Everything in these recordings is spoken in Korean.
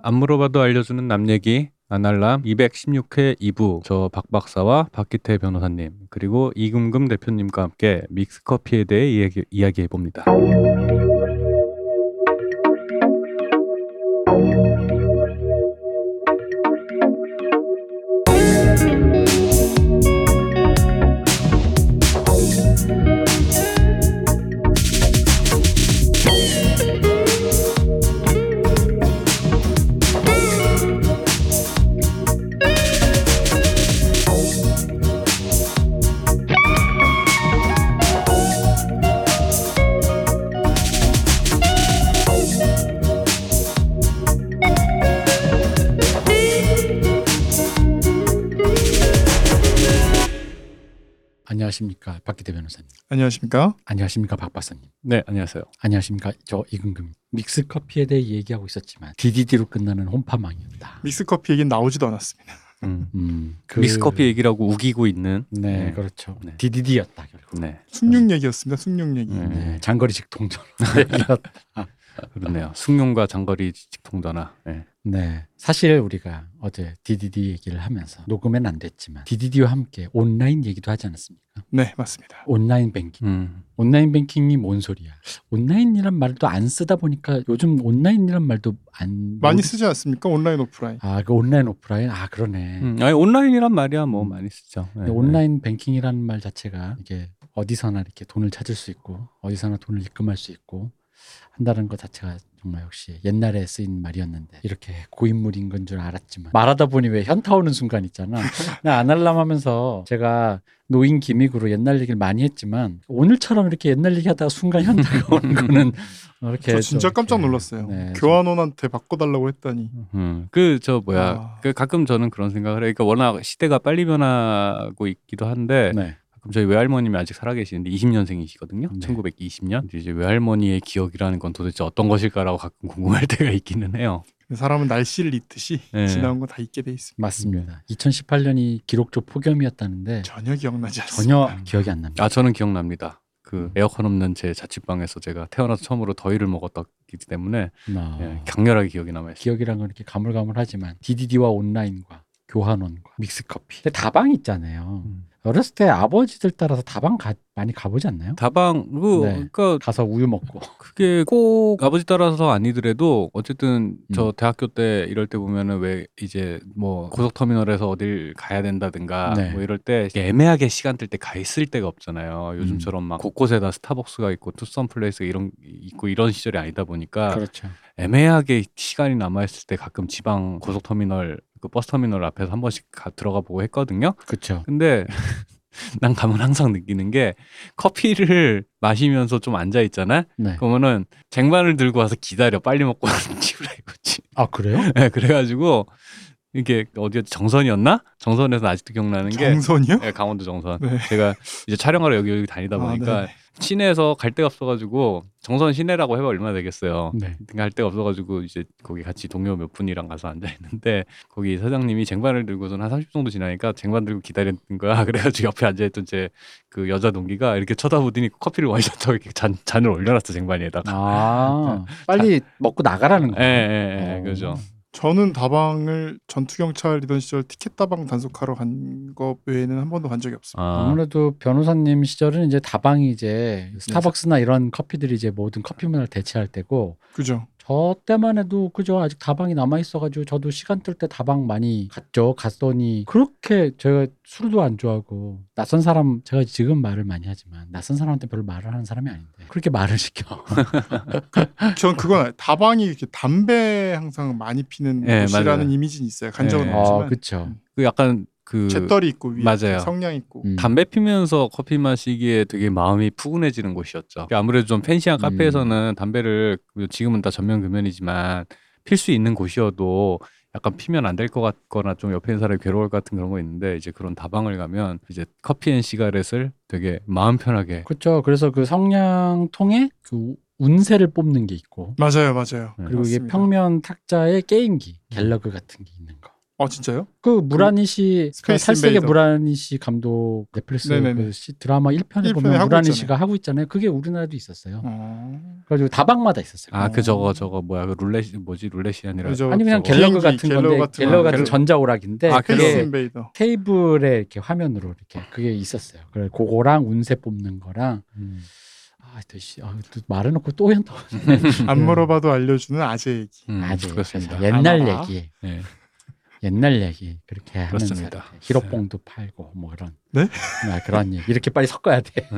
안 물어봐도 알려주는 남 얘기 아날람 216회 2부 저 박박사와 박기태 변호사님 그리고 이금금 대표님과 함께 믹스커피에 대해 이야기, 이야기해 봅니다. 안녕하십니까? 안녕하십니까 박 박사님. 네 안녕하세요. 안녕하십니까 저 이근금. 믹스 커피에 대해 얘기하고 있었지만 DDD로 끝나는 홈파망이었다. 믹스 커피 얘기는 나오지도 않았습니다. 음. 음, 그- 믹스커피 얘기라고 우기고 있는 네, 네. 그렇죠. 네. DDD였다 결국. 네 숙룡 얘기였습니다. 숙룡 얘기. 네. 네, 장거리식 동전 얘기였다. 그렇네요. 숙룡과 장거리 직통전화. 네. 네, 사실 우리가 어제 DDD 얘기를 하면서 녹음은 안 됐지만 DDD와 함께 온라인 얘기도 하지 않았습니까? 네, 맞습니다. 온라인 뱅킹. 음. 온라인 뱅킹이 뭔 소리야? 온라인이란 말도 안 쓰다 보니까 요즘 온라인이란 말도 안 많이 쓰지 않습니까? 온라인 오프라인. 아, 그 온라인 오프라인 아 그러네. 음. 아니 온라인이란 말이야 뭐 많이 쓰죠. 네. 근데 온라인 뱅킹이라는 말 자체가 이게 어디서나 이렇게 돈을 찾을 수 있고 어디서나 돈을 입금할 수 있고 한다는 것 자체가 정말 역시 옛날에 쓰인 말이었는데 이렇게 고인물인 건 줄 알았지만 말하다 보니 왜 현타 오는 순간 있잖아. 나 아날람 하면서 제가 노인 기믹으로 옛날 얘기를 많이 했지만 오늘처럼 이렇게 옛날 얘기하다가 순간 현타가 오는 거는 이렇게 저 진짜 좀 깜짝 놀랐어요. 네, 교환원한테 바꿔달라고 했더니 음, 그저 뭐야, 아. 그 가끔 저는 그런 생각을 해. 그러니까 워낙 시대가 빨리 변하고 있기도 한데 네. 가끔 저희 외할머님이 아직 살아계시는데 20년생이시거든요. 네. 1920년. 이제 외할머니의 기억이라는 건 도대체 어떤 것일까라고 가끔 궁금할 때가 있기는 해요. 사람은 날씨를 잊듯이 네. 지나온 건 다 잊게 돼 있습니다. 맞습니다. 2018년이 기록적 폭염이었다는데 전혀 기억나지 않습니다. 전혀 기억이 안 납니다. 아 저는 기억납니다. 그 에어컨 없는 제 자취방에서 제가 태어나서 처음으로 더위를 먹었기 때문에 아. 예, 격렬하게 기억이 남아요. 기억이란 건 이렇게 가물가물하지만 DDD와 온라인과 교환원과 믹스커피 근데 다방 있잖아요 음. 어렸을 때 아버지들 따라서 다방 가- 많이 가보지 않나요? 다방 그 네. 그러니까 가서 우유 먹고 그게 꼭 아버지 따라서 아니더라도 어쨌든 저 음. 대학교 때 이럴 때 보면은 왜 이제 뭐 고속터미널에서 어딜 가야 된다든가 네. 뭐 이럴 때 애매하게 시간 뜰 때 가 있을 때가 없잖아요. 요즘처럼 막 곳곳에다 스타벅스가 있고 투썸 플레이스가 이런 있고 이런 시절이 아니다 보니까 그렇죠 애매하게 시간이 남아 있을 때 가끔 지방 고속터미널 그 버스 터미널 앞에서 한 번씩 가, 들어가 보고 했거든요. 그렇죠 근데 난 가면 항상 느끼는 게 커피를 마시면서 좀 앉아 있잖아. 네. 그러면은 쟁반을 들고 와서 기다려 빨리 먹고 치우라 이거지. 아 그래요? 네, 그래가지고 이게 어디였지 정선이었나? 정선에서 아직도 기억나는 게 정선이요? 네, 강원도 정선. 네. 제가 이제 촬영하러 여기 여기 다니다 아, 보니까 네네. 시내에서 갈 데가 없어가지고 정선 시내라고 해봐 얼마나 되겠어요. 네. 갈 데가 없어가지고 이제 거기 같이 동료 몇 분이랑 가서 앉아 있는데 거기 사장님이 쟁반을 들고서는 한 30분 정도 지나니까 쟁반 들고 기다리는 거야. 그래가지고 옆에 앉아있던 제 그 여자 동기가 이렇게 쳐다보더니 커피를 와이셔츠하고 이렇게 잔, 잔을 올려놨어 쟁반에다가. 아 빨리 먹고 나가라는 예, 거예요 예, 예, 어. 그죠. 저는 다방을 전투 경찰이던 시절 티켓 다방 단속하러 간 거 외에는 한 번도 간 적이 없습니다. 아, 아무래도 변호사님 시절은 이제 다방이 이제 스타벅스나 이런 커피들이 이제 모든 커피 문화를 대체할 때고 그죠? 저 때만 해도 그죠 아직 다방이 남아 있어가지고 저도 시간 뜰 때 다방 많이 갔죠 갔더니 그렇게 제가 술도 안 좋아하고 낯선 사람 제가 지금 말을 많이 하지만 낯선 사람한테 별로 말을 하는 사람이 아닌데 그렇게 말을 시켜 전 그건. 다방이 이렇게 담배 항상 많이 피는 네, 곳이라는 맞아요. 이미지는 있어요. 간 적은 네. 어 없지만 그쵸 그 약간 그 재떨이 있고 위에 맞아요. 성냥 있고 음. 담배 피면서 커피 마시기에 되게 마음이 푸근해지는 곳이었죠. 아무래도 좀 fancy한 음. 카페에서는 담배를 지금은 다 전면 금연이지만 필 수 있는 곳이어도 약간 피면 안 될 것 같거나 좀 옆에 있는 사람이 괴로울 것 같은 그런 거 있는데 이제 그런 다방을 가면 이제 coffee and cigarette을 되게 마음 편하게 그렇죠 그래서 그 성냥통에 그 운세를 뽑는 게 있고 맞아요, 맞아요. 네. 그리고 이게 맞습니다. 평면 탁자에 게임기 갤러그 같은 게 있는 거 아 진짜요? 그 무라니시 그 space 살색의 invader. 무라니시 감독 넷플릭스. 그 시- 드라마 1편에 일편에 보면 하고 무라니시가 하고 있잖아요. 그게 우리나라도 있었어요. 어. 그래가지고 다방마다 있었어요. 아그 어. 저거 저거 뭐야 그 룰렛 뭐지 룰렛이 아니라 아니 그냥 저거. 갤러그 같은 갤러그 건데 같은 갤러그 거. 같은 전자오락인데 아, 그게 invader. 테이블에 이렇게 화면으로 이렇게 그게 있었어요. 그래 그거랑 운세 뽑는 거랑 음. 아, 또 씨, 아, 또 말해놓고 또 현타. 안 물어봐도 알려주는 아재 얘기. 음, 아주 그렇습니다. 옛날. 얘기, 네. 옛날 얘기 그렇게 하면서 그렇습니다. 이렇게 히로뽕도 팔고 뭐 그런 네? 아, 그런 얘기 이렇게 빨리 섞어야 돼.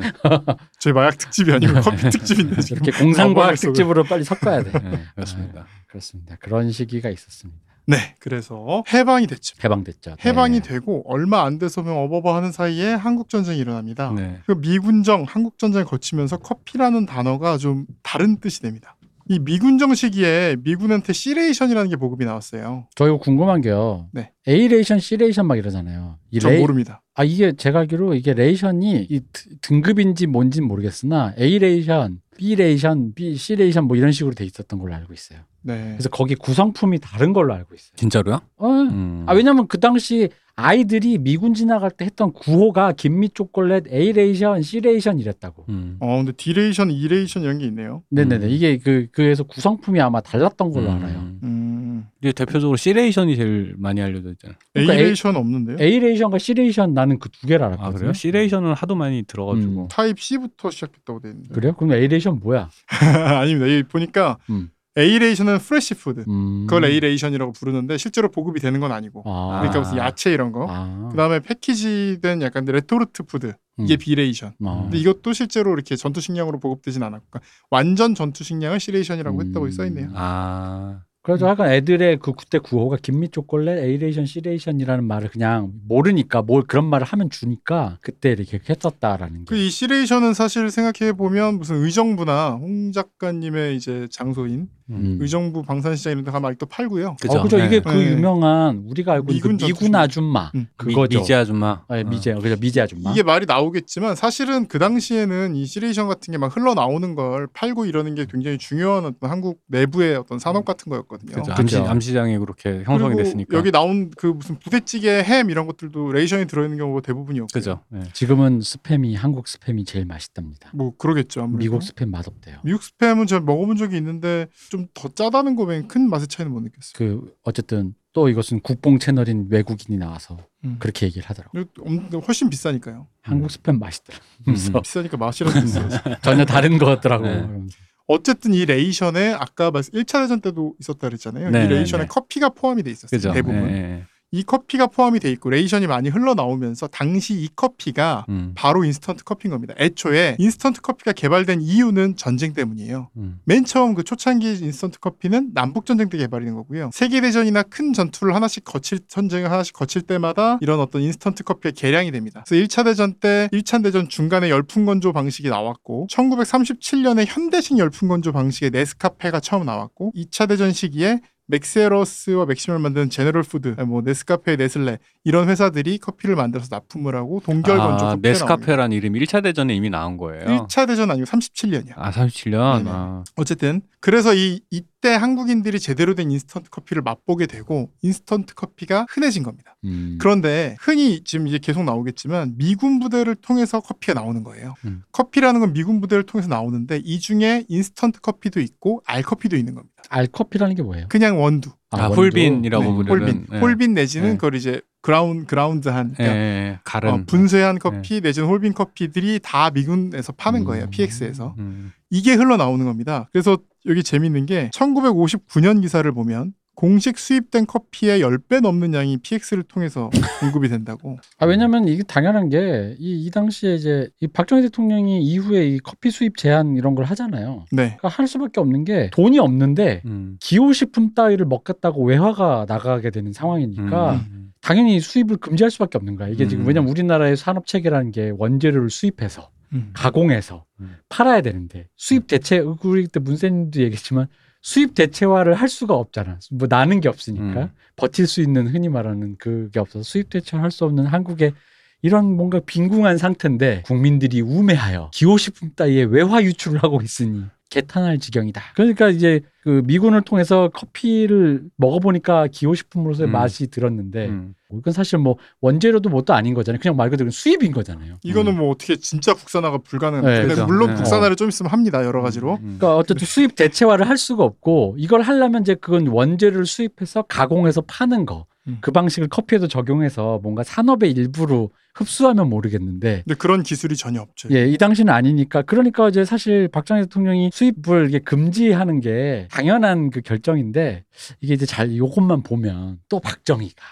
저희 마약 특집이 아니고 커피 특집인데 지금. 이렇게 공상과학 어버이날 특집으로 빨리 섞어야 돼. 네, 그렇습니다. 아, 그렇습니다. 그런 시기가 있었습니다. 네, 그래서 해방이 됐죠. 해방됐죠. 해방이 네. 되고 얼마 안 돼서 면 어버버 하는 사이에 한국 전쟁이 일어납니다. 네. 그 미군정 한국 전쟁을 거치면서 커피라는 단어가 좀 다른 뜻이 됩니다. 이 미군 정 시기에 미군한테 시레이션이라는 게 보급이 나왔어요. 저 이거 궁금한 게요. 네. A ration, C ration 막 이러잖아요. 이전 레이- 모릅니다. 아 이게 제가 알기로 이게 ration이 이 드- 등급인지 뭔지는 모르겠으나 A ration, B ration, B, C ration 뭐 이런 식으로 돼 있었던 걸로 알고 있어요. 네. 그래서 거기 구성품이 다른 걸로 알고 있어요. 진짜로요? 어, 음. 아 왜냐면 그 당시 아이들이 미군 지나갈 때 했던 구호가 gimme chocolate A ration, C ration 이랬다고. 음. 어 근데 D ration, E ration 이런 게 있네요. 네네네. 음. 이게 그 그에서 구성품이 아마 달랐던 걸로 음. 알아요. 음. 이게 대표적으로 시레이션이 제일 많이 알려져 있잖아요. 그러니까 A ration 없는데요? A 레이션과 C 레이션 나는 그 두 개를 아 알았거든요. 그래요? 시레이션은 하도 많이 들어가지고. 음. type C부터 시작했다고 돼 있는데. 그래요? 그럼 A ration 뭐야? 아닙니다. 여기 보니까 음. A ration은 fresh food. 음. 그걸 A ration이라고 부르는데 실제로 보급이 되는 건 아니고. 아. 그러니까 무슨 야채 이런 거. 아. 그다음에 패키지된 약간 retort food. 이게 음. B ration. 아. 근데 이것도 실제로 이렇게 전투 식량으로 보급되진 않았고 그러니까 완전 전투 식량을 시레이션이라고 음. 했다고 써 있네요. 아. 그래서 하여간 애들의 그 그때 구호가 gimme chocolate A ration C ration이라는 말을 그냥 모르니까 뭘 그런 말을 하면 주니까 그때 이렇게 했었다라는 게. 그이 시레이션은 사실 생각해 보면 무슨 의정부나 홍 작가님의 이제 장소인 음. 의정부 방산시장 이런 데 가면 아직도 팔고요. 그죠. 어, 그죠. 네. 이게 그 네. 유명한 우리가 알고 있는 미군 그 미군 전투식. 아줌마 음. 그거죠. 미, 지 아줌마. 네, 미제 그죠 미제 아줌마. 이게 말이 나오겠지만 사실은 그 당시에는 이 시레이션 같은 게 막 흘러나오는 걸 팔고 이러는 게 굉장히 중요한 어떤 한국 내부의 어떤 산업 같은 거였거든요. 그죠. 그죠. 암시, 암시장이 그렇게 형성이 그리고 됐으니까. 여기 나온 그 무슨 부대찌개 햄 이런 것들도 ration이 들어있는 경우가 대부분이었고 그죠. 네. 지금은 스팸이 한국 스팸이 제일 맛있답니다. 뭐 그러겠죠 아무래도. 미국 스팸 맛없대요. 미국 스팸은 제가 먹어본 적이 있는데 좀더 짜다는 거 외엔 큰 맛의 차이는 못 느꼈어요. 그 어쨌든 또 이것은 국뽕 채널인 외국인이 나와서 음. 그렇게 얘기를 하더라고. 요 근데 엄- 훨씬 비싸니까요. 한국 스팸 맛있더라. 그래서 비싸니까 맛이라도 있어요. 전혀 다른 것 같더라고. 네. 어쨌든 이 ration에 아까 말씀 1차 대전 때도 있었다 그랬잖아요. 네, 이 ration에 네. 커피가 포함이 돼 있었어요. 그죠. 대부분. 이 커피가 포함이 돼 있고 ration이 많이 흘러나오면서 당시 이 커피가 음. 바로 인스턴트 커피인 겁니다. 애초에 인스턴트 커피가 개발된 이유는 전쟁 때문이에요. 음. 맨 처음 그 초창기 인스턴트 커피는 남북 전쟁 때 개발이 된 거고요. 세계 대전이나 큰 전투를 하나씩 거칠 전쟁을 하나씩 거칠 때마다 이런 어떤 인스턴트 커피가 개량이 됩니다. 그래서 1차 대전 때 1차 대전 중간에 열풍 건조 방식이 나왔고 1937년에 현대식 열풍 건조 방식의 네스카페가 처음 나왔고 2차 대전 시기에 맥스웰하우스와 맥심을 만드는 제너럴 푸드, 뭐 네스카페, 네슬레 이런 회사들이 커피를 만들어서 납품을 하고 동결 건조 아. 네스카페라는 이름이 1차 대전에 이미 나온 거예요. 1차 대전 아니고 37년이야. 아, 37년. 네네. 아. 어쨌든 그래서 이 이때 한국인들이 제대로 된 인스턴트 커피를 맛보게 되고 인스턴트 커피가 흔해진 겁니다. 음. 그런데 흔히 지금 이제 계속 나오겠지만 미군 부대를 통해서 커피가 나오는 거예요. 음. 커피라는 건 미군 부대를 통해서 나오는데 이 중에 인스턴트 커피도 있고 알커피도 있는 겁니다. 알커피라는 게 뭐예요? 그냥 원두, 아, 원두? whole bean이라고 네, 부르는. whole bean, 예. whole bean 내지는 네. 그걸 이제 groun- ground한 예, 그러니까 예, 가른. 어, 분쇄한 커피 내지는 whole bean 커피들이 다 미군에서 파는 음. 거예요. PX에서. 음. 이게 흘러 나오는 겁니다. 그래서 여기 재밌는 게 1959년 기사를 보면 공식 수입된 커피의 10배 넘는 양이 PX를 통해서 공급이 된다고. 아 왜냐면 이게 당연한 게 이 이 당시에 이제 이 박정희 대통령이 이후에 이 커피 수입 제한 이런 걸 하잖아요. 네. 그러니까 할 수밖에 없는 게 돈이 없는데 음. 기호식품 따위를 먹겠다고 외화가 나가게 되는 상황이니까 음. 당연히 수입을 금지할 수밖에 없는 거야. 이게 지금 음. 왜냐면 우리나라의 산업 체계라는 게 원재료를 수입해서 음. 가공해서 음. 팔아야 되는데 수입 대체 우리 그때 문세님도 얘기했지만 수입 대체화를 할 수가 없잖아. 뭐 나는 게 없으니까 음. 버틸 수 있는 흔히 말하는 그게 없어서 수입 대체화 할수 없는 한국의 이런 뭔가 빈궁한 상태인데 국민들이 우매하여 기호식품 따위에 외화 유출을 하고 있으니 개탄할 지경이다. 그러니까 이제 그 미군을 통해서 커피를 먹어보니까 기호식품으로서의 음. 맛이 들었는데 음. 이건 사실 뭐 원재료도 뭣도 아닌 거잖아요. 그냥 말 그대로 수입인 거잖아요. 이거는 음. 뭐 어떻게 진짜 국산화가 불가능한 네, 그죠. 물론 네. 국산화를 좀 있으면 합니다 여러 가지로 음. 그러니까 어쨌든 수입 대체화를 할 수가 없고 이걸 하려면 이제 그건 원재료를 수입해서 가공해서 파는 거. 음. 그 방식을 커피에도 적용해서 뭔가 산업의 일부로 흡수하면 모르겠는데 근데 그런 기술이 전혀 없죠 예, 이 당시는 아니니까 그러니까 이제 사실 박정희 대통령이 수입을 이게 금지하는 게 당연한 그 결정인데 이게 이제 잘 요것만 보면 또 박정희가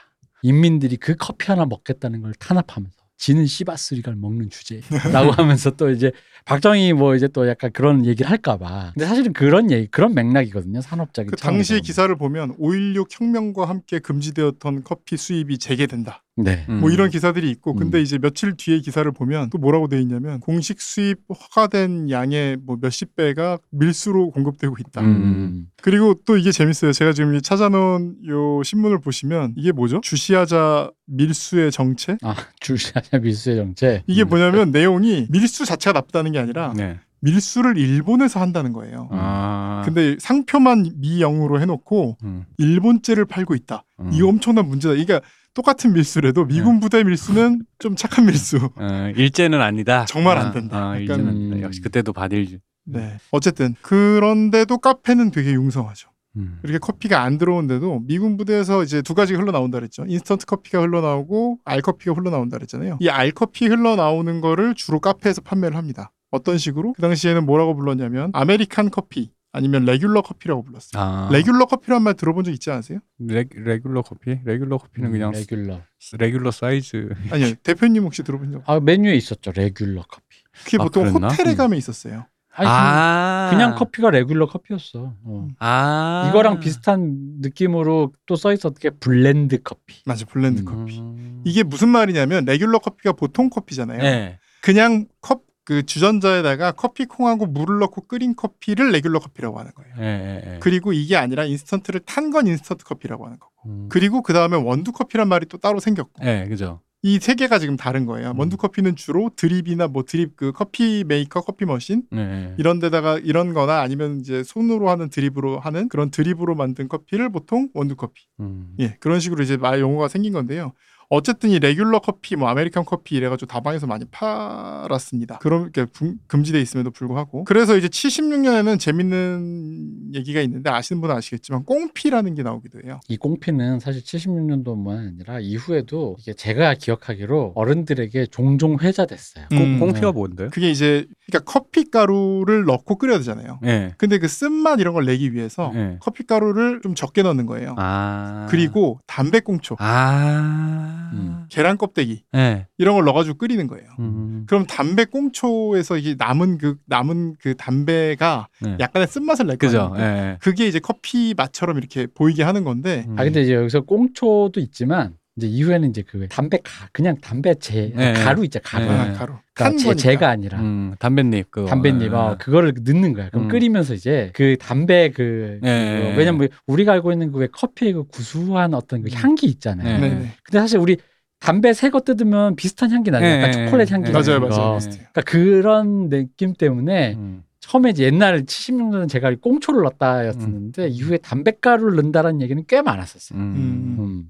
인민들이 그 커피 하나 먹겠다는 걸 탄압하면서 지는 씨바스리갈 먹는 주제라고 하면서 또 이제 박정희 뭐 이제 또 약간 그런 얘기를 할까봐 근데 사실은 그런 얘기 그런 맥락이거든요 산업적인 그 보면. 기사를 보면 5.16 혁명과 함께 금지되었던 커피 수입이 재개된다. 네 음. 뭐 이런 기사들이 있고 근데 음. 이제 며칠 뒤에 기사를 보면 또 뭐라고 돼 있냐면 공식 수입 허가된 양의 뭐 몇십 배가 밀수로 공급되고 있다. 음. 그리고 또 이게 재밌어요. 제가 지금 이 찾아놓은 요 신문을 보시면 이게 뭐죠? 주시하자 밀수의 정체? 아 주시하냐 밀수의 정체 이게 음. 뭐냐면 내용이 밀수 자체가 나쁘다는 게 아니라 네. 밀수를 일본에서 한다는 거예요. 아. 근데 상표만 미영으로 해놓고 음. 일본제를 팔고 있다. 음. 이거 엄청난 문제다. 그러니까 똑같은 밀수래도 미군 부대 밀수는 좀 착한 밀수. 어, 일제는 아니다. 정말 안 아, 된다. 아, 일제는 안 된다. 음. 역시 그때도 바딜. 네. 어쨌든 그런데도 카페는 되게 융성하죠. 음. 이렇게 커피가 안 들어온데도 미군 부대에서 이제 두 가지가 흘러나온다 그랬죠. 인스턴트 커피가 흘러나오고 알커피가 흘러나온다 그랬잖아요. 이 알커피 흘러나오는 거를 주로 카페에서 판매를 합니다. 어떤 식으로? 그 당시에는 뭐라고 불렀냐면 American 커피 아니면 regular 커피라고 불렀어요. 아. regular 커피란 말 들어본 적 있지 않으세요? 레, regular 커피? regular 커피는 그냥 음, regular regular 사이즈. 아니요. 대표님 혹시 들어본 적? 아 메뉴에 있었죠 regular 커피 그게 아, 보통 그랬나? 호텔에 음. 가면 있었어요. 아니, 아. 그냥 커피가 regular 커피였어. 어. 아. 이거랑 비슷한 느낌으로 또 써 있었던 게 blend 커피. 맞아. blend 음. 커피. 음. 이게 무슨 말이냐면 regular 커피가 보통 커피잖아요. 네. 그냥 컵 그 주전자에다가 커피 콩하고 물을 넣고 끓인 커피를 regular 커피라고 하는 거예요. 예, 예, 예. 그리고 이게 아니라 인스턴트를 탄 건 인스턴트 커피라고 하는 거고. 음. 그리고 그 다음에 원두 커피란 말이 또 따로 생겼고. 예, 그죠. 이 세 개가 지금 다른 거예요. 음. 원두 커피는 주로 드립이나 뭐 드립 그 커피 메이커, 커피 machine 예, 예. 이런 데다가 이런 거나 아니면 이제 손으로 하는 드립으로 하는 그런 드립으로 만든 커피를 보통 원두 커피. 음. 예, 그런 식으로 이제 말 용어가 생긴 건데요. 어쨌든 이 regular 커피, 뭐 American 커피 이래가지고 다방에서 많이 팔았습니다. 그럼 이렇게 금- 금지돼 있음에도 불구하고. 그래서 이제 76년에는 재밌는 얘기가 있는데 아시는 분은 아시겠지만 꽁피라는 게 나오기도 해요. 이 꽁피는 사실 76년도만 아니라 이후에도 이게 제가 기억하기로 어른들에게 종종 회자됐어요. 음. 꽁- 꽁피가 뭔데? 그게 이제 그러니까 커피 가루를 넣고 끓여야 되잖아요. 예. 근데 그 쓴맛 이런 걸 내기 위해서 예. 커피 가루를 좀 적게 넣는 거예요. 아. 그리고 담배꽁초, 아. 음. 계란 껍데기 예. 이런 걸 넣어가지고 끓이는 거예요. 음. 그럼 담배 꽁초에서 이게 남은 그 남은 그 담배가 예. 약간의 쓴맛을 낼 그죠. 거예요. 예. 그게 이제 커피 맛처럼 이렇게 보이게 하는 건데 음. 아 근데 이제 여기서 꽁초도 있지만 이제 이후에는 이제 그 담배 가 그냥 담배 제 네. 가루 있죠 가루. 네. 아, 가루 그러니까 제. 제가 아니라 음, 담뱃잎 그거. 담배잎 예. 어, 그거를 넣는 거야. 그럼 음. 끓이면서 이제 그 담배 그 네. 그거, 왜냐면 우리가 알고 있는 그 왜 커피의 그 구수한 어떤 그 음. 향기 있잖아요. 네. 네. 근데 사실 우리 담배 새 거 뜯으면 비슷한 향기 나요. 약간 네. 초콜릿 향기 맞아요, 나는 거. 맞아요. 네. 비슷해요. 그러니까 그런 느낌 때문에 음. 처음에 이제 옛날 76년은 제가 꽁초를 넣었다였었는데 이후에 담배가루를 넣는다라는 얘기는 꽤 많았었어요. 음.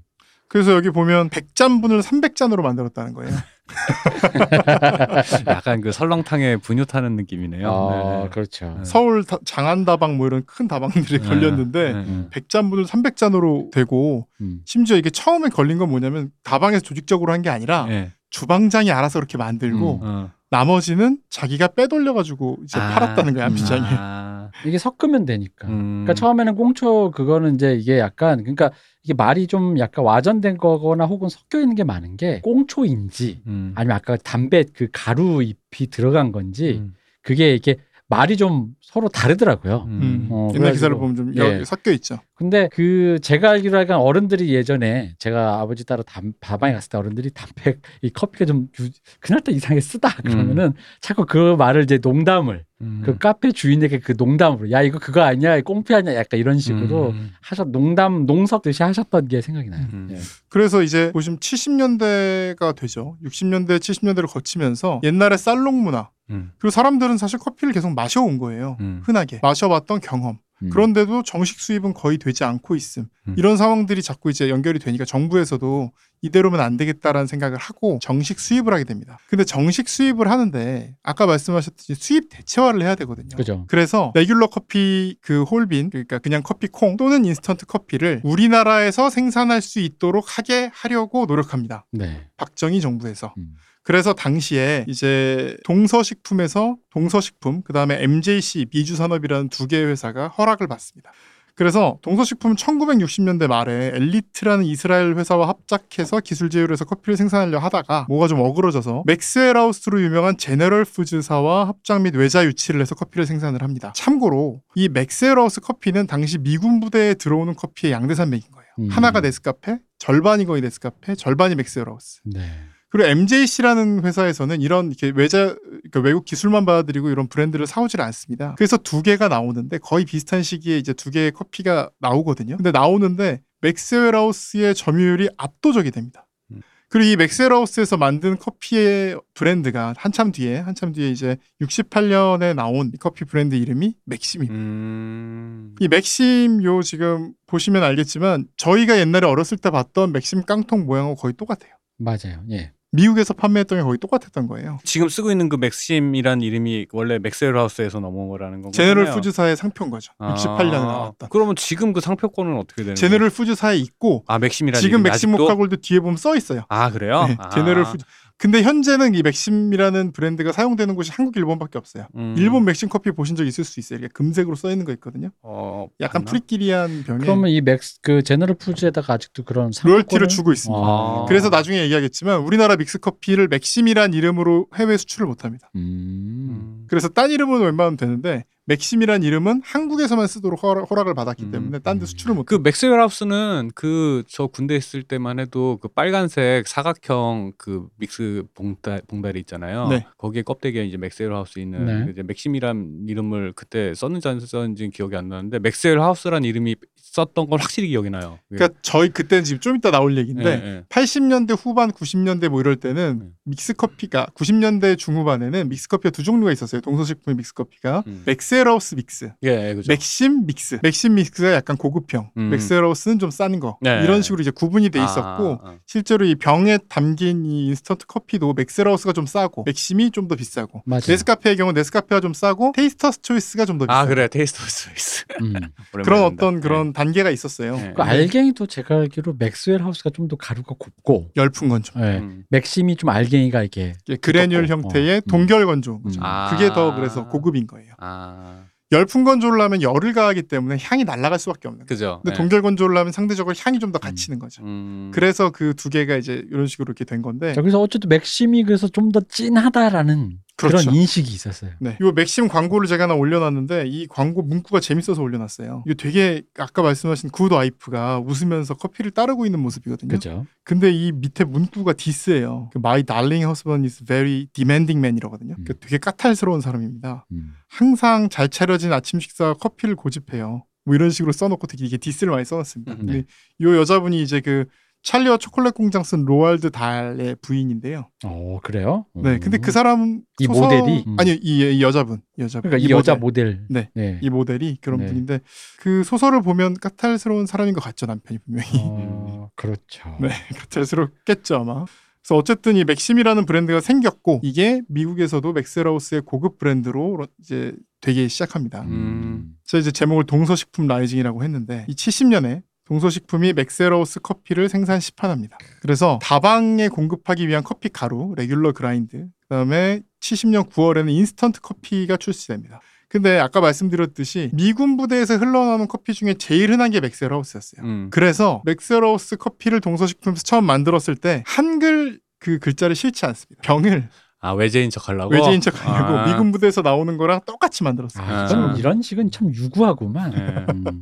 음. 그래서 여기 보면 100잔 분을 300잔으로 만들었다는 거예요. 약간 그 설렁탕에 분유 타는 느낌이네요. 아, 네. 그렇죠. 네. 서울 다- 장안다방 뭐 이런 큰 다방들이 네. 걸렸는데 네, 네. 100잔분을 300잔으로 되고 음. 심지어 이게 처음에 걸린 건 뭐냐면 다방에서 조직적으로 한 게 아니라 예. 주방장이 알아서 그렇게 만들고 어. 나머지는 자기가 빼돌려 가지고 이제 아. 팔았다는 거야 안피장에. 아. 이게 섞으면 되니까. 음. 그러니까 처음에는 꽁초 그거는 이제 이게 약간 그러니까 이게 말이 좀 약간 와전된 거거나 혹은 섞여 있는 게 많은 게 꽁초인지 음. 아니면 아까 담배 그 가루 잎이 들어간 건지 음. 그게 이게 말이 좀 서로 다르더라고요. 음. 어, 옛날 기사를 그래가지고, 보면 좀 예. 여- 섞여 있죠. 근데 그 제가 알기로 하니까 어른들이 예전에 제가 아버지 따라 담, 밥방에 갔을 때 어른들이 담배 이 커피가 좀 유- 그날따라 이상하게 쓰다 그러면은 자꾸 그 말을 이제 농담을 음. 그 카페 주인에게 그 농담으로 야 이거 그거 아니야 꽁피 아니야 약간 이런 식으로 음. 하셨 농담 농섭듯이 하셨던 게 생각이 나요. 음. 예. 그래서 이제 보시면 70년대가 되죠. 60년대, 70년대를 거치면서 옛날에 살롱 문화 음. 그리고 사람들은 사실 커피를 계속 마셔온 거예요. 음. 흔하게 마셔봤던 경험. 음. 그런데도 정식 수입은 거의 되지 않고 있음. 음. 이런 상황들이 자꾸 이제 연결이 되니까 정부에서도 이대로면 안 되겠다라는 생각을 하고 정식 수입을 하게 됩니다. 근데 정식 수입을 하는데 아까 말씀하셨듯이 수입 대체화를 해야 되거든요. 그죠. 그래서 regular 커피 그 whole bean 그러니까 그냥 커피 콩 또는 인스턴트 커피를 우리나라에서 생산할 수 있도록 하게 하려고 노력합니다. 네. 박정희 정부에서. 음. 그래서 당시에 이제 동서식품에서 동서식품 그 다음에 MJC 미주산업이라는 두 개의 회사가 허락을 받습니다. 그래서 동서식품은 1960년대 말에 엘리트라는 이스라엘 회사와 합작해서 기술 제휴를 해서 커피를 생산하려 하다가 뭐가 좀 어그러져서 맥스웰하우스로 유명한 제너럴 푸즈사와 합작 및 외자 유치를 해서 커피를 생산을 합니다. 참고로 이 맥스웰하우스 커피는 당시 미군 부대에 들어오는 커피의 양대산맥인 거예요. 음. 하나가 네스카페, 절반이 거의 네스카페, 절반이 맥스웰하우스. 네. 그리고 MJC라는 회사에서는 이런 이렇게 외자 그러니까 외국 기술만 받아들이고 이런 브랜드를 사오질 않습니다. 그래서 두 개가 나오는데 거의 비슷한 시기에 이제 두 개의 커피가 나오거든요. 근데 나오는데 맥스웰하우스의 점유율이 압도적이 됩니다. 음. 그리고 이 맥스웰하우스에서 만든 커피의 브랜드가 한참 뒤에 한참 뒤에 이제 68년에 나온 이 커피 브랜드 이름이 맥심입니다. 음. 이 맥심 요 지금 보시면 알겠지만 저희가 옛날에 어렸을 때 봤던 맥심 깡통 모양하고 거의 똑같아요. 맞아요. 예. 미국에서 판매했던 게 거의 똑같았던 거예요. 지금 쓰고 있는 그 맥심이란 이름이 원래 맥스웰하우스에서 넘어온 거라는 건가요? 제너럴 푸즈사의 상표인 거죠. 아. 68년에 나왔던. 그러면 지금 그 상표권은 어떻게 되는 거예요? 제너럴 푸즈사에 있고 아 맥심이라는 지금 맥심? 모카골드 뒤에 보면 써 있어요. 아 그래요? 네, 아. 제너럴 푸즈. 근데 현재는 이 맥심이라는 브랜드가 사용되는 곳이 한국, 일본밖에 없어요. 음. 일본 맥심 커피 보신 적 있을 수 있어요. 이렇게 금색으로 써 있는 거 있거든요. 어, 약간 맞나? 누리끼리한 병에 그러면 이 맥스 그 제너럴 푸즈에다가 아직도 그런 로열티를 주고 있습니다. 아. 그래서 나중에 얘기하겠지만 우리나라 믹스 커피를 맥심이란 이름으로 해외 수출을 못 합니다. 음. 음. 그래서 딴 이름은 웬만하면 되는데 맥심이란 이름은 한국에서만 쓰도록 허락, 허락 을 받았기 음. 때문에 딴 데 수출을 못. 그 맥스웰 하우스는 그 저 군대 있을 때만 해도 그 빨간색 사각형 그 믹스 봉다, 봉다리 있잖아요. 네. 거기에 껍데기에 이제 맥스웰 하우스 있는 네. 그 이제 맥심이란 이름을 그때 썼는지 안 썼는지는 기억이 안 나는데 맥스웰 하우스란 이름이 썼던 건 확실히 기억이 나요. 그러니까 저희 그때는 지금 좀 이따 나올 얘기인데 예, 예. 80년대 후반 90년대 뭐 이럴 때는 네. 믹스 커피가 90년대 중후반에는 믹스 커피가 두 종류가 있었어요. 동서식품의 믹스 커피가 음. 맥스웰하우스 믹스, 예, 예, 그죠. 맥심 믹스. 맥심 믹스가 약간 고급형, 음. 맥스웰하우스는 좀 싼 거. 네. 이런 식으로 이제 구분이 돼 있었고 아, 아. 실제로 이 병에 담긴 이 인스턴트 커피도 맥스웰하우스가 좀 싸고 맥심이 좀 더 비싸고 맞아요. 네스카페의 경우 네스카페가 좀 싸고 테이스터스 초이스가 좀 더 비싸고 아 그래 테이스터 스위스 음. 그런 어떤 그런 단 계가 있었어요. 네. 그 알갱이도 제가 알기로 맥스웰 하우스가 좀 더 가루가 곱고 열풍 건조. 예. 음. 맥심이 좀 알갱이가 이게 두껍고, 형태의 어. 음. 동결 건조. 음. 아. 그게 더 그래서 고급인 거예요. 아 열풍 건조를 하면 열을 가하기 때문에 향이 날아갈 수밖에 없는. 그죠. 근데 네. 동결 건조를 하면 상대적으로 향이 좀 더 갇히는 거죠. 음. 그래서 그 두 개가 이제 이런 식으로 이렇게 된 건데 자, 그래서 어쨌든 맥심이 그래서 좀더 진하다라는 그런 그렇죠. 인식이 있었어요. 네. 이 맥심 광고를 제가 하나 올려놨는데 이 광고 문구가 재밌어서 올려놨어요. 이거 되게 아까 말씀하신 good wife가 웃으면서 커피를 따르고 있는 모습이거든요. 그죠? 근데 이 밑에 문구가 디스예요. 그 My darling husband is very demanding man이라거든요. 음. 그 되게 까탈스러운 사람입니다. 음. 항상 잘 차려진 아침 식사와 커피를 고집해요. 뭐 이런 식으로 써놓고 되게 이게 디스를 많이 써놨습니다. 음, 근데 네. 이 여자분이 이제 그 찰리와 초콜릿 공장 쓴 로알드 달의 부인인데요. 어 그래요? 네, 음. 근데 그 사람 이 소설- 모델이? 음. 아니 이, 이 여자분, 이 여자분, 그러니까 이, 여자 모델. 네. 네. 이 모델이 그런 네. 분인데 그 소설을 보면 까탈스러운 사람인 것 같죠 남편이 분명히. 어, 그렇죠. 네, 까탈스럽겠죠 아마. 그래서 어쨌든 이 맥심이라는 브랜드가 생겼고 이게 미국에서도 맥스웰하우스의 고급 브랜드로 이제 되기 시작합니다. 음. 제가 이제 제목을 동서식품 rising이라고 했는데 이 70년에 동서식품이 맥스웰하우스 커피를 생산 시판합니다. 그래서 다방에 공급하기 위한 커피 가루, regular grind, 그다음에 70년 9월에는 인스턴트 커피가 출시됩니다. 근데 아까 말씀드렸듯이 미군 부대에서 흘러나오는 커피 중에 제일 흔한 게 맥스웰하우스였어요. 음. 그래서 맥스웰하우스 커피를 동서식품에서 처음 만들었을 때 한글 그 글자를 싣지 않습니다. 병을 아 외제인 척하려고 외제인 척하려고 아. 미군 부대에서 나오는 거랑 똑같이 만들었어요. 아, 아. 이런 식은 참 유구하구만. 예. 음.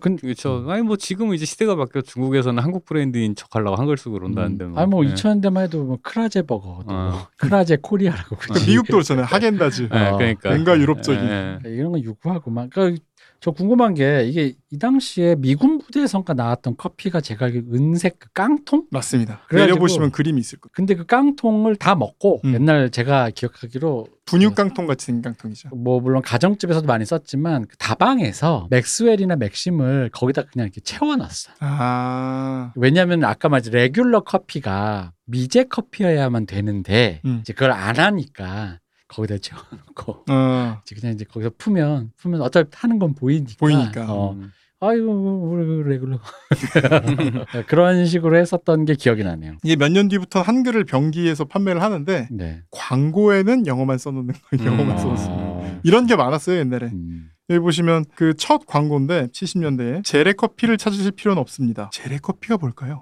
근 그렇죠. 아니 뭐 지금은 이제 시대가 바뀌어 중국에서는 한국 브랜드인 척하려고 한글 쓰고 그런다는데 뭐. 아니 뭐 예. 2000년대만 해도 뭐 크라제 버거도 어. 크라제 코리아라고 그 그러지. 미국도 그렇잖아요. 하겐다즈. 예, 어, 그러니까 뭔가 유럽적인. 예, 예. 그러니까 이런 건 유구하구만. 그러니까 저 궁금한 게 이게 이 당시에 미군 부대에선가 나왔던 커피가 제가 알기로 은색 그 깡통? 맞습니다. 내려보시면 그림이 있을 거예요. 근데 그 깡통을 다 먹고 음. 옛날 제가 기억하기로 분유 깡통 같이 생긴 깡통이죠. 뭐 물론 가정집에서도 많이 썼지만 그 다방에서 맥스웰이나 맥심을 거기다 그냥 이렇게 채워놨어. 아, 왜냐하면 아까 말했 레귤러 커피가 미제 커피여야만 되는데 음. 이제 그걸 안 하니까 거기다 채워놓고 어, 이제 그냥 이제 거기서 풀면 풀면 어차피 타는 건 보이니까 보이니까. 어, 음. 아이고 우리 레귤러 그런 식으로 했었던 게 기억이 나네요. 이게 몇 년 뒤부터 한글을 병기에서 판매를 하는데 네. 광고에는 영어만 써놓는 거예요. 영어만 음. 써놨어. 어, 이런 게 많았어요 옛날에. 음. 여기 보시면 그 첫 광고인데 70년대에 제레 커피를 찾으실 필요는 없습니다. 제레 커피가 뭘까요?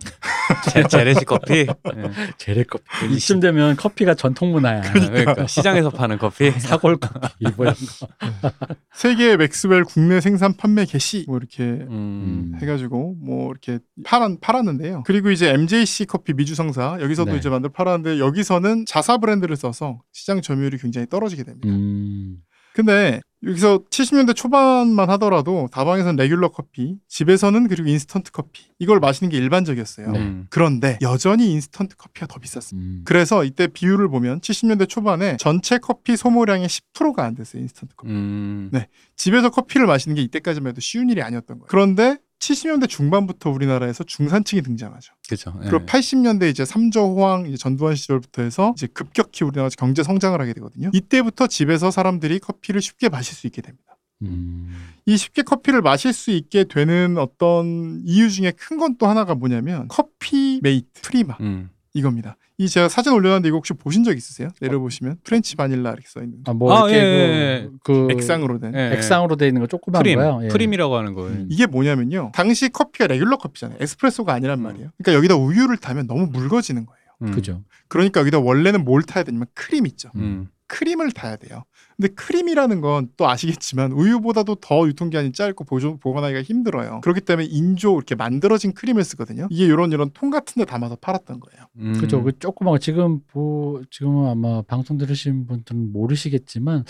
제, 제레시 커피. 예. 재래 커피. 이쯤 되면 커피가 전통 문화야. 그러니까 시장에서 파는 커피. 사골 커피 뭐 이런 거. 세계 맥스웰 국내 생산 판매 개시 뭐 이렇게 음. 해가지고 뭐 이렇게 팔았, 팔았는데요. 그리고 이제 MJC 커피 미주상사 여기서도 네. 이제 만들 팔았는데 여기서는 자사 브랜드를 써서 시장 점유율이 굉장히 떨어지게 됩니다. 음. 근데 여기서 70년대 초반만 하더라도 다방에서는 레귤러 커피, 집에서는 그리고 인스턴트 커피 이걸 마시는 게 일반적이었어요. 네. 음. 그런데 여전히 인스턴트 커피가 더 비쌌습니다. 음. 그래서 이때 비율을 보면 70년대 초반에 전체 커피 소모량의 10%가 안 됐어요. 인스턴트 커피. 음. 네. 집에서 커피를 마시는 게 이때까지만 해도 쉬운 일이 아니었던 거예요. 그런데 70년대 중반부터 우리나라에서 중산층이 등장하죠. 그렇죠. 예. 그리고 80년대 이제 삼저 호황 이제 전두환 시절부터 해서 이제 급격히 우리나라 경제 성장을 하게 되거든요. 이때부터 집에서 사람들이 커피를 쉽게 마실 수 있게 됩니다. 음. 이 쉽게 커피를 마실 수 있게 되는 어떤 이유 중에 큰 건 또 하나가 뭐냐면 커피 메이트 프리마 음. 이겁니다. 이 제가 사진 올려놨는데 이거 혹시 보신 적 있으세요? 내려보시면 French vanilla 이렇게 써 있는 아, 뭐 아, 이렇게 예, 예, 그, 그 액상으로 된 예, 예. 액상으로 돼 있는 거 조그만 프림. 거요. 예. 프림이라고 하는 거예요. 음. 이게 뭐냐면요. 당시 커피가 레귤러 커피잖아요. 에스프레소가 아니란 음. 말이에요. 그러니까 여기다 우유를 타면 너무 묽어지는 거예요. 음. 그죠. 그러니까 여기다 원래는 뭘 타야 되냐면 크림 있죠. 음. 크림을 타야 돼요. 근데 크림이라는 건 또 아시겠지만 우유보다도 더 유통기한이 짧고 보조, 보관하기가 힘들어요. 그렇기 때문에 인조 이렇게 만들어진 크림을 쓰거든요. 이게 이런 이런 통 같은 데 담아서 팔았던 거예요. 음. 그죠. 그 조그만 거 지금 보 지금 아마 방송 들으신 분들은 모르시겠지만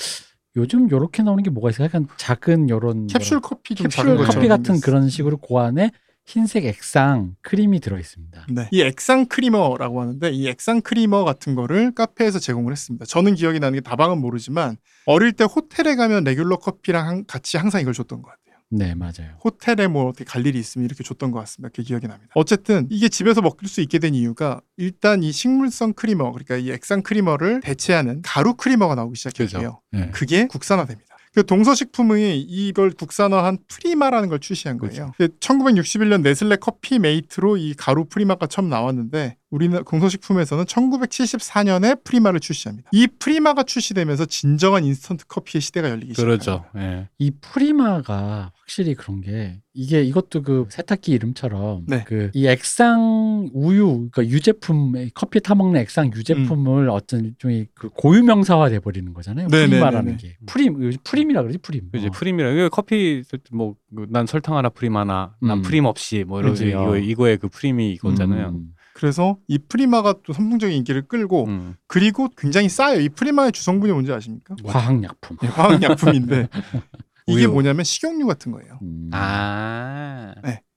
요즘 요렇게 나오는 게 뭐가 있어요? 약간 작은 요런 캡슐 커피 좀 캡슐 작은 커피 같은 생겼어요. 그런 식으로 그 안에 흰색 액상 크림이 들어 있습니다. 네. 이 액상 creamer라고 하는데 이 액상 creamer 같은 거를 카페에서 제공을 했습니다. 저는 기억이 나는 게 다방은 모르지만 어릴 때 호텔에 가면 레귤러 커피랑 한- 같이 항상 이걸 줬던 것 같아요. 네, 맞아요. 호텔에 뭐 어떻게 갈 일이 있으면 이렇게 줬던 것 같습니다. 그게 기억이 납니다. 어쨌든 이게 집에서 먹을 수 있게 된 이유가 일단 이 식물성 creamer 그러니까 이 액상 creamer를 대체하는 가루 creamer가 나오기 시작했고요. 네. 그게 국산화됩니다. 그 동서식품이 이걸 국산화한 프리마라는 걸 출시한 거예요. 1961년 네슬레 커피 메이트로 이 가루 프리마가 처음 나왔는데 우리나라 동서식품에서는 1974년에 프리마를 출시합니다. 이 프리마가 출시되면서 진정한 인스턴트 커피의 시대가 열리기 시작합니다. 그렇죠. 예. 이 프리마가 확실히 그런 게 이게 이것도 그 세탁기 이름처럼 네. 그이 액상 우유 그러니까 유제품 커피 타 먹는 액상 유제품을 어떤 일종의 그 고유 명사화 돼 버리는 거잖아요. 음. 네, 프리마라는 네, 네, 게 프림 프림이라 그러지 프림. 이제 어. 프림이라 이거 커피 뭐 난 설탕 하나 프림 하나 난 음. 프림 없이 뭐 이런 이거 어. 이거의 그 프림이 이거잖아요. 음. 그래서 이 프리마가 또 선풍적인 인기를 끌고 음. 그리고 굉장히 싸요. 이 프리마의 주성분이 뭔지 아십니까? 화학약품. 네, 화학약품인데 이게. 뭐냐면 식용유 같은 거예요. 음. 아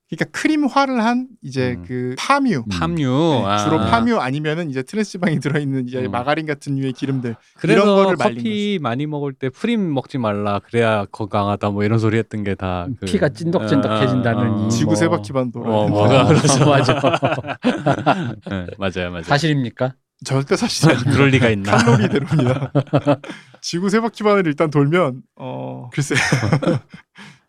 그러니까 크림화를 한 이제 음. 그 팜유 음. 팜유 네, 아. 주로 팜유 아니면은 이제 트랜스지방이 들어있는 이제 음. 마가린 같은 류의 기름들 그래서 이런 거를 말린 커피 많이 먹을 때 프림 먹지 말라 그래야 건강하다 뭐 이런 소리 했던 게다 그, 피가 찐덕찐덕해진다는 이 지구 뭐- 세 바퀴 반 돌아. 어, 그러죠. 맞아. 네, 맞아요 맞아요 사실입니까? 절대 사실 아니고 그럴 리가 있나 칼로리대로입니다. 지구 세 바퀴 반을 일단 돌면 어 글쎄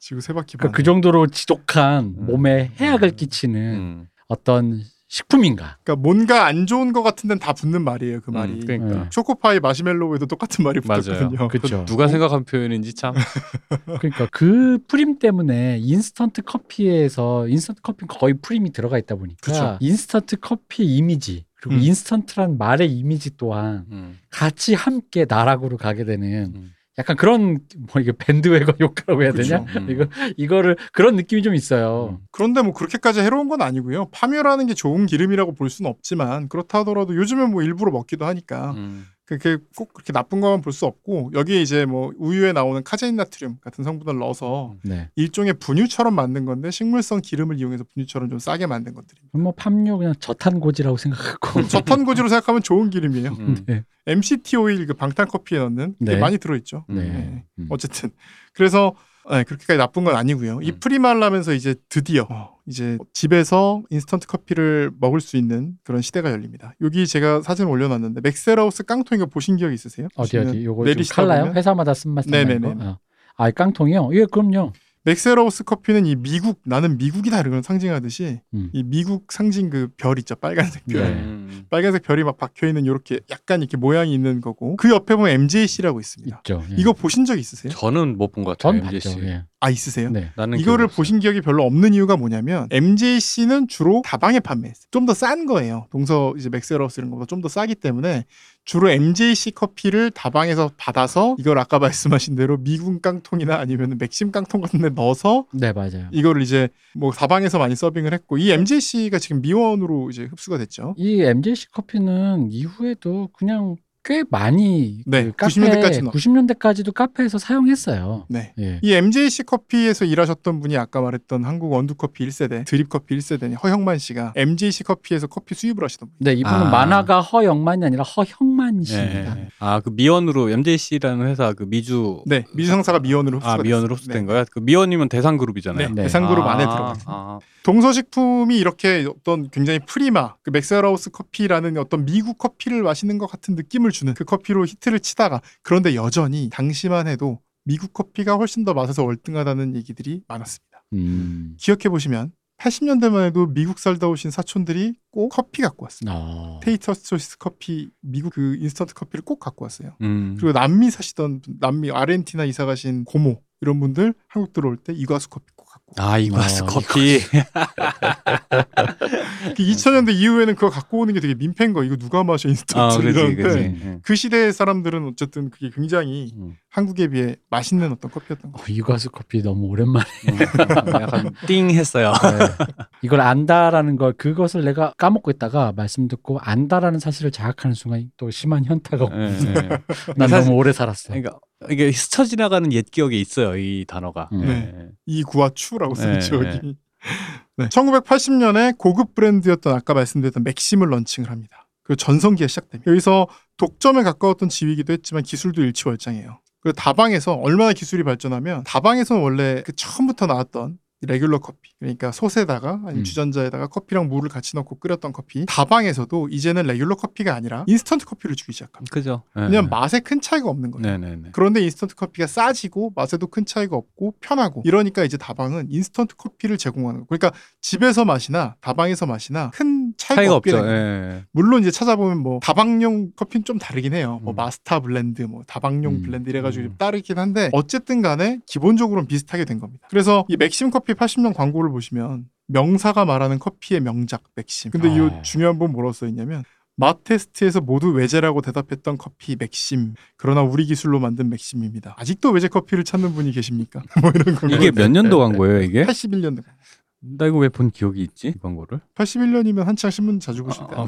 지구 세 바퀴 반. 그러니까 그 정도로 지독한 음. 몸에 해악을 끼치는 음. 어떤 식품인가? 그러니까 뭔가 안 좋은 것 같은 데는 다 붙는 말이에요. 그 말이. 음, 그러니까 네. 초코파이 마시멜로우에도 똑같은 말이 맞아요. 붙었거든요. 그렇죠. 누가 생각한 표현인지 참. 그러니까 그 프림 때문에 인스턴트 커피에서 인스턴트 커피 는 거의 프림이 들어가 있다 보니까 그쵸. 인스턴트 커피 이미지 그리고 음. 인스턴트란 말의 이미지 또한 음. 같이 함께 나락으로 가게 되는 음. 약간 그런 뭐 이게 밴드웨건 효과라고 해야 되냐? 그쵸. 음. 이거 이거를 그런 느낌이 좀 있어요. 그런데 뭐 그렇게까지 해로운 건 아니고요. 팜유라는 게 좋은 기름이라고 볼 수는 없지만 그렇다 하더라도 요즘은 뭐 일부러 먹기도 하니까 음. 그게 꼭 그렇게 나쁜 것만 볼 수 없고 여기에 이제 뭐 우유에 나오는 카제인 나트륨 같은 성분을 넣어서 네. 일종의 분유처럼 만든 건데 식물성 기름을 이용해서 분유처럼 좀 싸게 만든 것들입니다. 뭐 팜유 그냥 저탄고지라고 생각하고 저탄고지로 생각하면 좋은 기름이에요. 음. 네. MCT 오일 그 방탄 커피에 넣는 그게 네. 많이 들어있죠. 음. 네. 음. 어쨌든 그래서 네, 그렇게까지 나쁜 건 아니고요. 이 음. 프리마 나오면서 이제 드디어 어, 이제 집에서 인스턴트 커피를 먹을 수 있는 그런 시대가 열립니다. 여기 제가 사진 올려놨는데 맥스웰하우스 깡통 이거 보신 기억 있으세요? 어디 어디 보시면 요거 좀 칼라요? 보면 회사마다 쓴맛 네네네. 어. 아 깡통이요? 예 그럼요. 맥스웰하우스 커피는 이 미국 나는 미국이다 이런 걸 상징하듯이 음. 이 미국 상징 그 별 있죠 빨간색 별 네. 음. 빨간색 별이 막 박혀 있는 이렇게 약간 이렇게 모양이 있는 거고 그 옆에 보면 MJC라고 있습니다. 있죠. 예. 이거 보신 적 있으세요? 저는 못 본 것 같아요. 전 MJC. 봤죠. 예. 아 있으세요? 네. 나는 이거를. 보신 기억이 별로 없는 이유가 뭐냐면 MJC는 주로 다방에 판매했어요. 좀 더 싼 거예요. 동서 이제 맥스웰하우스 이런 것보다 좀 더 싸기 때문에 주로 MJC 커피를 다방에서 받아서 이걸 아까 말씀하신 대로 미군 깡통이나 아니면 맥심 깡통 같은 데 넣어서 네 맞아요. 이거를 이제 뭐 다방에서 많이 서빙을 했고 이 MJC가 지금 미원으로 이제 흡수가 됐죠. 이 MJC 커피는 이후에도 그냥 꽤 많이 네, 그 카페 90년대 까지는. 90년대까지도 카페에서 사용했어요. 네. 예. 이 MJC 커피에서 일하셨던 분이 아까 말했던 한국 원두 커피 1세대, 드립 커피 1세대 허형만 씨가 MJC 커피에서 커피 수입을 하시던 분. 네, 이분은 아. 만화가 허영만이 아니라 허형만 씨입니다. 예. 아그 미원으로 MJC라는 회사 그 미주 네, 미주 상사가 미원으로 흡수가 아 미원으로 됐어요. 흡수된 거야? 그 미원이면 대상 그룹이잖아요. 네, 네. 대상 그룹 아, 안에 들어가. 아, 동서식품이 이렇게 어떤 굉장히 프리마, 그 맥스웰하우스 커피라는 어떤 미국 커피를 마시는 것 같은 느낌을 주는 그 커피로 히트를 치다가 그런데 여전히 당시만 해도 미국 커피가 훨씬 더 맛에서 월등하다는 얘기들이 많았습니다. 음. 기억해 보시면 80년대만 해도 미국 살다 오신 사촌들이 꼭 커피 갖고 왔어요. 어. 테이스터스 초이스 커피, 미국 그 인스턴트 커피를 꼭 갖고 왔어요. 음. 그리고 남미 사시던 분, 남미 아르헨티나 이사 가신 고모 이런 분들 한국 들어올 때 이과수 커피 꼭 갖고 아 이과스 어, 커피. 그 2000년대 이후에는 그거 갖고 오는 게 되게 민폐인 거. 이거 누가 마셔 아 인스턴트 그렇지 이런데. 예. 그 시대의 사람들은 어쨌든 그게 굉장히 음. 한국에 비해 맛있는 어떤 커피였던 거. 어, 이과수 커피 너무 오랜만에 음. 약간 띵 했어요. 네. 이걸 안다라는 걸 그것을 내가 까먹고 있다가 말씀 듣고 안다라는 사실을 자각하는 순간 또 심한 현타가 오고 예, 예. 난 사실- 너무 오래 살았어. 그러니까 이게 스쳐 지나가는 옛 기억에 있어요 이 단어가. 음. 예. 이 구와 추라고 쓰죠 네, 여기. 네. 1980년에 고급 브랜드였던 아까 말씀드렸던 맥심을 런칭을 합니다. 그 전성기가 시작됩니다. 여기서 독점에 가까웠던 지위이기도 했지만 기술도 일취월장해요. 그 다방에서 얼마나 기술이 발전하면 다방에서는 원래 그 처음부터 나왔던 레귤러 커피 그러니까 솥에다가 아니면 음. 주전자에다가 커피랑 물을 같이 넣고 끓였던 커피 다방에서도 이제는 레귤러 커피가 아니라 인스턴트 커피를 주기 시작합니다. 그죠. 예. 왜냐면 맛에 큰 차이가 없는 거예요. 네네네. 그런데 인스턴트 커피가 싸지고 맛에도 큰 차이가 없고 편하고 이러니까 이제 다방은 인스턴트 커피를 제공하는 거. 그러니까 집에서 마시나 다방에서 마시나 큰 차이가, 차이가 없게. 되는 거예요. 예. 물론 이제 찾아보면 뭐 다방용 커피는 좀 다르긴 해요. 뭐 음. 마스터 블렌드, 뭐 다방용 음. blend 이래가지고 좀 음. 다르긴 한데 어쨌든 간에 기본적으로는 비슷하게 된 겁니다. 그래서 이 맥심 커피 80년 광고를 보시면 명사가 말하는 커피의 명작 맥심. 근데 이 아. 중요한 건 뭐라고 써 있냐면 맛 테스트에서 모두 외제라고 대답했던 커피 맥심. 그러나 우리 기술로 만든 맥심입니다. 아직도 외제 커피를 찾는 분이 계십니까? 뭐 이런 거. 이게 몇 년도 광고예요 이게? 81년도. 나 이거 왜 본 기억이 있지 이 광고를? 81년이면 한창 신문 자주 보실 때. 아,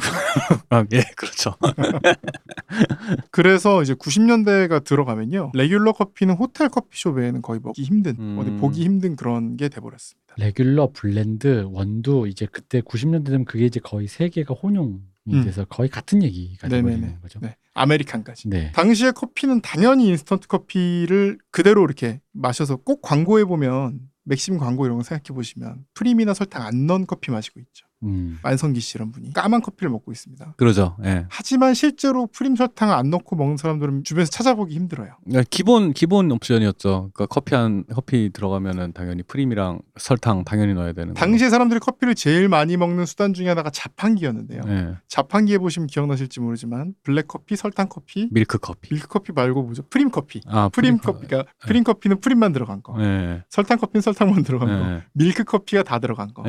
아, 예 그렇죠. 그래서 이제 90년대가 들어가면요. 레귤러 커피는 호텔 커피숍 외에는 거의 먹기 힘든, 음. 어디 보기 힘든 그런 게 돼버렸습니다. 레귤러, blend, 원두 이제 그때 90년대 되면 그게 이제 거의 세 개가 혼용이 음. 돼서 거의 같은 얘기가. 되버리는 거죠. 네. 아메리칸까지. 네. 당시에 커피는 당연히 인스턴트 커피를 그대로 이렇게 마셔서 꼭 광고에 보면 맥심 광고 이런 거 생각해 보시면 프림이나 설탕 안 넣은 커피 마시고 있죠. 음. 안성기 씨 이런 분이 까만 커피를 먹고 있습니다. 그러죠. 예. 하지만 실제로 프림 설탕을 안 넣고 먹는 사람들은 주변에서 찾아보기 힘들어요. 그러니까 기본 기본 옵션이었죠. 그러니까 커피 한 커피 들어가면은 당연히 프림이랑 설탕 당연히 넣어야 되는 거. 당시에 사람들이 커피를 제일 많이 먹는 수단 중에 하나가 자판기였는데요. 예. 자판기 해보시면 기억나실지 모르지만 블랙 커피, 설탕 커피, 밀크 커피. 밀크 커피 말고 뭐죠? 프림 커피. 아, 프림 커피가 프림 커피는 프림만 들어간 거. 예. 설탕 커피는 설탕만 들어간 거. 예. 밀크 커피가 다 들어간 거.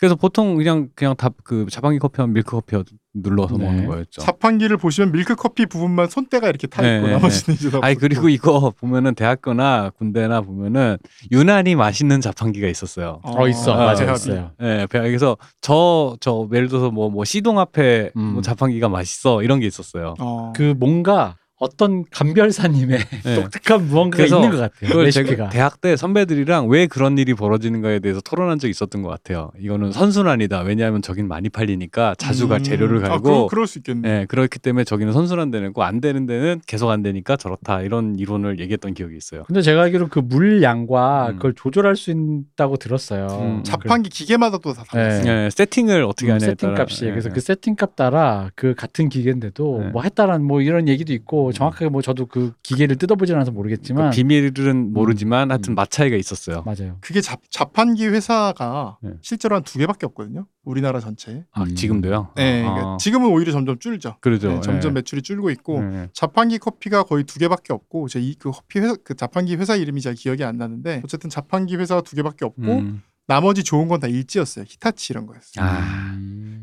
예. 그래서 보통 그냥 그냥 다 그 자판기 커피하면 밀크 커피 눌러서 네. 먹는 거였죠. 자판기를 보시면 밀크 커피 부분만 손때가 이렇게 타 있고 네, 나머지는 이제 다 아니. 그리고 이거 보면은 대학교나 군대나 보면은 유난히 맛있는 자판기가 있었어요. 어 있어 아, 맞아요 제가 있어요. 예, 그래서 저저 예를 들어서 뭐뭐 시동 앞에 음. 뭐 자판기가 맛있어 이런 게 있었어요. 어. 그 뭔가 어떤 감별사님의 예. 독특한 무언가가 그래서 있는 것 같아요. 그걸 제가 레시피가. 대학 때 선배들이랑 왜 그런 일이 벌어지는가에 대해서 토론한 적이 있었던 것 같아요. 이거는 선순환이다. 왜냐하면 저긴 많이 팔리니까 자주 갈 음. 재료를 아, 갈고 그럼 그럴 수 있겠네. 예, 그렇기 때문에 저기는 선순환 되는 거안 되는 데는 계속 안 되니까 저렇다. 이런 이론을 얘기했던 기억이 있어요. 근데 제가 알기로 그 물량과 음. 그걸 조절할 수 있다고 들었어요. 음. 자판기 기계마다 또다 달랐어요. 네. 예, 세팅을 어떻게 음, 하냐에 세팅 따라 값이 예, 그래서 예. 그 세팅 값 따라 그 같은 기계인데도 네. 뭐 했다란 뭐 이런 얘기도 있고 음. 정확하게 뭐 저도 그 기계를 뜯어보진 않아서 모르겠지만 그 비밀은 모르지만 하여튼 음. 맛 차이가 있었어요. 맞아요. 그게 자, 자판기 회사가 네. 실제로 한 두 개밖에 없거든요. 우리나라 전체에. 아, 음. 지금도요? 네, 아, 그러니까 지금은 오히려 점점 줄죠. 그러죠. 네, 점점 예. 매출이 줄고 있고 예. 자판기 커피가 거의 두 개밖에 없고 제 이 그 커피 회사 그 자판기 회사 이름이 잘 기억이 안 나는데 어쨌든 자판기 회사가 두 개밖에 없고 음. 나머지 좋은 건 다 일지였어요. 히타치 이런 거였어요. 아.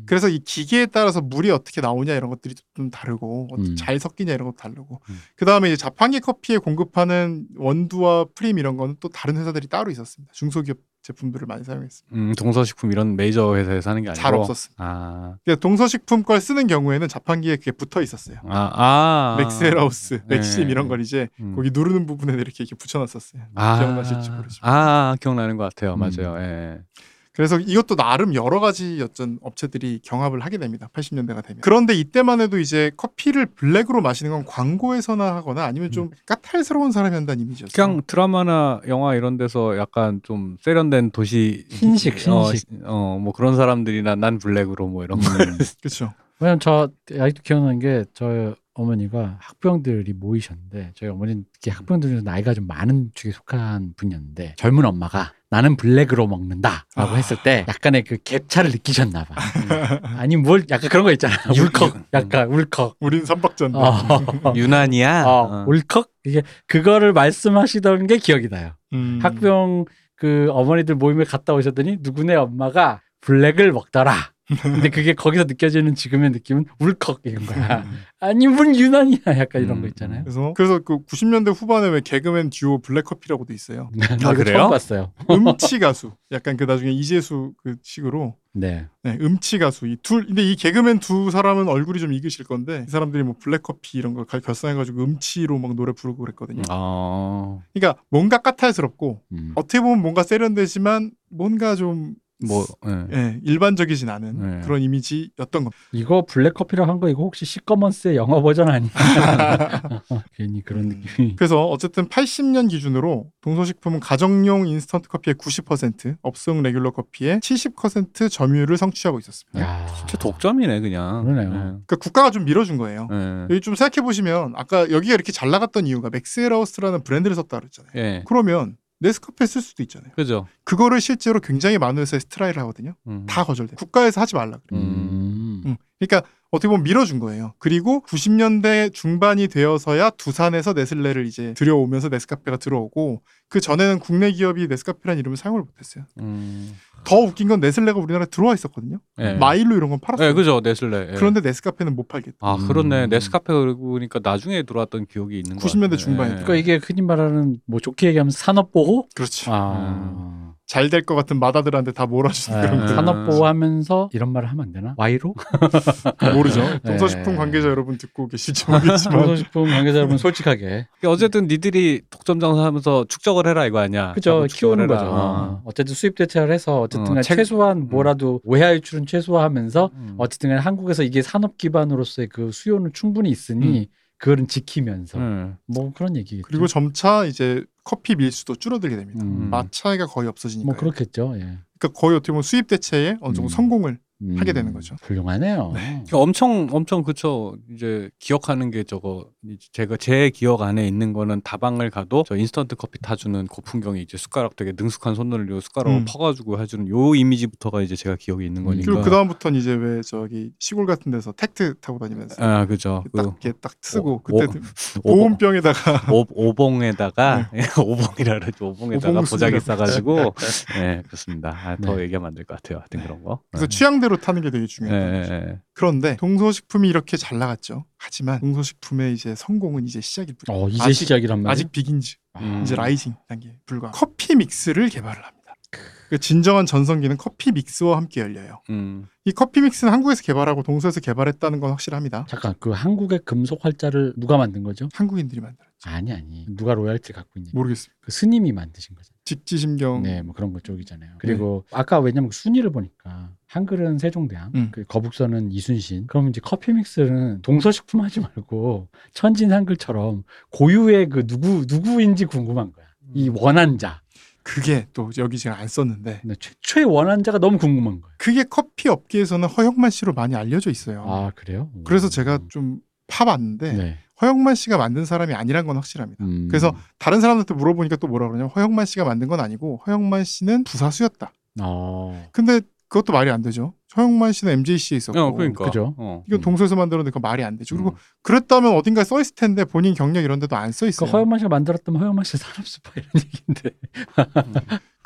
음. 그래서 이 기계에 따라서 물이 어떻게 나오냐 이런 것들이 좀 다르고 음. 잘 섞이냐 이런 것도 다르고 음. 그 다음에 이제 자판기 커피에 공급하는 원두와 프림 이런 거는 또 다른 회사들이 따로 있었습니다. 중소기업 제품들을 많이 사용했습니다. 음, 동서식품 이런 메이저 회사에서 하는 게 아니고 잘 없었습니다. 아. 그러니까 동서식품 걸 쓰는 경우에는 자판기에 그게 붙어 있었어요. 아, 아. 맥스웰하우스, 네. 맥심 이런 걸 이제 음. 거기 누르는 부분에 이렇게, 이렇게 붙여놨었어요. 아. 기억나실지 모르지만. 아, 기억나는 것 같아요. 음. 맞아요. 예. 그래서 이것도 나름 여러 가지 어떤 업체들이 경합을 하게 됩니다. 80년대가 되면. 그런데 이때만 해도 이제 커피를 블랙으로 마시는 건 광고에서나 하거나 아니면 좀 까탈스러운 사람이 한다는 이미지였어요. 그냥 드라마나 영화 이런 데서 약간 좀 세련된 도시 흰식, 어, 흰식. 어, 뭐 그런 사람들이나 난 블랙으로 뭐 이런 거. 음. 그렇죠. 왜냐면 저 아직도 기억나는 게 저희 어머니가 학부형들이 모이셨는데 저희 어머니는 학부형들 중에서 나이가 좀 많은 축에 속한 분이었는데 젊은 엄마가 나는 블랙으로 먹는다라고 아. 했을 때 약간의 그 갭차를 느끼셨나 봐. 아니 뭘 약간 그런 거 있잖아. 유- 울컥 유- 약간 울컥. 우린 삼박자인데. 어. 유난이야. 어, 어. 울컥 이게 그거를 말씀하시던 게 기억이 나요. 음. 학병 그 어머니들 모임에 갔다 오셨더니 누구네 엄마가 블랙을 먹더라. 근데 그게 거기서 느껴지는 지금의 느낌은 울컥 이런 거야. 아니 뭘 유난이야 약간 이런 음, 거 있잖아요. 그래서 그래서 그 90년대 후반에 왜 개그맨 듀오 블랙커피라고도 있어요. 나 이거 그래요? 처음 봤어요. 음치 가수. 약간 그 나중에 이재수 그 식으로 네. 네, 음치 가수 이 둘 근데 이 개그맨 두 사람은 얼굴이 좀 익으실 건데 이 사람들이 뭐 블랙커피 이런 걸 가- 결성해가지고 음치로 막 노래 부르고 그랬거든요. 어. 그러니까 뭔가 까탈스럽고 음. 어떻게 보면 뭔가 세련되지만 뭔가 좀 뭐 예. 예, 일반적이진 않은 네. 그런 이미지였던 겁니다. 이거 블랙 커피라고 한거 이거 혹시 시커먼스의 영어 버전 아니야? 괜히 그런 음. 느낌이. 그래서 어쨌든 80년 기준으로 동서식품은 가정용 인스턴트 커피의 90%, 업종 레귤러 커피의 70% 점유율을 성취하고 있었습니다. 야, 진짜 독점이네 그냥. 그러네요. 그러니까 국가가 좀 밀어준 거예요. 여기 좀 생각해 보시면 아까 여기가 이렇게 잘 나갔던 이유가 맥스웰하우스라는 브랜드를 썼다 그랬잖아요. 예. 그러면 네스카페 쓸 수도 있잖아요. 그죠. 그거를 실제로 굉장히 많은 회사에 try를 하거든요. 음. 다 거절돼. 국가에서 하지 말라 그래. 음. 음. 그러니까 어떻게 보면 밀어준 거예요. 그리고 90년대 중반이 되어서야 두산에서 네슬레를 이제 들여오면서 네스카페가 들어오고 그 전에는 국내 기업이 네스카페라는 이름을 사용을 못했어요. 음. 더 웃긴 건 네슬레가 우리나라에 들어와 있었거든요. 예. 마일로 이런 건 팔았어요. 예, 그죠. 네슬레. 예. 그런데 네스카페는 못 팔겠다. 아, 그렇네. 음. 네스카페 그러고 보니까 나중에 들어왔던 기억이 있는 거 90년대 같아요. 중반에. 그러니까 이게 흔히 말하는 뭐 좋게 얘기하면 산업 보호? 그렇죠. 아. 잘 될 것 같은 마다들한테 다 몰아주는 네, 그런 거. 산업 보호하면서 이런 말을 하면 안 되나? 와이로? 모르죠. 네. 동서식품 관계자 여러분 듣고 계실지 모르겠지만 농소식품 관계자 여러분 솔직하게. 그러니까 어쨌든 니들이 독점 장사하면서 축적을 해라 이거 아니야. 그죠 키우는 해라. 거죠. 어. 어쨌든 수입 대체를 해서 어쨌든 어, 최소한 뭐라도 외화 유출은 최소화하면서 음. 어쨌든 간 한국에서 이게 산업 기반으로서의 그 수요는 충분히 있으니 그거는 지키면서 음. 뭐 그런 얘기겠죠. 그리고 점차 이제 커피 밀수도 줄어들게 됩니다. 음. 맛 차이가 거의 없어지니까. 뭐 그렇겠죠. 예. 그러니까 거의 어떻게 보면 수입 대체에 어느 정도 음. 성공을 음, 하게 되는 거죠. 훌륭하네요. 그러니까 엄청 엄청 그쵸. 이제 기억하는 게 저거 제가 제 기억 안에 있는 거는 다방을 가도 저 인스턴트 커피 타주는 그 풍경이 이제 숟가락 되게 능숙한 손을 요 숟가락으로 음. 퍼가지고 해주는 요 이미지부터가 이제 제가 기억에 있는 거니까. 그리고 그 다음부터는 이제 왜 저기 시골 같은 데서 택트 타고 다니면서 아 그죠. 그딱 이렇게 딱 쓰고 오- 그때 오- 보온병에다가 오, 오봉에다가 오봉이라 그러죠. 오봉에다가 오봉 보자기 싸가지고. 네 그렇습니다. 아, 더 네. 얘기하면 안 될 것 같아요. 하여튼 그런 거. 그래서 네. 취향대로 타는 게 되게 예, 중요해요. 예, 예. 그런데 동서식품이 이렇게 잘 나갔죠. 하지만 동서식품의 이제 성공은 이제 시작일 뿐이에요. 어, 이제 아직- 시작이란 말이에요. 아직 Begins, 음. 이제 rising 단계 불과. 커피 믹스를 개발을 합니다. 그 진정한 전성기는 커피 믹스와 함께 열려요. 음. 이 커피 믹스는 한국에서 개발하고 동서에서 개발했다는 건 확실합니다. 잠깐 그 한국의 금속 활자를 누가 만든 거죠? 한국인들이 만들었죠. 아니 아니 누가 로열티 갖고 있냐? 모르겠습니다. 그 스님이 만드신 거죠. 직지심경. 네, 뭐 그런 거 쪽이잖아요. 그리고 아까 왜냐면 그 순위를 보니까 한글은 세종대왕, 음. 그 거북선은 이순신. 그럼 이제 커피 믹스는 동서식품 하지 말고 천진 한글처럼 고유의 그 누구 누구인지 궁금한 거야. 음. 이 원한자. 그게 또 여기 제가 안 썼는데 근데 최초의 원한자가 너무 궁금한 거야. 그게 커피 업계에서는 허영만 씨로 많이 알려져 있어요. 아 그래요? 그래서 제가 좀 파봤는데 네. 허영만 씨가 만든 사람이 아니란 건 확실합니다. 음. 그래서 다른 사람한테 물어보니까 또 뭐라 그러냐면 허영만 씨가 만든 건 아니고 허영만 씨는 부사수였다. 어. 근데 그것도 말이 안 되죠. 허영만 씨는 MJC에 있었고 어, 그러니까. 그죠. 어. 이건 음. 동서에서 만들었는데 그거 말이 안 되죠. 그리고 음. 그랬다면 어딘가에 써 있을 텐데 본인 경력 이런 데도 안 써 있어요. 허영만 씨가 만들었다면 허영만 씨 산업 스파이 이런 얘기인데.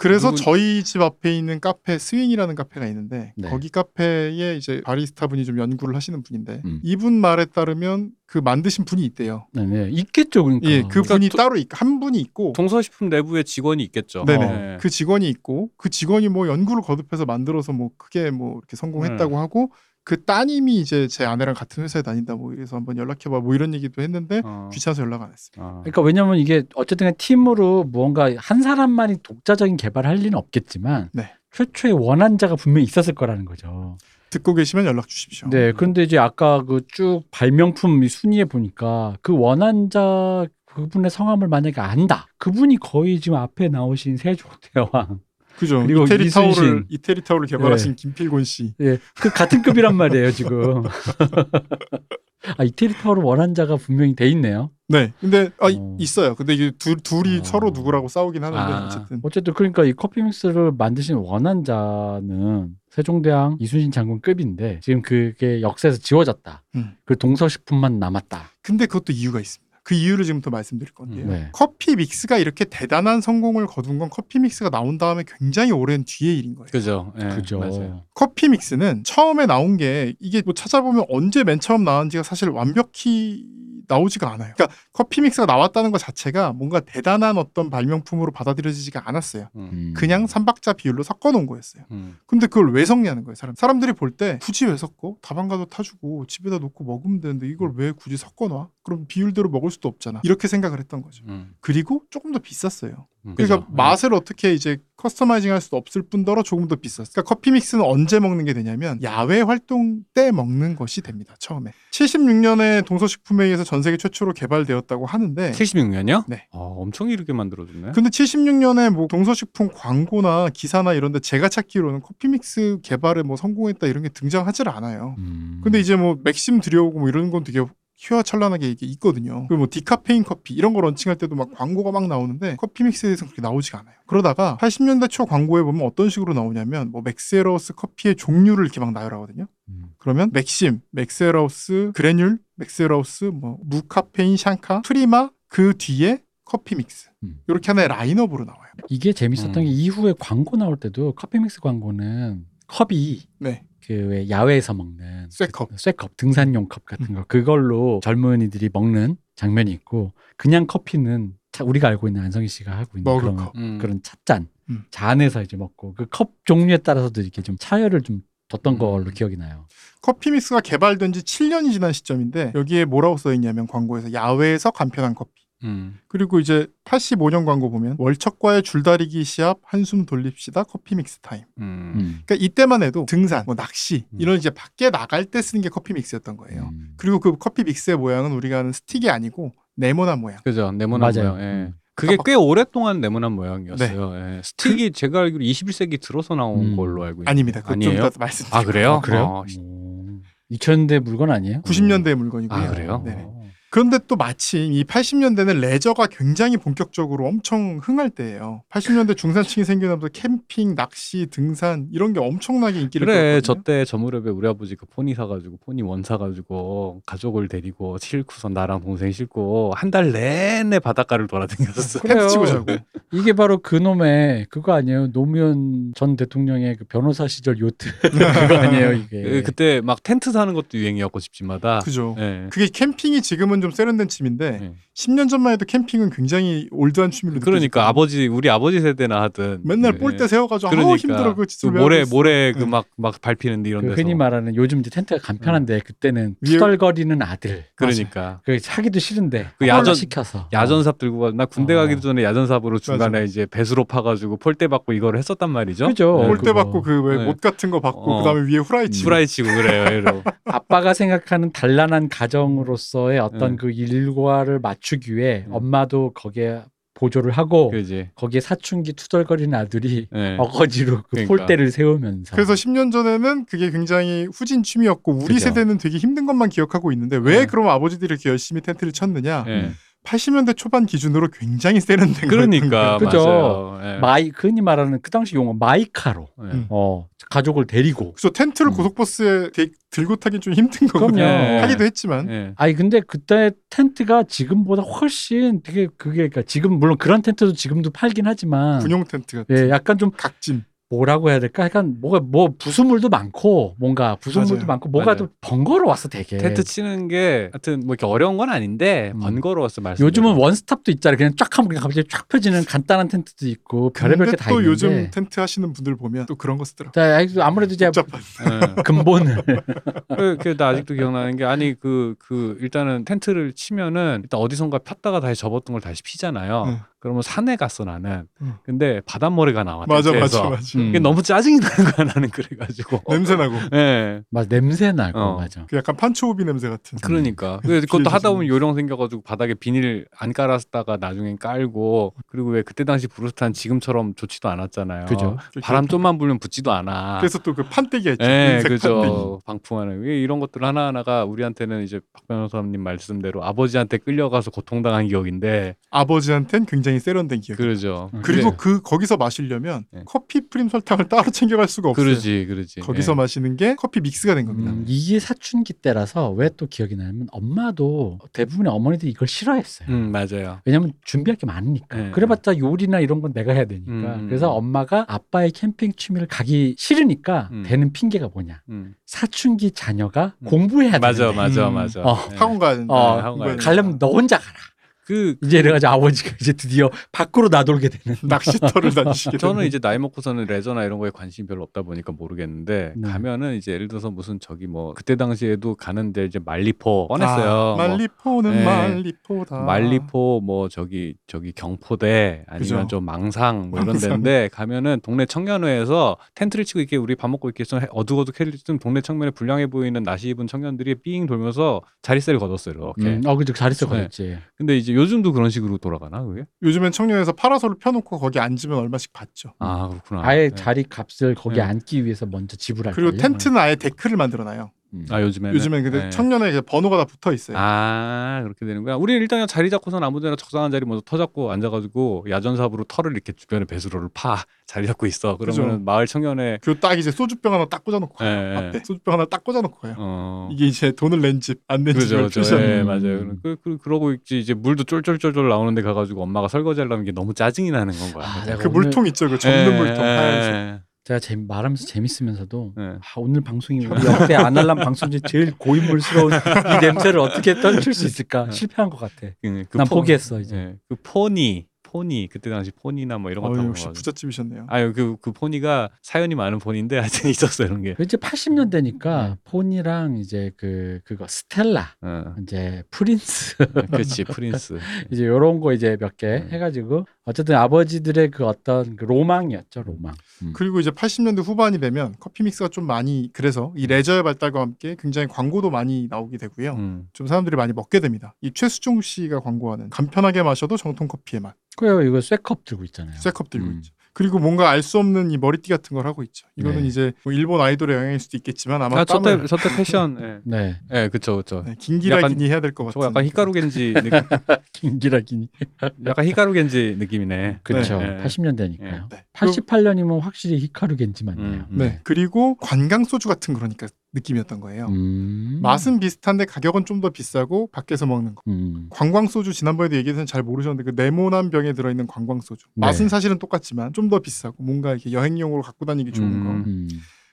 그래서 누군- 저희 집 앞에 있는 카페 스윙이라는 카페가 있는데 네. 거기 카페에 이제 바리스타 분이 좀 연구를 하시는 분인데 음. 이분 말에 따르면 그 만드신 분이 있대요. 네, 네. 있겠죠, 그러니까. 예, 그 분이 도- 따로 있, 한 분이 있고 동서식품 내부에 직원이 있겠죠. 네네. 어. 그 직원이 있고 그 직원이 뭐 연구를 거듭해서 만들어서 뭐 크게 뭐 이렇게 성공했다고 네. 하고 그 따님이 이제 제 아내랑 같은 회사에 다닌다 뭐 그래서 한번 연락해봐 뭐 이런 얘기도 했는데 어. 귀찮아서 연락 안 했어요. 어. 그러니까 왜냐면 이게 어쨌든 팀으로 무언가 한 사람만이 독자적인 개발을 할 리는 없겠지만 네. 최초의 원한자가 분명히 있었을 거라는 거죠. 듣고 계시면 연락 주십시오. 네. 그런데 이제 아까 그 쭉 발명품 이 순위에 보니까 그 원한자 그분의 성함을 만약에 안다. 그분이 거의 지금 앞에 나오신 세종대왕. 그죠. 그리고 이태리 이순신. 타올을 이태리 타올을 개발하신 김필곤 씨. 예. 그 같은 급이란 말이에요, 지금. 아, 이태리 타워로 원한자가 분명히 돼 있네요. 네. 근데 아, 이- 어. 있어요. 근데 이게 둘 둘이 어. 서로 누구라고 싸우긴 하는데 아. 어쨌든 어쨌든 그러니까 이 커피 믹스를 만드신 원한자는 세종대왕 이순신 장군급인데 지금 그게 역사에서 지워졌다. 음. 그 동서식품만 남았다. 근데 그것도 이유가 있습니다. 그 이유를 지금부터 말씀드릴 건데요. 음, 네. 커피 믹스가 이렇게 대단한 성공을 거둔 건 커피 믹스가 나온 다음에 굉장히 오랜 뒤의 일인 거예요. 그죠. 예, 그죠. 맞아요. 커피 믹스는 처음에 나온 게 이게 뭐 찾아보면 언제 맨 처음 나왔는지가 사실 완벽히 나오지가 않아요. 그러니까 커피 믹스가 나왔다는 것 자체가 뭔가 대단한 어떤 발명품으로 받아들여지지가 않았어요. 음. 음. 그냥 삼박자 비율로 섞어 놓은 거였어요. 음. 근데 그걸 왜 섞냐는 거예요. 사람 사람들이 볼 때 굳이 왜 섞어? 다방 가도 타주고 집에다 놓고 먹으면 되는데 이걸 왜 굳이 섞어 놔? 그럼 비율대로 먹을 수도 없잖아. 이렇게 생각을 했던 거죠. 음. 그리고 조금 더 비쌌어요. 음. 그러니까 그죠. 맛을 어떻게 이제 customizing 할 수도 없을 뿐더러 조금 더 비쌌어요. 그러니까 커피 믹스는 언제 먹는 게 되냐면 야외 활동 때 먹는 것이 됩니다. 처음에 76년에 동서식품에 의해서 전 세계 최초로 개발되었다고 하는데 76년이요? 네. 아, 엄청 이르게 만들어줬네. 근데 76년에 뭐 동서식품 광고나 기사나 이런 데 제가 찾기로는 커피 믹스 개발에 뭐 성공했다 이런 게 등장하질 않아요. 음. 근데 이제 뭐 맥심 들여오고 뭐 이런 건 되게 휘황찬란하게 이게 있거든요. 그리고 뭐 디카페인 커피 이런 거 launching할 때도 막 광고가 막 나오는데 커피 믹스에 대해서는 그렇게 나오지가 않아요. 그러다가 80년대 초 광고에 보면 어떤 식으로 나오냐면 뭐 맥스웰 하우스 커피의 종류를 이렇게 막 나열하거든요. 음. 그러면 맥심, 맥스웰 하우스 granule, 맥스웰 하우스 뭐 무카페인 상카, 프리마 그 뒤에 커피 믹스 음. 이렇게 하나의 라인업으로 나와요. 이게 재밌었던 음. 게 이후에 광고 나올 때도 커피 믹스 광고는 컵이 네, 그 왜 야외에서 먹는 쇠컵. 그 쇠컵 등산용 컵 같은 거 그걸로 젊은이들이 먹는 장면이 있고 그냥 커피는 차- 우리가 알고 있는 안성기 씨가 하고 있는 그런 머그컵. 음. 그런 찻잔 음. 잔에서 이제 먹고 그 컵 종류에 따라서도 이렇게 좀 차이를 좀 뒀던 음. 걸로 기억이 나요. 커피 믹스가 개발된 지 7년이 지난 시점인데 여기에 뭐라고 써 있냐면 광고에서 야외에서 간편한 커피. 음. 그리고 이제 85년 광고 보면 월척과의 줄다리기 시합 한숨 돌립시다 커피 믹스 타임. 음. 음. 그러니까 이때만 해도 등산, 뭐 낚시 음. 이런 이제 밖에 나갈 때 쓰는 게 커피 믹스였던 거예요. 음. 그리고 그 커피 믹스의 모양은 우리가 아는 스틱이 아니고 네모난 모양. 그죠. 네모난 맞아요. 모양. 예. 음. 그게 꽤 오랫동안 네모난 모양이었어요. 예. 스틱이 제가 알기로 21세기 들어서 나온 음. 걸로 알고 있는데 아닙니다. 좀? 이따 말씀드릴게요. 아 그래요? 아, 그래요? 어, 씨. 오, 2000년대 물건 아니에요? 90년대 물건이고요. 아, 그래요? 네네. 어. 그런데 또 마침 이 80년대는 레저가 굉장히 본격적으로 엄청 흥할 때예요. 80년대 중산층이 생겨나면서 캠핑, 낚시, 등산 이런 게 엄청나게 인기를 그래 끌었거든요. 저때 저 무렵에 우리 아버지 그 포니 사가지고 포니 원 사가지고 가족을 데리고 싣고선 나랑 동생 싣고 한 달 내내 바닷가를 돌아다녔었어. 텐트 치고 자고. 이게 바로 그 놈의 그거 아니에요? 노무현 전 대통령의 그 변호사 시절 요트 그거 아니에요 이게? 그- 그때 막 텐트 사는 것도 유행이었고 집집마다. 그죠. 예. 그게 캠핑이 지금은 좀 세련된 취미인데 네. 10년 전만 해도 캠핑은 굉장히 올드한 취미로 그러니까. 아버지 우리 아버지 세대나 하든 맨날 네. 볼때 세워가지고 그러니까 힘들어 그그 짓을 왜 모래. 모래 그 네. 막막 밟히는데 이런 그 데서 흔히 말하는 요즘 이제 텐트가 간편한데 그때는 위에- 투덜거리는 아들 그러니까 그 사기도 싫은데 그 야전- 시켜서 야전삽 들고 가. 나 군대 어. 가기도 전에 야전삽으로 중간에 맞아. 이제 배수로 파가지고 폴대 받고 이거를 했었단 말이죠. 그죠. 네. 그거. 받고 그왜 네. 옷 같은 거 받고 어. 그다음에 위에 후라이 치고 후라이 치고 그래요. 이러. 아빠가 생각하는 단란한 가정으로서의 어떤 음. 그 일과를 맞추기 위해 음. 엄마도 거기에 보조를 하고 그지. 거기에 사춘기 투덜거리는 아들이 예. 어거지로 그 그러니까. 폴대를 세우면서 그래서 10년 전에는 그게 굉장히 후진 취미였고 우리 그죠. 세대는 되게 힘든 것만 기억하고 있는데 왜 네. 그럼 아버지들이 이렇게 열심히 텐트를 쳤느냐? 예. 80년대 초반 기준으로 굉장히 세련된 그러니까 그죠. 예. 마이 흔히 말하는 그 당시 용어 마이카로 예. 음. 어 가족을 데리고 그래서 텐트를 음. 고속버스에 대- 들고 타긴 좀 힘든 거거든요. 예. 하기도 했지만 예. 아니 근데 그때 텐트가 지금보다 훨씬 되게 그게 그러니까 지금 물론 그런 텐트도 지금도 팔긴 하지만 군용 텐트 같은 예 약간 좀 각진. 뭐라고 해야 될까? 약간 뭐가 뭐 부수물도 많고 뭔가 부수물도 맞아요. 많고 뭐가 맞아요. 좀 번거로웠어 되게. 텐트 치는 게 하여튼 뭐 이렇게 어려운 건 아닌데 음. 번거로웠어 말씀. 요즘은 원스톱도 있잖아요. 그냥 쫙 하면 그냥 갑자기 쫙 펴지는 간단한 텐트도 있고 별의별 게다또 있는데. 요즘 텐트 하시는 분들 보면 또 그런 거 쓰더라고. 자, 아무래도 이제. 예. 근본을 그, 그, 나 아직도 기억나는 게, 아니, 그, 그, 일단은 텐트를 치면은, 일단 어디선가 폈다가 다시 접었던 걸 다시 피잖아요. 응. 그러면 산에 갔어, 나는. 응. 근데 바닷머리가 나와. 맞아. 맞아, 맞아. 음. 이게 너무 짜증이 나는 거야, 나는 그래가지고. 냄새 나고. 예. 막 냄새 나고 어. 맞아. 그 약간 판초오비 냄새 같은. 그러니까. 그래서 그것도 하다 보면. 요령 생겨가지고 바닥에 비닐 안 깔았다가 나중엔 깔고, 그리고 왜 그때 당시 브루스탄 지금처럼 좋지도 않았잖아요. 그죠. 바람 좀만 불면 붙지도 않아. 그래서 또 그 판때기가 있죠. 예, 은색 판때기. 그죠. 방풍하는 이- 이런 것들 하나 하나가 우리한테는 이제 박 변호사님 말씀대로 아버지한테 끌려가서 고통당한 기억인데, 아버지한텐 굉장히 세련된 기억. 그러죠. 음. 그리고 그래. 그 거기서 마시려면 네. 커피 프림 설탕을 따로 챙겨갈 수가 없어요. 그러지, 그러지. 거기서 예. 마시는 게 커피 믹스가 된 겁니다. 음, 이게 사춘기 때라서 왜 또 기억이 나냐면 엄마도 대부분의 어머니들이 이걸 싫어했어요. 음, 맞아요. 왜냐면 준비할 게 많으니까. 네. 그래봤자 요리나 이런 건 내가 해야 되니까. 음, 그래서 음. 엄마가 아빠의 캠핑 취미를 가기 싫으니까 음. 되는 핑계가 뭐냐. 음. 사춘기 자녀가 음. 공부해야 맞아, 되는데. 맞아, 음. 맞아. 어, 예. 학원 가야 된다. 어, 네, 학원 가야 된다. 가려면 너 혼자 가라. 그 이제 이래가지고 아버지가 이제 드디어 밖으로 나돌게 되는. 낚시터를 다니시게 저는. 이제 나이 먹고서는 레저나 이런 거에 관심이 별로 없다 보니까 모르겠는데 네. 가면은 이제 예를 들어서 무슨 저기 뭐 그때 당시에도 가는데 이제 말리포 뻔했어요. 아, 뭐 말리포는 네. 말리포다. 말리포 뭐 저기 저기 경포대 아니면 그죠. 좀 망상 뭐 이런. 데인데 가면은 동네 청년회에서 텐트를 치고 이렇게 우리 밥 먹고 이렇게 좀 어둑어둑 해좀 동네 청년에 불량해 보이는 나시 입은 청년들이 삥 돌면서 자리세를 거뒀어요 이렇게. 음, 어, 그죠. 잘했어, 네. 그랬지. 근데 이제 요즘도 그런 식으로 돌아가나 그게? 요즘엔 청년회에서 파라솔을 펴놓고 거기 앉으면 얼마씩 받죠. 아 그렇구나. 아예 네. 자리 값을 거기 네. 앉기 위해서 먼저 지불할 그리고 거예요. 텐트는 아예 데크를 만들어놔요. 음. 아 요즘에는 요즘엔 근데 네. 청년회 이제 번호가 다 붙어 있어요. 아 그렇게 되는구나. 우리 일단 그냥 자리 잡고선 아무데나 적당한 자리 먼저 터 잡고 앉아가지고 야전삽으로 터를 이렇게 주변에 배수로를 파 자리 잡고 있어. 그러면 그죠. 은 마을 청년회 그 딱 이제 소주병 하나 딱 꽂아놓고 가요. 예, 예. 앞에 소주병 하나 딱 꽂아놓고 가요. 어 이게 이제 돈을 낸 집 안 낸 집을 그죠. 표시하는 예 음. 맞아요. 그, 그 그러고 있지 이제 물도 쫄쫄쫄쫄 나오는데 가가지고 엄마가 설거지하려는 게 너무 짜증이 나는 건 거야. 아, 그 오늘- 물통 있죠. 그 접는 예, 물통 하얀색. 예, 제가 재, 말하면서 재밌으면서도 예. 아, 오늘 방송이 우리 역대 아날람 방송 중에 제일 고인물스러운 이 냄새를 어떻게 떨칠 수 있을까 실패한 것 같아. 그, 그 난 포- 포기했어 이제. 예, 그 포니 포니 그때 당시 포니나 뭐 이런 거 어, 타고 역시 가가지고. 부잣집이셨네요. 아유 그, 그 포니가 사연이 많은 포니인데 하여튼 있었어요 이런 게. 이제 80년대니까 포니랑 이제 그 그거 스텔라 어. 이제 프린스 그렇지 프린스. 이제 요런 거 이제 몇 개 음. 해가지고 어쨌든 아버지들의 그 어떤 그 로망이었죠 로망. 음. 그리고 이제 80년대 후반이 되면 커피 믹스가 좀 많이 그래서 이 레저의 발달과 함께 굉장히 광고도 많이 나오게 되고요. 음. 좀 사람들이 많이 먹게 됩니다. 이 최수종 씨가 광고하는 간편하게 마셔도 정통 커피의 맛. 그래요. 이거 쇠컵 들고 있잖아요. 쇠컵 들고 음. 있죠. 그리고 뭔가 알 수 없는 이 머리띠 같은 걸 하고 있죠. 이거는 네. 이제 뭐 일본 아이돌의 영향일 수도 있겠지만 아마 아, 저때 땀을 저때 패션. 예. 네. 예, 그쵸, 그쵸. 네, 긴기라기니 해야 될 것 같은. 저거 약간 히카루 겐지 느낌, 긴기라기니. 약간 히카루 겐지 느낌이네. 그렇죠. 네. 80년대니까요. 네. 88년이면 확실히 히카루 겐지 맞네요. 음, 네. 그리고 관광 소주 같은 그러니까 느낌이었던 거예요. 음. 맛은 비슷한데 가격은 좀 더 비싸고 밖에서 먹는 거. 음. 관광 소주 지난번에도 얘기해서 잘 모르셨는데 그 네모난 병에 들어있는 관광 소주. 네. 맛은 사실은 똑같지만 좀 더 비싸고 뭔가 이렇게 여행용으로 갖고 다니기 좋은 음. 거. 음.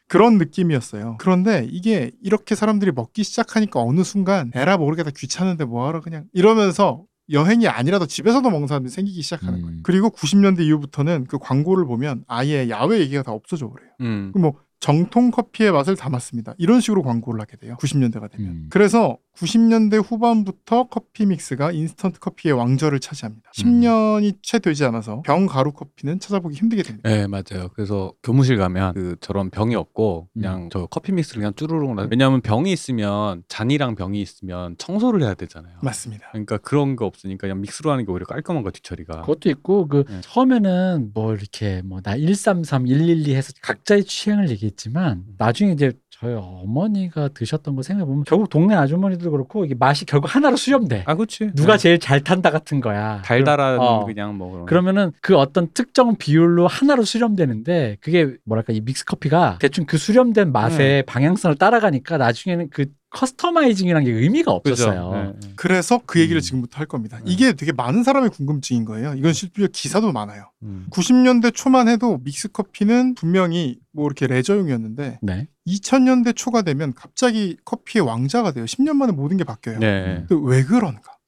그런 느낌이었어요. 그런데 이게 이렇게 사람들이 먹기 시작하니까 어느 순간 에라 모르게 다 귀찮은데 뭐하러 그냥 이러면서 여행이 아니라도 집에서도 먹는 사람들이 생기기 시작하는 음. 거예요. 그리고 90년대 이후부터는 그 광고를 보면 아예 야외 얘기가 다 없어져 버려요. 음. 뭐 정통 커피의 맛을 담았습니다. 이런 식으로 광고를 하게 돼요. 90년대가 되면. 음. 그래서 90년대 후반부터 커피 믹스가 인스턴트 커피의 왕좌를 차지합니다. 10년이 채 되지 않아서 병 가루 커피는 찾아보기 힘들게 됩니다. 네 맞아요. 그래서 교무실 가면 그 저런 병이 없고 그냥 저 커피 믹스를 그냥 쭈루룩 나. 왜냐하면 병이 있으면 잔이랑 병이 있으면 청소를 해야 되잖아요. 맞습니다. 그러니까 그런 거 없으니까 그냥 믹스로 하는 게 오히려 깔끔한 거 뒤처리가. 그것도 있고 그 네. 처음에는 뭐 이렇게 뭐 나 133, 112 해서 각자의 취향을 얘기했지만 나중에 이제 저희 어머니가 드셨던 거 생각해 보면 결국 동네 아주머니도 그렇고 이게 맛이 결국 하나로 수렴돼. 아 그렇지. 누가 네. 제일 잘 탄다 같은 거야. 달달한 어. 그냥 뭐 그런. 그러면은 그 어떤 특정 비율로 하나로 수렴되는데 그게 뭐랄까 이 믹스 커피가 대충 그 수렴된 음. 맛의 방향성을 따라가니까 나중에는 그 customizing이라는 게 의미가? 없었어요. 네, 네. 그래서 그 얘기를 음. 지금부터 할 겁니다. 네. 이게 되게 많은 사람의 궁금증인 거예요. 이건 실제 기사도 많아요. 음. 90년대 초만 해도 믹스 커피는 분명히 뭐 이렇게 레저용이었는데 네. 2000년대 초가 되면 갑자기 커피의 왕자가 돼요. 10년 만에 모든 게 바뀌어요. 네. 근데 왜 그런가?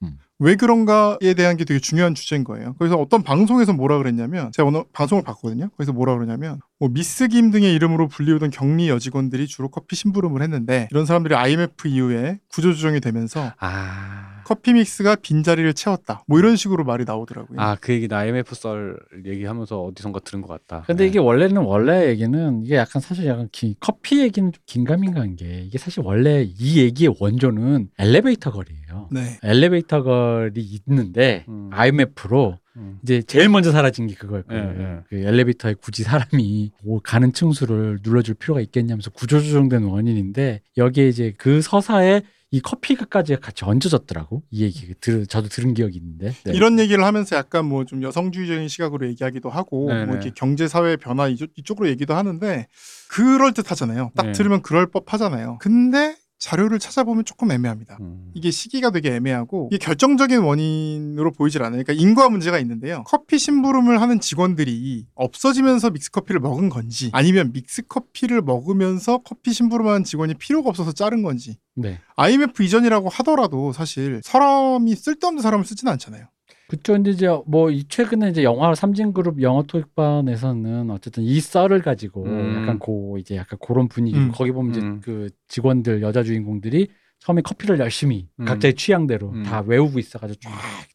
음. 왜 그런가에 대한 게 되게 중요한 주제인 거예요. 그래서 어떤 방송에서 뭐라 그랬냐면 제가 오늘 방송을 봤거든요. 거기서 뭐라 그러냐면 뭐 미스김 등의 이름으로 불리우던 격리 여직원들이 주로 커피 심부름을 했는데 이런 사람들이 IMF 이후에 구조조정이 되면서 아. 커피 믹스가 빈자리를 채웠다. 뭐 이런 식으로 말이 나오더라고요. 아, 그 얘기는 IMF 썰 얘기하면서 어디선가 들은 것 같다. 근데 네. 이게 원래는 원래 얘기는 이게 약간 사실 약간 기- 커피 얘기는 좀 긴가민가한 게 이게 사실 원래 이 얘기의 원조는 엘리베이터 거리예요. 네. 엘리베이터 거리 있는데 음. IMF로 음. 이제 제일 먼저 사라진 게 그거였거든요. 예, 예. 그 엘리베이터에 굳이 사람이 뭐 가는 층수를 눌러줄 필요가 있겠냐면서 구조조정된 원인인데 여기에 이제 그 서사에 이 커피까지 같이 얹어졌더라고. 이 얘기 들, 저도 들은 기억이 있는데. 네. 이런 얘기를 하면서 약간 뭐 좀 여성주의적인 시각으로 얘기하기도 하고 네네. 뭐 이렇게 경제 사회 변화 이쪽, 이쪽으로 얘기도 하는데 그럴 듯하잖아요. 딱 네. 들으면 그럴 법하잖아요. 근데 자료를 찾아보면 조금 애매합니다. 음. 이게 시기가 되게 애매하고 이게 결정적인 원인으로 보이질 않아요. 그러니까 인과 문제가 있는데요. 커피 심부름을 하는 직원들이 없어지면서 믹스 커피를 먹은 건지 아니면 믹스 커피를 먹으면서 커피 심부름하는 직원이 필요가 없어서 자른 건지 네. IMF 이전이라고 하더라도 사실 사람이 쓸데없는 사람을 쓰지는 않잖아요. 그쵸. 근데 이제 뭐이 최근에 이제 영화 삼진그룹 영어 토익반에서는 어쨌든 이 썰을 가지고 음. 약간 고 이제 약간 그런 분위기 음. 거기 보면 이제 음. 그 직원들 여자 주인공들이 처음에 커피를 열심히 음. 각자의 취향대로 음. 다 외우고 있어가지고 쫙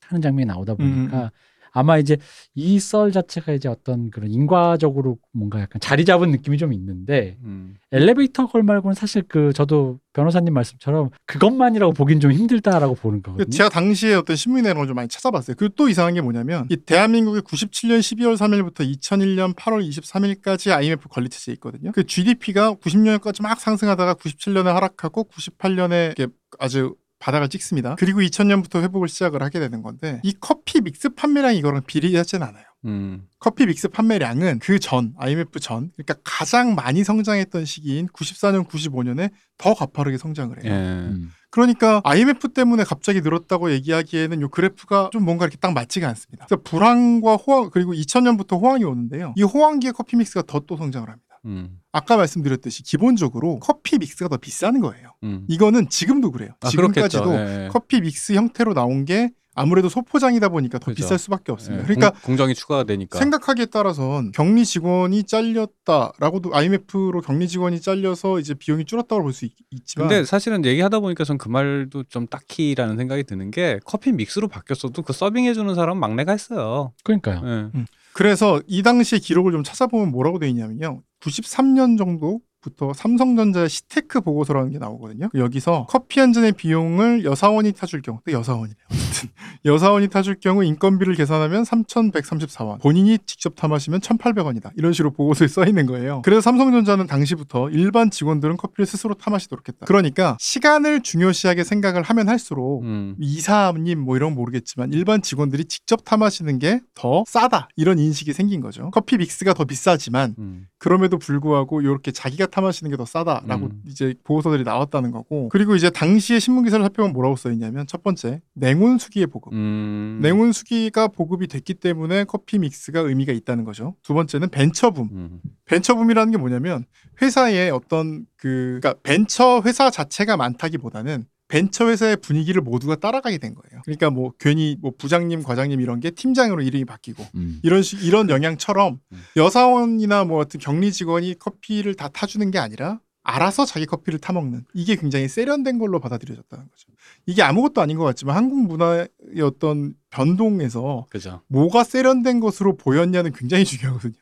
타는 장면이 나오다 보니까 음. 아마 이제 이 썰 자체가 이제 어떤 그런 인과적으로 뭔가 약간 자리 잡은 느낌이 좀 있는데 음. 엘리베이터 걸 말고는 사실 그 저도 변호사님 말씀처럼 그것만이라고 보긴 좀 힘들다라고 보는 거거든요. 그 제가 당시에 어떤 신문 내용을 좀 많이 찾아봤어요. 그리고 또 이상한 게 뭐냐면 이 대한민국이 97년 12월 3일부터 2001년 8월 23일까지 IMF 관리체제에 있거든요. 그 GDP가 90년까지 막 상승하다가 97년에 하락하고 98년에 이렇게 아주 바닥을 찍습니다. 그리고 2000년부터 회복을 시작을 하게 되는 건데 이 커피 믹스 판매량이 이거랑 비례하지는 않아요. 음. 커피 믹스 판매량은 그 전, IMF 전, 그러니까 가장 많이 성장했던 시기인 94년, 95년에 더 가파르게 성장을 해요. 예. 음. 그러니까 IMF 때문에 갑자기 늘었다고 얘기하기에는 이 그래프가 좀 뭔가 이렇게 딱 맞지가 않습니다. 그래서 불황과 호황 그리고 2000년부터 호황이 오는데요. 이 호황기에 커피 믹스가 더 또 성장을 합니다. 음. 아까 말씀드렸듯이 기본적으로 커피 믹스가 더 비싼 거예요. 음. 이거는 지금도 그래요. 아, 지금까지도. 예, 예. 커피 믹스 형태로 나온 게 아무래도 소포장이다 보니까 더 그죠. 비쌀 수밖에 없습니다. 예. 그러니까 공, 공정이 추가가 되니까. 생각하기에 따라선 격리 직원이 잘렸다라고도 IMF로 격리 직원이 잘려서 이제 비용이 줄었다고 볼 수 있지만 근데 사실은 얘기하다 보니까 전 그 말도 좀 딱히라는 생각이 드는 게 커피 믹스로 바뀌었어도 그 서빙해 주는 사람은 막내가 했어요. 그러니까요. 예. 그래서 이 당시의 기록을 좀 찾아보면 뭐라고 돼 있냐면요. 93년 정도 이 시기부터 삼성전자의 시테크 보고서라는 게 나오거든요. 여기서 커피 한 잔의 비용을 여사원이 타줄 경우. 어쨌든 여사원이 타줄 경우 인건비를 계산하면 3,134원, 본인이 직접 타 마시면 1,800원이다. 이런 식으로 보고서에 써 있는 거예요. 그래서 삼성전자는 당시부터 일반 직원들은 커피를 스스로 타 마시도록 했다. 그러니까 시간을 중요시하게 생각을 하면 할수록 음. 이사님 뭐 이런 거 모르겠지만 일반 직원들이 직접 타 마시는 게 더 싸다 이런 인식이 생긴 거죠. 커피 믹스가 더 비싸지만 음. 그럼에도 불구하고 이렇게 자기가 타 마시는 게 더 싸다라고 음. 이제 보고서들이 나왔다는 거고 그리고 이제 당시에 신문 기사를 살펴보면 뭐라고 써 있냐면 첫 번째 냉온수기의 보급. 음. 냉온수기가 보급이 됐기 때문에 커피 믹스가 의미가 있다는 거죠. 두 번째는 벤처붐. 음. 벤처붐이라는 게 뭐냐면 회사의 어떤 그 그러니까 벤처 회사 자체가 많다기보다는 벤처 회사의 분위기를 모두가 따라가게 된 거예요. 그러니까 뭐 괜히 뭐 부장님, 과장님 이런 게 팀장으로 이름이 바뀌고 음. 이런 식 이런 영향처럼 음. 여사원이나 뭐 어떤 경리 직원이 커피를 다 타주는 게 아니라 알아서 자기 커피를 타 먹는 이게 굉장히 세련된 걸로 받아들여졌다는 거죠. 이게 아무것도 아닌 것 같지만 한국 문화의 어떤 변동에서 그죠. 뭐가 세련된 것으로 보였냐는 굉장히 중요하거든요.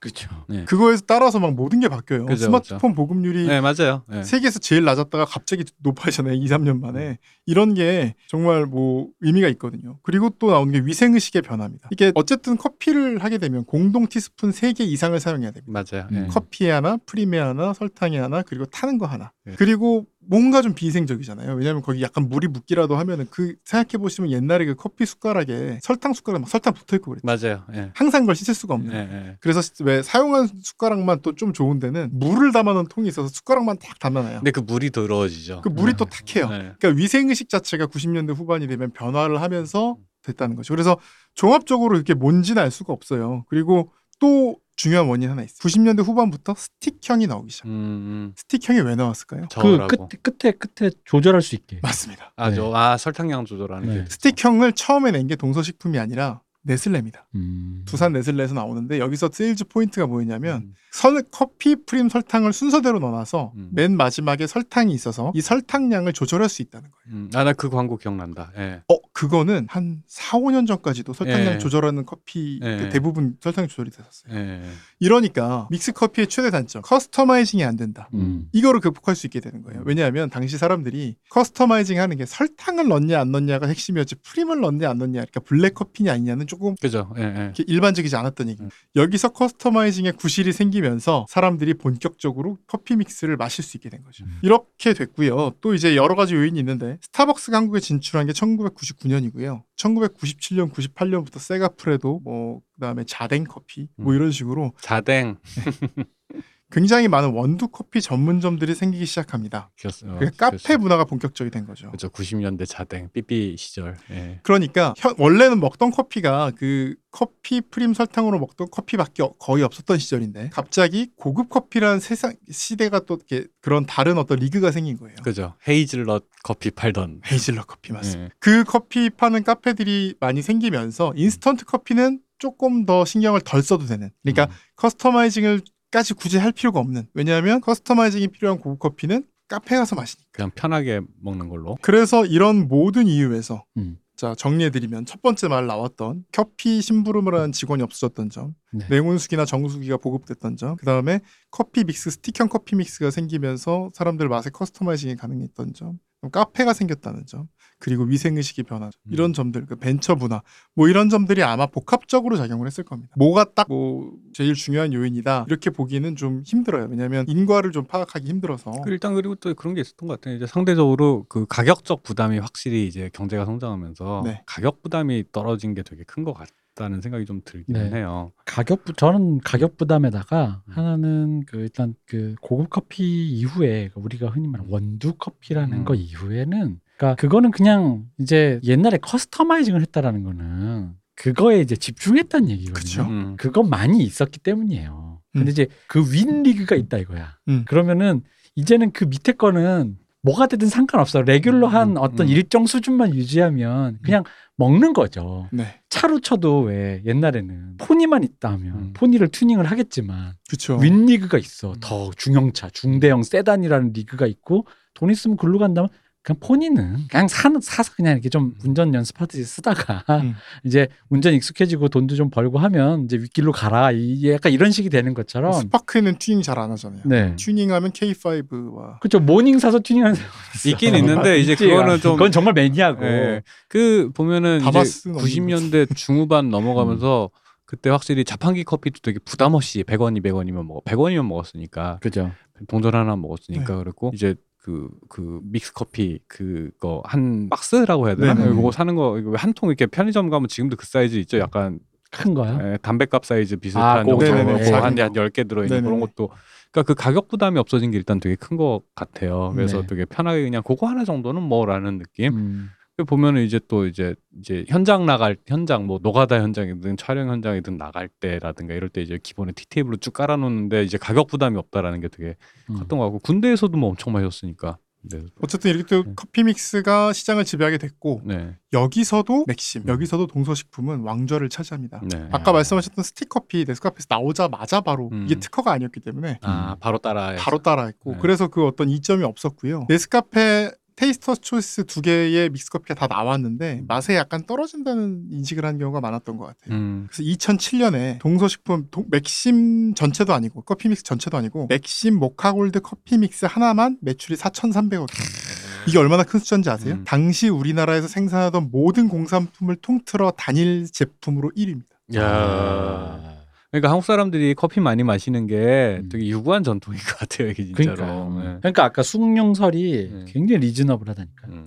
그렇죠. 네. 그거에 따라서 막 모든 게 바뀌어요. 그죠, 스마트폰 보급률이 네 맞아요. 네. 세계에서 제일 낮았다가 갑자기 높아지잖아요. 2, 3년 만에. 이런 게 정말 뭐 의미가 있거든요. 그리고 또 나오는 게 위생의식의 변화입니다. 이게 어쨌든 커피를 하게 되면 공동 티스푼 3개 이상을 사용해야 됩니다. 맞아요. 음. 네. 커피에 하나, 프림에 하나, 설탕에 하나, 그리고 타는 거 하나. 네. 그리고 뭔가 좀 비위생적이잖아요. 왜냐하면 거기 약간 물이 묻기라도 하면은 그 생각해 보시면 옛날에 그 커피 숟가락에 설탕 숟가락 막 설탕 붙어 있고 그랬죠. 맞아요. 예. 항상 그걸 씻을 수가 없는. 네. 네. 그래서 왜 사용한 숟가락만 또 좀 좋은 데는 물을 담아놓은 통이 있어서 숟가락만 딱 담아놔요. 근데 그 물이 더러워지죠. 그 물이 네. 또 탁해요. 네. 그러니까 위생의식 자체가 90년대 후반이 되면 변화를 하면서 됐다는 거죠. 그래서 종합적으로 이렇게 뭔지는 알 수가 없어요. 그리고 또 중요한 원인 하나 있어요. 90년대 후반부터 스틱형이 나오기 시작. 음, 음. 스틱형이 왜 나왔을까요? 그 저라고. 끝, 끝에 끝에 조절할 수 있게. 맞습니다. 아, 네. 저, 아 설탕량 조절하는 네. 게 스틱형을 처음에 낸 게 동서식품이 아니라 네슬레입니다. 음. 두산 네슬레에서 나오는데 여기서 sales point가 뭐였냐면 음. 설, 커피 프림 설탕을 순서대로 넣어놔서 음. 맨 마지막에 설탕이 있어서 이 설탕량을 조절할 수 있다는 거예요. 음. 아나 그 광고 기억난다. 예. 어, 그거는 한 4, 5년 전까지도 설탕량 예. 조절하는 커피 예. 그 대부분 설탕 조절이 됐었어요. 예. 이러니까 믹스 커피의 최대 단점 customizing이 안 된다. 음. 이거를 극복할 수 있게 되는 거예요. 왜냐하면 당시 사람들이 customizing 하는 게 설탕을 넣냐 안 넣냐가 핵심이었지 프림을 넣냐 안 넣냐 그러니까 블랙 커피냐 아니냐는 조금 그죠. 예. 예. 일반적이지 않았던 얘기. 음. 여기서 커스터마이징의 구실이 생기면서 사람들이 본격적으로 커피 믹스를 마실 수 있게 된 거죠. 음. 이렇게 됐고요. 또 이제 여러 가지 요인이 있는데 스타벅스가 한국에 진출한 게 1999 년이고요. 1997년, 98년부터 세가프레도 뭐 그다음에 자댕 커피 뭐 음. 이런 식으로 자댕 굉장히 많은 원두 커피 전문점들이 생기기 시작합니다. 기었어요. 그게 카페 문화가 본격적이 된 거죠. 그죠. 90년대 자댕 삐삐 시절. 예. 그러니까 현- 원래는 먹던 커피가 그 커피 프림 설탕으로 먹던 커피밖에 어- 거의 없었던 시절인데 갑자기 고급 커피라는 세상 시대가 또 이렇게 그런 다른 어떤 리그가 생긴 거예요. 그죠. 헤이즐넛 커피 팔던. 헤이즐넛 커피 맞습니다. 예. 그 커피 파는 카페들이 많이 생기면서 인스턴트 커피는 조금 더 신경을 덜 써도 되는. 그러니까 음. customizing을 까지 굳이 할 필요가 없는. 왜냐하면 customizing이 필요한 고급 커피는 카페 가서 마시니까. 그냥 편하게 먹는 걸로. 그래서 이런 모든 이유에서 음. 자 정리해드리면 첫 번째 말 나왔던 커피 심부름을 하는 직원이 없어졌던 점, 네. 냉온수기나 정수기가 보급됐던 점, 그 다음에 커피 믹스 스틱형 커피 믹스가 생기면서 사람들 맛에 customizing이 가능했던 점, 카페가 생겼다는 점, 그리고 위생의식의 변화 음. 이런 점들, 그 벤처 문화 뭐 이런 점들이 아마 복합적으로 작용을 했을 겁니다. 뭐가 딱 뭐 제일 중요한 요인이다 이렇게 보기는 좀 힘들어요. 왜냐하면 인과를 좀 파악하기 힘들어서. 그 일단 그리고 또 그런 게 있었던 것 같아요. 이제 상대적으로 그 가격적 부담이 확실히 이제 경제가 성장하면서 네. 가격 부담이 떨어진 게 되게 큰 것 같다는 생각이 좀 들기는 네. 해요. 가격 부 저는 가격 부담에다가 음. 하나는 그 일단 그 고급 커피 이후에 그 우리가 흔히 말하는 원두 커피라는 음. 거 이후에는 그러니까 그거는 그냥 이제 옛날에 customizing을 했다라는 거는 그거에 이제 집중했다는 얘기거든요. 그쵸. 음. 그거 많이 있었기 때문이에요. 근데 음. 이제 그 윗 리그가 있다 이거야. 음. 그러면은 이제는 그 밑에 거는 뭐가 되든 상관없어. regular한 음, 어떤 음. 일정 수준만 유지하면 그냥 먹는 거죠. 네, 차로 쳐도 왜 옛날에는 포니만 있다 하면 음. 포니를 튜닝을 하겠지만. 윗 리그가 있어. 음. 더 중형차, 중대형 세단이라는 리그가 있고 돈 있으면 글로 간다면 그냥 포니는 그냥 사, 사서 그냥 이렇게 좀 운전 연습하듯이 쓰다가 음. 이제 운전 익숙해지고 돈도 좀 벌고 하면 이제 윗길로 가라. 이 약간 이런 식이 되는 것처럼. 스파크는 튜닝 잘 안 하잖아요. 네. 튜닝하면 K5와 그렇죠. 모닝 사서 튜닝하는 사람 있긴 있는데 이제 있지. 그거는 좀 그건 정말 매니아고. 예. 그 보면은 이제 다마스는 없는 90년대 중후반 넘어가면서 그때 확실히 자판기 커피도 되게 부담 없이 100원이 100원이면 먹어 100원이면 먹었으니까 그죠. 동전 하나 먹었으니까 그랬고 이제 그 그 믹스 커피 그거 한 박스라고 해야 되나? 네네. 이거 사는 거 이거 한 통 이렇게 편의점 가면 지금도 그 사이즈 있죠. 약간 큰 거요. 에, 담배값 사이즈 아, 비슷한 그거 정도 네네네. 뭐 한, 작은 한 10개 들어 있는 네네네. 그런 것도 그러니까 그 가격 부담이 없어진 게 일단 되게 큰 것 같아요. 그래서 네. 되게 편하게 그냥 그거 하나 정도는 뭐라는 느낌. 음. 그 보면은 이제 또 이제 이제 현장 나갈 현장 뭐 노가다 현장이든 촬영 현장이든 나갈 때라든가 이럴 때 이제 기본에 티 테이블을 쭉 깔아놓는데 이제 가격 부담이 없다라는 게 되게 음. 컸던 것 같고 군대에서도 뭐 엄청 마셨으니까. 네. 어쨌든 이렇게 또 네. 커피 믹스가 시장을 지배하게 됐고 네. 여기서도 맥심, 음. 여기서도 동서식품은 왕좌를 차지합니다. 네. 아까 말씀하셨던 스틱커피 네스카페에서 나오자마자 바로 음. 이게 특허가 아니었기 때문에 아 바로 따라. 바로 따라했고 네. 그래서 그 어떤 이점이 없었고요. 네스카페 테이스터 초이스 두 개의 믹스커피가 다 나왔는데 맛에 약간 떨어진다는 인식을 한 경우가 많았던 것 같아요. 음. 그래서 2007년에 동서식품 동- 맥심 전체도 아니고 커피 믹스 전체도 아니고 맥심 모카골드 커피 믹스 하나만 매출이 4,300억. 이게 얼마나 큰 숫자인지 아세요? 음. 당시 우리나라에서 생산하던 모든 공산품을 통틀어 단일 제품으로 1위입니다. 야. 그러니까 한국 사람들이 커피 많이 마시는 게 음. 되게 유구한 전통인 것 같아요, 이게 진짜로. 그러니까. 네. 그러니까 아까 숭늉설이 네. 굉장히 reasonable하다니까. 음.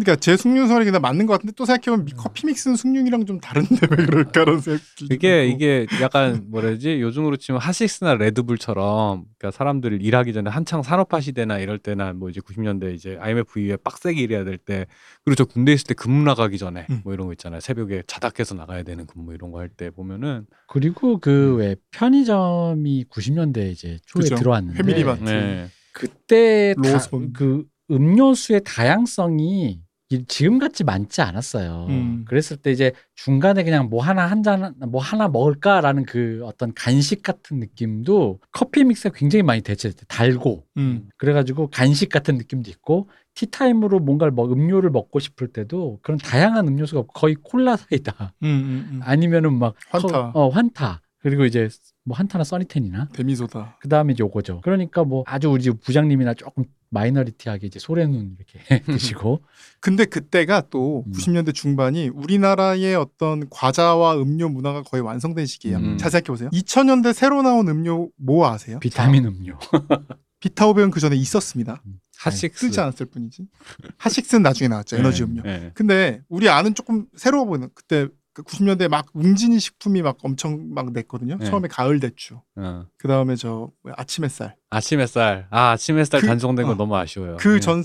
그러니까 제 숙륜설이 그냥 맞는 것 같은데 또 생각해보면 미- 커피 믹스는 숙륜이랑 좀 다른데 왜 그럴까라는 생각이 이게. 이게 약간 뭐라지 요즘으로 치면 하식스나 레드불처럼 그러니까 사람들이 일하기 전에 한창 산업화 시대나 이럴 때나 뭐 이제 90년대 이제 IMF 이후에 빡세게 일해야 될 때 그리고 저 군대 있을 때 근무 나가기 전에 음. 뭐 이런 거 있잖아요 새벽에 자닥해서 나가야 되는 근무 이런 거 할 때 보면은 그리고 그 왜 편의점이 90년대 이제 초에 그죠. 들어왔는데 패밀리 마트. 네. 그때 다-. 그 음료수의 다양성이 이- 지금같이 많지 않았어요. 음. 그랬을 때 이제 중간에 그냥 뭐 하나 한 잔 뭐 하나 먹을까라는 그 어떤 간식 같은 느낌도 커피 믹스가 굉장히 많이 대체됐대. 달고 음. 그래가지고 간식 같은 느낌도 있고 티타임으로 뭔가를 먹 음료를 먹고 싶을 때도 그런 다양한 음료수가 거의 콜라 사이다. 음, 음, 음. 아니면은 막 환타. 커- 어 환타 그리고 이제 뭐 환타나 써니텐이나 데미소다. 그 다음에 이제 요거죠. 그러니까 뭐 아주 우리 집 부장님이나 조금 마이너리티하게 이제 소래눈 이렇게 드시고 근데 그때가 또 음. 90년대 중반이 우리나라의 어떤 과자와 음료 문화가 거의 완성된 시기예요. 음. 잘 생각해 보세요. 2000년대 새로 나온 음료 뭐 아세요? 비타민 음료. 비타오백은 그 전에 있었습니다. 하식스 쓰지 않았을 뿐이지. 하식스는 나중에 나왔죠. 에너지 네, 음료. 네. 근데 우리 아는 조금 새로워 보이는 그때 90년대 막 웅진이 식품이 막 엄청 막 냈거든요. 네. 처음에 가을 대추. 어. 그 다음에 저 아침 햇살. 아침 햇살 아 아침 햇살 그- 단종된 거 어. 너무 아쉬워요 그 네. 전아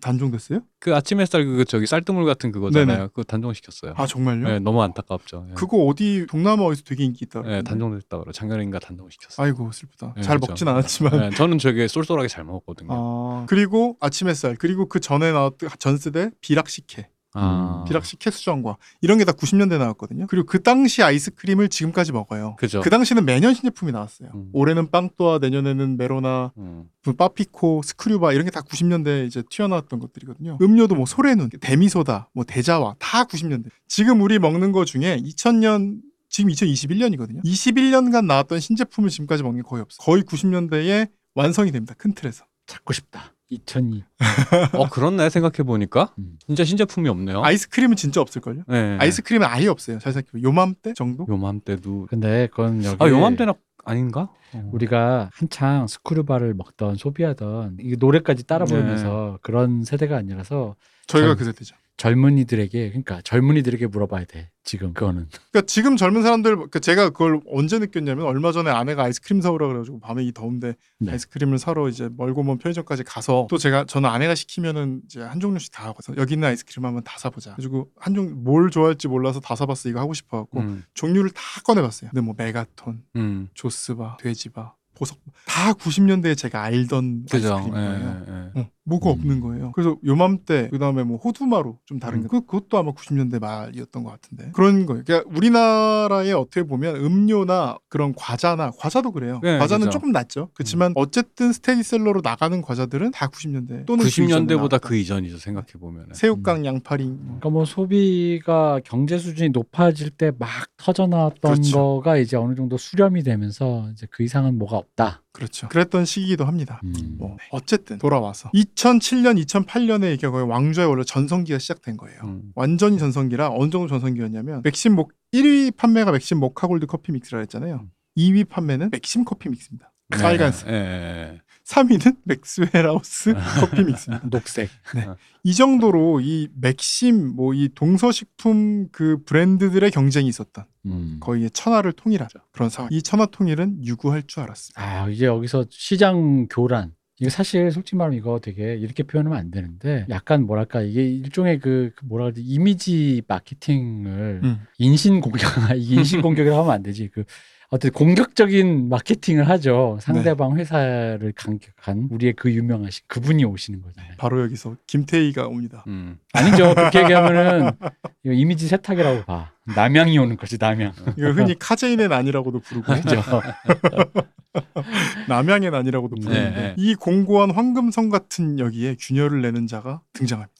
단종됐어요? 그 아침 햇살 그 저기 쌀뜨물 같은 그거잖아요 네네. 그거 단종시켰어요 아 정말요? 네, 너무 안타깝죠 네. 그거 어디 동남아 어디서 되게 인기 있다. 네, 단종됐다 그래 작년인가 단종시켰어요 아이고 슬프다. 네, 잘 그렇죠. 먹진 않았지만. 네, 저는 되게 쏠쏠하게 잘 먹었거든요 아, 그리고 아침 햇살 그리고 그 전에 나왔던 전세대 비락식혜 아. 비락식혜 수정과 이런 게 다 90년대 나왔거든요. 그리고 그 당시 아이스크림을 지금까지 먹어요. 그죠. 그 당시는 매년 신제품이 나왔어요. 음. 올해는 빵또아 내년에는 메로나 음. 뭐 빠피코 스크류바 이런 게 다 90년대 이제 튀어나왔던 것들이거든요. 음료도 뭐 소래눈, 데미소다, 뭐 대자와 다 90년대. 지금 우리 먹는 거 중에 2000년 지금 2021년이거든요. 21년간 나왔던 신제품을 지금까지 먹는 게 거의 없어. 요 거의 90년대에 완성이 됩니다. 큰 틀에서. 찾고 싶다. 2002. 어 그렇네 생각해 보니까 음. 진짜 신제품이 없네요. 아이스크림은 진짜 없을걸요? 네. 아이스크림은 아예 없어요. 잘 생각해보면 요맘때 정도? 요맘때도 근데 그건 여기 아 요맘때는 아닌가? 어. 우리가 한창 스크류바를 먹던 소비하던 이 노래까지 따라 부르면서 그런 세대가 아니라서 저희가 전- 그 세대죠. 젊은이들에게 그러니까 젊은이들에게 물어봐야 돼. 지금 그거는. 그러니까 지금 젊은 사람들 그러니까 제가 그걸 언제 느꼈냐면 얼마 전에 아내가 아이스크림 사오라 그래가지고 밤에 이 더운데 네. 아이스크림을 사러 이제 멀고 먼 편의점까지 가서 또 제가 저는 아내가 시키면은 이제 한 종류씩 다 하고서 여기 있는 아이스크림 한번 다 사보자. 그래가지고 한 종 뭘 좋아할지 몰라서 다 사봤어 이거 하고 싶어갖고 음. 종류를 다 꺼내봤어요. 근데 뭐 메가톤, 음. 조스바, 돼지바, 보석 다 90년대에 제가 알던 그죠. 아이스크림인 예. 예, 예. 어. 뭐가 음. 없는 거예요. 그래서 요맘때 그다음에 뭐 호두마루 좀 다른 음. 거 그, 그것도 아마 90년대 말이었던 것 같은데 그런 거예요. 그러니까 우리나라에 어떻게 보면 음료나 그런 과자나 과자도 그래요. 네, 과자는 그죠. 조금 낫죠. 그렇지만 어쨌든 스테디셀러로 나가는 과자들은 다 90년대 또는 90년대보다 그 이전이죠 생각해 보면. 새우깡, 양파링 뭐. 그러니까 뭐 소비가 경제 수준이 높아질 때 막 터져 나왔던 그렇죠. 거가 이제 어느 정도 수렴이 되면서 이제 그 이상은 뭐가 없다. 그렇죠. 그랬던 시기이기도 합니다. 음. 뭐 어쨌든 돌아와서 2007년, 2008년에 이게 거의 왕좌의 원래 전성기가 시작된 거예요. 음. 완전히 전성기라 어느 정도 전성기였냐면 맥심 목 1위 판매가 맥심 모카골드 커피 믹스라 했잖아요. 2위 판매는 맥심 커피 믹스입니다. 빨간색. 예, 예, 예. 3위는 맥스웰하우스 커피 믹스입니다. 녹색. 이 정도로 이 맥심 뭐 이 동서식품 그 브랜드들의 경쟁이 있었던 음. 거의 천하를 통일하죠. 그런 상황. 이 천하 통일은 유구할 줄 알았습니다. 아 이제 여기서 시장 교란. 이게 사실 솔직히 말하면 이거 되게 이렇게 표현하면 안 되는데 약간 뭐랄까 이게 일종의 그, 그 뭐라 그러지 이미지 마케팅을 음. 인신 공격 인신 공격이라고 하면 안 되지 그 어떤 공격적인 마케팅을 하죠 상대방 회사를 강격한 우리의 그 유명하신 그분이 오시는 거잖아요 바로 여기서 김태희가 옵니다. 음. 아니죠 그렇게 얘기하면은 이미지 세탁이라고 봐 남양이 오는 거지 남양 이거 흔히 카제인의 난이라고도 부르고 그죠 남양의 난이라고도 부르는데 네, 네. 이 공고한 황금성 같은 여기에 균열을 내는 자가 등장합니다.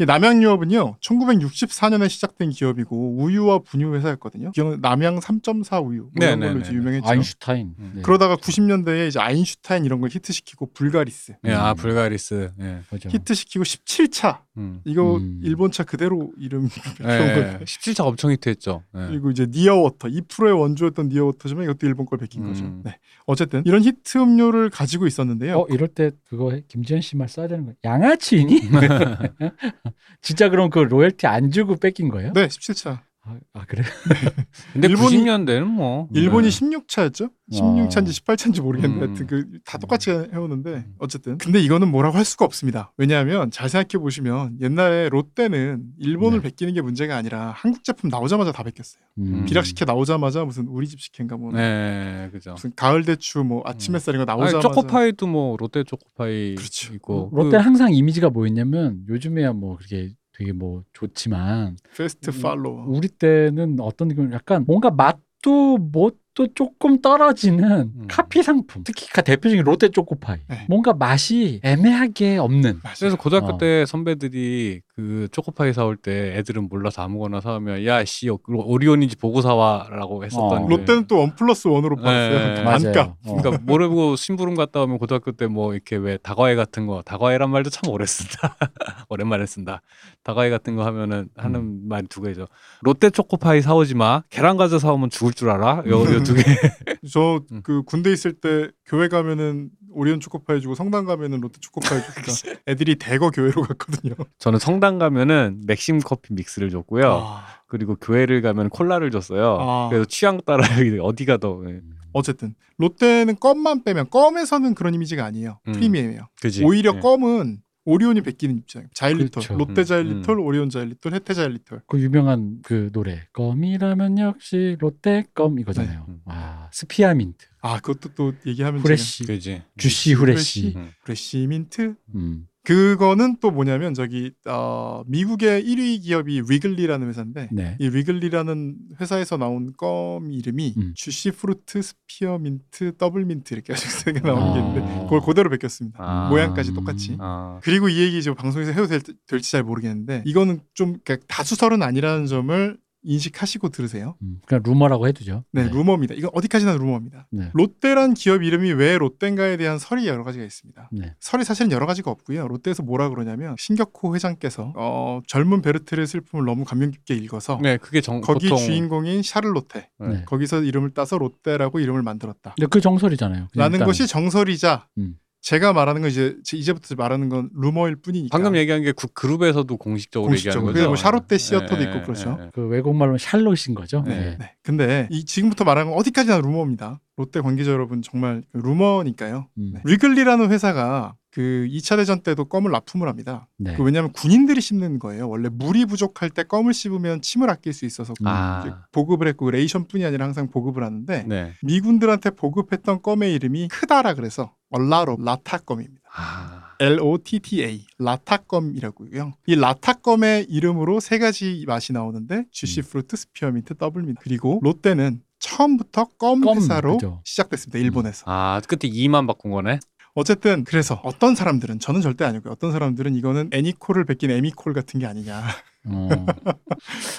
이 남양유업은요 1964년에 시작된 기업이고 우유와 분유 회사였거든요. 기업은 남양 3.4 우유 뭐 네, 이런 네, 걸로 네, 이제 네. 유명했죠. 아인슈타인 음. 네. 그러다가 90년대에 이제 아인슈타인 이런 걸 히트시키고 불가리스 예, 아 불가리스. 예. 그죠. 히트시키고 17차 음. 이거 음. 일본차 그대로 이름 건데 17차 엄청 히트했죠. 예. 그리고 이제 near water 2%의 원조였던 near water지만 이것도 일본 걸 베낀 거죠. 음. 네. 어쨌든 이런 히트 음료를 가지고 있었는데요. 어 이럴 때 그거 해- 김지현 씨말 써야 되는 거야. 양아치니? 진짜 그럼 그 로열티 안 주고 뺏긴 거예요? 네, 17차. 아, 아, 그래? 근데 일본이- 90년대는 뭐 일본이 네. 16차였죠? 16차인지 18차인지 모르겠는데 음. 하여튼 그 다 똑같이 해오는데 어쨌든 근데 이거는 뭐라고 할 수가 없습니다. 왜냐하면 잘 생각해 보시면 옛날에 롯데는 일본을 네. 베끼는 게 문제가 아니라 한국 제품 나오자마자 다 베꼈어요. 음. 비락식혜 나오자마자 무슨 우리 집 식혜인가 뭐 네, 그죠. 무슨 가을 대추 뭐 아침 음. 햇살 이거 아니, 나오자마자 초코파이도 뭐 롯데 초코파이 그렇죠. 있고 롯데 그- 항상 이미지가 뭐였냐면 요즘에야 뭐 그렇게 되게 뭐 좋지만 fast 음, 팔로워. 우리 때는 어떤 느낌 약간 뭔가 맛도 뭣도 조금 떨어지는 음. 카피 상품 특히 가- 대표적인 롯데 초코파이 네. 뭔가 맛이 애매하게 없는 맞아요. 그래서 고등학교 어. 때 선배들이 그 초코파이 사올 때 애들은 몰라서 아무거나 사오면 야씨 오리온인지 보고 사와라고 했었던 어. 게. 롯데는 또 원 플러스 원으로 팔았어요. 네. 반값. 어. 그러니까 모르고 심부름 갔다 오면 고등학교 때 뭐 이렇게 왜 다과회 같은 거 다과회란 말도 참 오래 쓴다 오랜만에 쓴다 다과회 같은 거 하면은 하는 음. 말두 개죠 롯데 초코파이 사오지 마 계란 과자 사오면 죽을 줄 알아 요두개 저 음. 그 군대 있을 때 교회 가면은 오리온 초코파이 주고 성당 가면은 롯데 초코파이 주니까 애들이 대거 교회로 갔거든요. 저는 성당 가면은 맥심 커피 믹스를 줬고요 아, 그리고 교회를 가면 콜라를 줬어요 아. 그래서 취향 따라 어디가 더 예. 어쨌든 롯데는 껌만 빼면 껌에서는 그런 이미지가 아니에요. 음. 프리미엄이에요. 그지 오히려 예. 껌은 오리온이 베끼는 입장이에요. 자일리톨, 그렇죠. 롯데 음, 자일리톨, 음. 오리온 자일리톨, 해태 자일리톨. 그 유명한 그 노래 껌이라면 역시 롯데 껌 이거잖아요. 네. 음. 아 스피아민트, 아 그것도 또 얘기하면 후레쉬, 그지 주시 후레쉬. 음. 프레시 민트. 음. 그거는 또 뭐냐면 저기 어, 미국의 1위 기업이 위글리라는 회사인데 네. 이 위글리라는 회사에서 나온 껌 이름이 음. 주시 프루트 스피어 민트 더블 민트 이렇게 해서 나오는 게 있는데 아. 그걸 그대로 베꼈습니다. 아. 모양까지 똑같이. 아. 그리고 이 얘기 지금 방송에서 해도 될, 될지 잘 모르겠는데 이거는 좀 그러니까 다수설은 아니라는 점을 인식하시고 들으세요. 음. 그냥 루머라고 해두죠. 네, 루머입니다. 이건 어디까지나 루머입니다. 네. 롯데란 기업 이름이 왜 롯데인가에 대한 설이 여러 가지가 있습니다. 네. 설이 사실은 여러 가지가 없고요. 롯데에서 뭐라 그러냐면 신격호 회장께서 어, 젊은 베르테르의 슬픔을 너무 감명 깊게 읽어서 네 그게 정 거기 보통 주인공인 샤를로테 네. 네. 거기서 이름을 따서 롯데라고 이름을 만들었다. 근데 그 정설이잖아요. 라는 일단은. 것이 정설이자 음. 제가 말하는 건 이제 제- 이제부터 말하는 건 루머일 뿐이니까. 방금 얘기한 게 그 그룹에서도 공식적으로, 공식적으로. 얘기하는 그게 거죠. 뭐 샤롯데 시어터도 예, 있고 예, 그렇죠. 예, 예. 그 외국말로는 샬롯인 거죠. 네. 네. 네. 근데 이 지금부터 말하는 건 어디까지나 루머입니다. 롯데 관계자 여러분 정말 그 루머니까요. 음. 네. 위글리라는 회사가 그 2차 대전 때도 껌을 납품을 합니다. 네. 그 왜냐하면 군인들이 씹는 거예요. 원래 물이 부족할 때 껌을 씹으면 침을 아낄 수 있어서 이제 아, 보급을 했고 레이션뿐이 아니라 항상 보급을 하는데 네. 미군들한테 보급했던 껌의 이름이 크다라 그래서 a lot of lotta 껌입니다. 아. LOTTA lotta껌이라고요. 이 lotta껌의 이름으로 세 가지 맛이 나오는데 주시 프루트, 스피어민트, 더블민트. 그리고 롯데는 처음부터 껌, 껌, 회사로 그죠. 시작됐습니다. 일본에서. 아 끝에 E만 바꾼 거네. 어쨌든 그래서 어떤 사람들은 저는 절대 아니고요. 어떤 사람들은 이거는 애니콜을 베낀 에미콜 같은 게 아니냐. 어.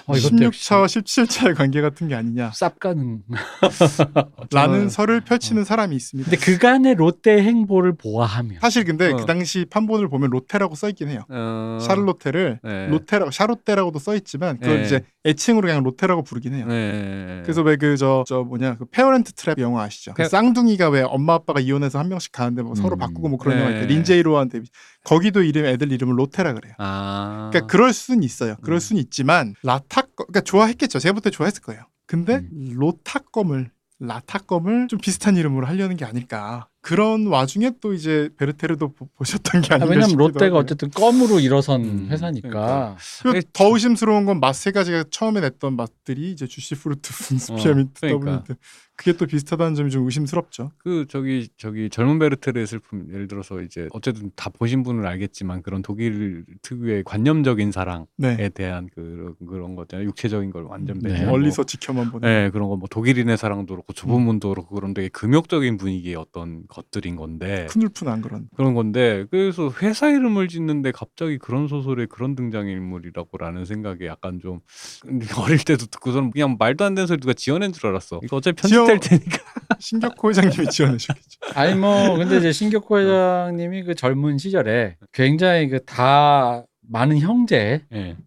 어, 이것도 역시 16차와 17차의 관계 같은 게 아니냐. 쌉가능. 라는 저는- 설을 펼치는 사람이 있습니다. 근데 그간의 롯데 행보를 보아하면 사실 근데 어. 그 당시 판본을 보면 롯테라고 써 있긴 해요. 어... 샤를롯테를 네. 롯테라고 샤롯테라고도 써 있지만 그걸 네. 이제 애칭으로 그냥 롯테라고 부르긴 해요. 네. 그래서 왜 그 저 저 뭐냐 그 페어렌트 Trap 영화 아시죠? 그 페- 쌍둥이가 왜 엄마 아빠가 이혼해서 한 명씩 가는데 뭐 서로 음. 바꾸고 뭐 그런 네. 영화 있대. 린제이 로한 데뷔. 거기도 이름 애들 이름을 롯테라 그래요. 아. 그러니까 그럴 수는 있어요. 그럴 음. 수는 있지만 lotta 거 그러니까 좋아했겠죠. 제부터 좋아했을 거예요. 근데 음. 로타껌을 lotta껌을 좀 비슷한 이름으로 하려는 게 아닐까. 그런 와중에 또 이제 베르테르도 보- 보셨던 게 아, 아닌가 왜냐면 싶기도 롯데가 하고요. 어쨌든 껌으로 일어선 음, 회사니까. 그러니까. 그리고 더 의심스러운 건 맛 세 가지가 처음에 냈던 맛들이 이제 주시 프루트, 스피어민트, 그러니까. 더블민트 그게 또 비슷하다는 점이 좀 의심스럽죠. 그 저기 저기 젊은 베르테르의 슬픔 예를 들어서 이제 어쨌든 다 보신 분은 알겠지만 그런 독일 특유의 관념적인 사랑에 네. 대한 그 그런 거잖아요 육체적인 걸 완전 네. 배제하고 멀리서 지켜만 보는. 네 그런 거 뭐 독일인의 사랑도 그렇고 좁은 음. 문도 그렇고 그런 되게 금욕적인 분위기의 어떤 것들인 건데 푸늘푼 안 그런. 그런 건데 그래서 회사 이름을 짓는데 갑자기 그런 소설에 그런 등장인물이라고라는 생각에 약간 좀 어릴 때도 듣고서는 그냥 말도 안 되는 소리 누가 지어낸 줄 알았어 이거 어차피 편집될 테니까 신격호 회장님이 지어내셨겠죠. 아니 뭐 근데 이제 신격호 회장님이 그 젊은 시절에 굉장히 그 다 많은 형제를 예.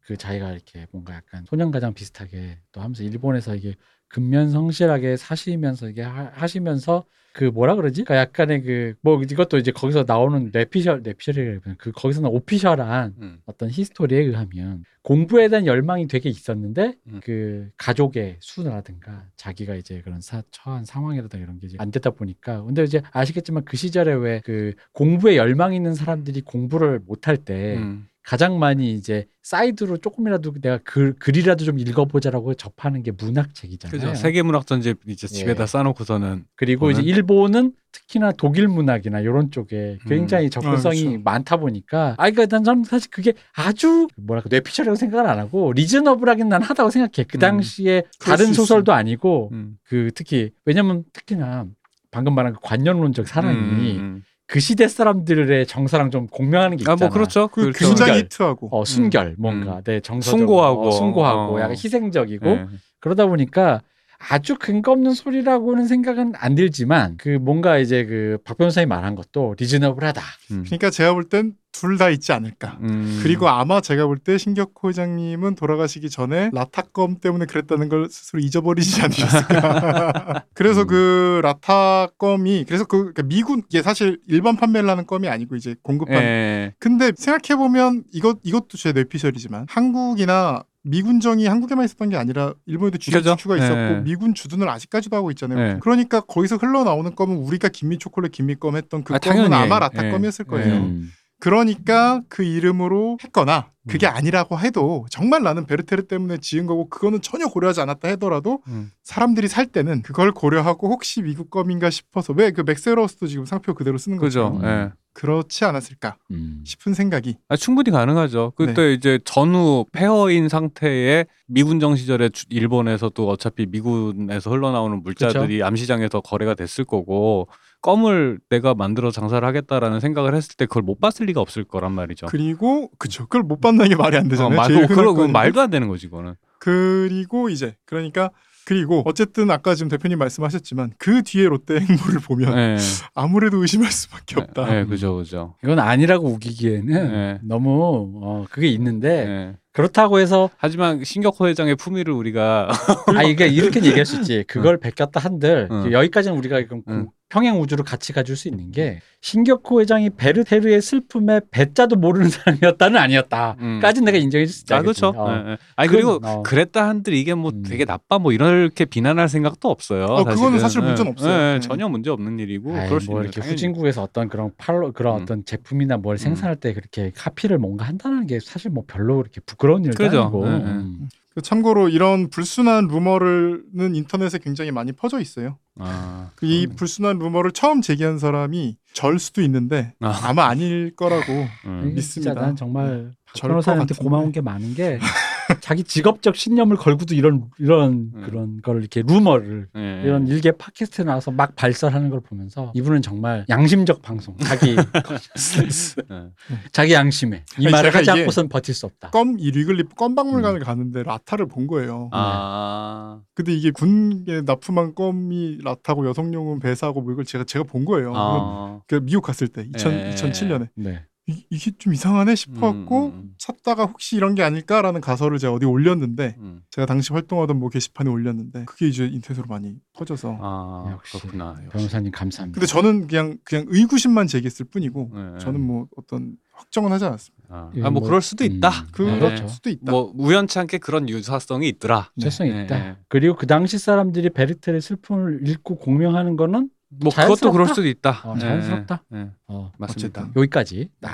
그 자기가 이렇게 뭔가 약간 소년가장 비슷하게 또 하면서 일본에서 이게 근면 성실하게 사시면서 이게 하, 하시면서 그 뭐라 그러지? 그러니까 약간의 그 뭐 이것도 이제 거기서 나오는 뇌피셜 뇌피셜이라고 그 거기서는 official한 음. 어떤 히스토리에 의하면 공부에 대한 열망이 되게 있었는데 음. 그 가족의 수라든가 자기가 이제 그런 사, 처한 상황이라든가 이런 게 이제 안 되다 보니까 근데 이제 아시겠지만 그 시절에 왜 그 공부에 열망 있는 사람들이 공부를 못할 때 음. 가장 많이 이제 사이드로 조금이라도 내가 글, 글이라도 좀 읽어보자라고 접하는 게 문학책이잖아요. 그죠 세계 문학 전집 이제 예. 집에다 쌓아놓고서는 그리고 이제 그거는- 일본은 특히나 독일 문학이나 이런 쪽에 굉장히 음. 접근성이 아, 그렇죠. 많다 보니까 아 그러니까 난 사실 그게 아주 뭐랄까 뇌피셜이라고 생각을 안 하고 reasonable하긴 난 하다고 생각해 그 음. 당시에 그럴 다른. 소설도 아니고 음. 그 특히 왜냐면 특히나 방금 말한 그 관념론적 사랑이 음, 그 시대 사람들의 정서랑 좀 공명하는 게 음. 아 있잖아. 뭐 그렇죠 그 그렇죠. 굉장히. 히트하고. 어 순결 뭔가 내 정서 숭고하고. 숭고하고 어. 약간 희생적이고 예. 그러다 보니까 아주 근거 없는 소리라고는 생각은 안 들지만 그 뭔가 이제 그 박 변호사님 말한 것도 리즈너블하다. 음. 그러니까 제가 볼 땐 둘 다 있지 않을까. 음. 그리고 아마 제가 볼 때 신격호 회장님은 돌아가시기 전에 라타껌 때문에 그랬다는 걸 스스로 잊어버리지 않으셨을까. 그래서 음. 그 라타껌이 그래서 그 그러니까 미군 이게 사실 일반 판매를 하는 껌이 아니고 이제 공급하는. 예. 근데 생각해 보면 이것 이것도 제 뇌피셜이지만 한국이나 미군정이 한국에만 있었던 게 아니라 일본에도 그죠? GHQ가 있었고 예. 미군 주둔을 아직까지도 하고 있잖아요. 예. 그러니까 거기서 흘러나오는 껌은 우리가 김미 초콜릿 김미껌 했던 그 아, 껌은. 아마 라타 예. 껌이었을 거예요. 예. 음. 그러니까 그 이름으로 했거나 그게 음. 아니라고 해도 정말 나는 베르테르 때문에 지은 거고 그거는 전혀 고려하지 않았다 하더라도 음. 사람들이 살 때는 그걸 고려하고 혹시 미국 껌인가 싶어서 왜 그 맥세러스도 지금 상표 그대로 쓰는 거죠. 그죠 음. 예. 그렇지 않았을까 음. 싶은 생각이 아, 충분히 가능하죠. 그때 네. 이제 전후 폐허인 상태에 미군정 시절에 주- 일본에서도 어차피 미군에서 흘러나오는 물자들이 암시장에서 거래가 됐을 거고 껌을 내가 만들어 장사를 하겠다라는 생각을 했을 때 그걸 못 봤을 리가 없을 거란 말이죠. 그리고 그쵸 그걸 못 받는 게 말이 안 어, 되잖아요. 말, 어, 그러, 그. 말도 안 되는 거지 그거는. 그리고 이제 그러니까 그리고 어쨌든 아까 지금 대표님 말씀하셨지만 그 뒤에 롯데 행보를 보면 예. 아무래도 의심할 수밖에 없다. 예, 그죠, 그죠. 이건 아니라고 우기기에는 예. 너무 어, 그게 있는데 예. 그렇다고 해서 하지만 신격호 회장의 품위를 우리가 아 이게 이렇게 얘기할 수 있지. 그걸 베꼈다 한들 응. 여기까지는 우리가 그럼 응. 평행 우주로 같이 가줄 수 있는 게 신격호 회장이 베르테르의 슬픔에 배자도 모르는 사람이었다는 아니었다까지 음. 내가 인정해 줄 수 있다. 아 그렇죠. 어. 아니 그리고 어. 그랬다 한들 이게 뭐 음. 되게 나빠 뭐 이렇게 비난할 생각도 없어요. 어, 그거는 사실 예. 문제 는 없어요. 예, 예, 네. 전혀 문제 없는 일이고 아이, 그럴 수 뭐 있는 이렇게 당연히. 후진국에서 어떤 그런 팔로 그런 음. 어떤 제품이나 뭘 음. 생산할 때 그렇게 카피를 뭔가 한다는 게 사실 뭐 별로 그렇게 부끄러운 일도 그죠. 아니고. 음. 그 참고로 이런 불순한 루머를는 인터넷에 굉장히 많이 퍼져 있어요. 아, 그이 그러네. 불순한 루머를 처음 제기한 사람이 절 수도 있는데 아. 아마 아닐 거라고 음. 믿습니다. 진짜 난 정말 박 변호사한테. 고마운 게 많은 게 자기 직업적 신념을 걸고도 이런 이런 음. 그런 거를 이렇게 루머를 예. 이런 일개 팟캐스트에 나와서 막 발설하는 걸 보면서 이분은 정말 양심적 방송 자기 예. 자기 양심에 이 아니, 말을 제가 하지 이게 않고선 버틸 수 없다. 껌 이 Wrigley 음. 껌박물관을 가는데 Lotta를 본 거예요. 아, 근데 이게 군에 납품한 껌이 Lotta고 여성용은 Vassar고 뭐 이걸 제가 제가 본 거예요. 아, 그 미국 갔을 때 2000, 예. 2007년에 네. 이, 이게 좀 이상하네 싶어갖고 음, 음. 찾다가 혹시 이런 게 아닐까라는 가설을 제가 어디 올렸는데 음. 제가 당시 활동하던 뭐 게시판에 올렸는데 그게 이제 인터넷으로 많이 퍼져서 아, 역시 그렇구나. 역시. 변호사님 감사합니다. 근데 저는 그냥 그냥 의구심만 제기했을 뿐이고 예. 저는 뭐 어떤 확정은 하지 않았습니다. 아, 예, 아, 뭐 뭐, 그럴 수도 있다. 음, 그럴 그렇죠. 수도 있다. 뭐 우연치 않게 그런 유사성이 있더라. 죄성이 네, 있다. 네. 그리고 그 당시 사람들이 베르테르의 슬픔을 읽고 공명하는 거는 뭐 자연스럽다. 그것도 그럴 수도 있다. 어, 자연스럽다. 예, 예, 어, 맞습니다. 어쨌든. 여기까지. 네.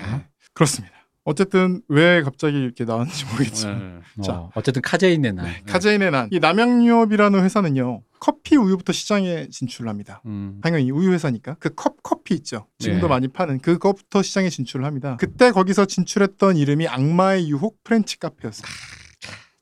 그렇습니다. 어쨌든 왜 갑자기 이렇게 나왔는지 모르겠지만 예. 자. 어, 어쨌든 카제인의 난. 네. 카제인의 난이 남양유업이라는 회사는요 커피 우유부터 시장에 진출합니다. 음. 당연히 우유 회사니까 그 컵 커피 있죠. 지금도 네. 많이 파는 그거부터 시장에 진출을 합니다. 그때 거기서 진출했던 이름이 악마의 유혹 프렌치 카페였어요.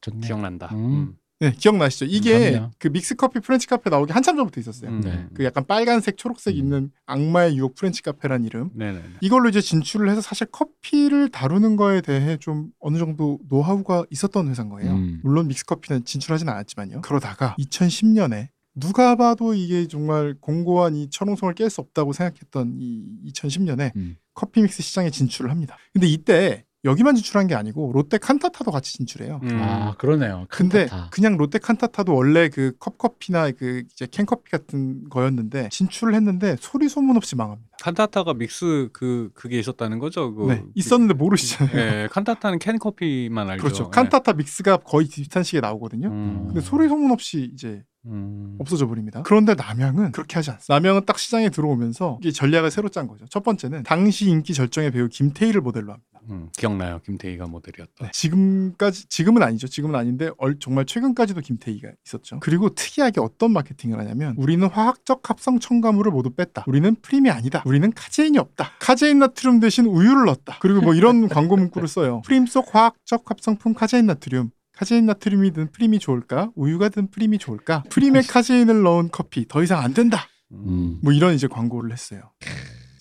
좋네. 기억난다. 음. 음. 네, 기억나시죠? 이게 그럼요. 그 믹스 커피 프렌치 카페 나오기 한참 전부터 있었어요. 음. 네. 그 약간 빨간색, 초록색 음. 있는 악마의 유혹 프렌치 카페란 이름. 네네. 이걸로 이제 진출을 해서 사실 커피를 다루는 거에 대해 좀 어느 정도 노하우가 있었던 회사인 거예요. 음. 물론 믹스 커피는 진출하진 않았지만요. 그러다가 2010년에 누가 봐도 이게 정말 공고한 이 철옹성을 깰 수 없다고 생각했던 이 2010년에 음. 커피 믹스 시장에 진출을 합니다. 근데 이때 여기만 진출한 게 아니고 롯데 칸타타도 같이 진출해요. 음. 아 그러네요. 근데 칸타타. 그냥 롯데 칸타타도 원래 그 컵커피나 그 이제 캔커피 같은 거였는데 진출을 했는데 소리 소문 없이 망합니다. 칸타타가 믹스 그 그게 있었다는 거죠. 그, 네, 있었는데 모르시잖아요. 예, 칸타타는 캔 커피만 알죠. 그렇죠. 예. 칸타타 믹스가 거의 비슷한 시기에 나오거든요. 음. 근데 소리 소문 없이 이제 음. 없어져 버립니다. 그런데 남양은 그렇게 하지 않습니다. 남양은 딱 시장에 들어오면서 이게 전략을 새로 짠 거죠. 첫 번째는 당시 인기 절정의 배우 김태희를 모델로 합니다. 음, 기억나요. 김태희가 모델이었다. 네, 지금까지 지금은 아니죠. 지금은 아닌데 얼- 정말 최근까지도 김태희가 있었죠. 그리고 특이하게 어떤 마케팅을 하냐면 우리는 화학적 합성 첨가물을 모두 뺐다. 우리는 프림이 아니다. 우리는 카제인이 없다. 카제인 나트륨 대신 우유를 넣었다. 그리고 뭐 이런 광고 문구를 써요. 프림 속 화학적 합성품 카제인 나트륨. 카제인 나트륨이 든 프림이 좋을까? 우유가 든 프림이 좋을까? 프림에 카제인을 넣은 커피 더 이상 안 된다. 음. 뭐 이런 이제 광고를 했어요.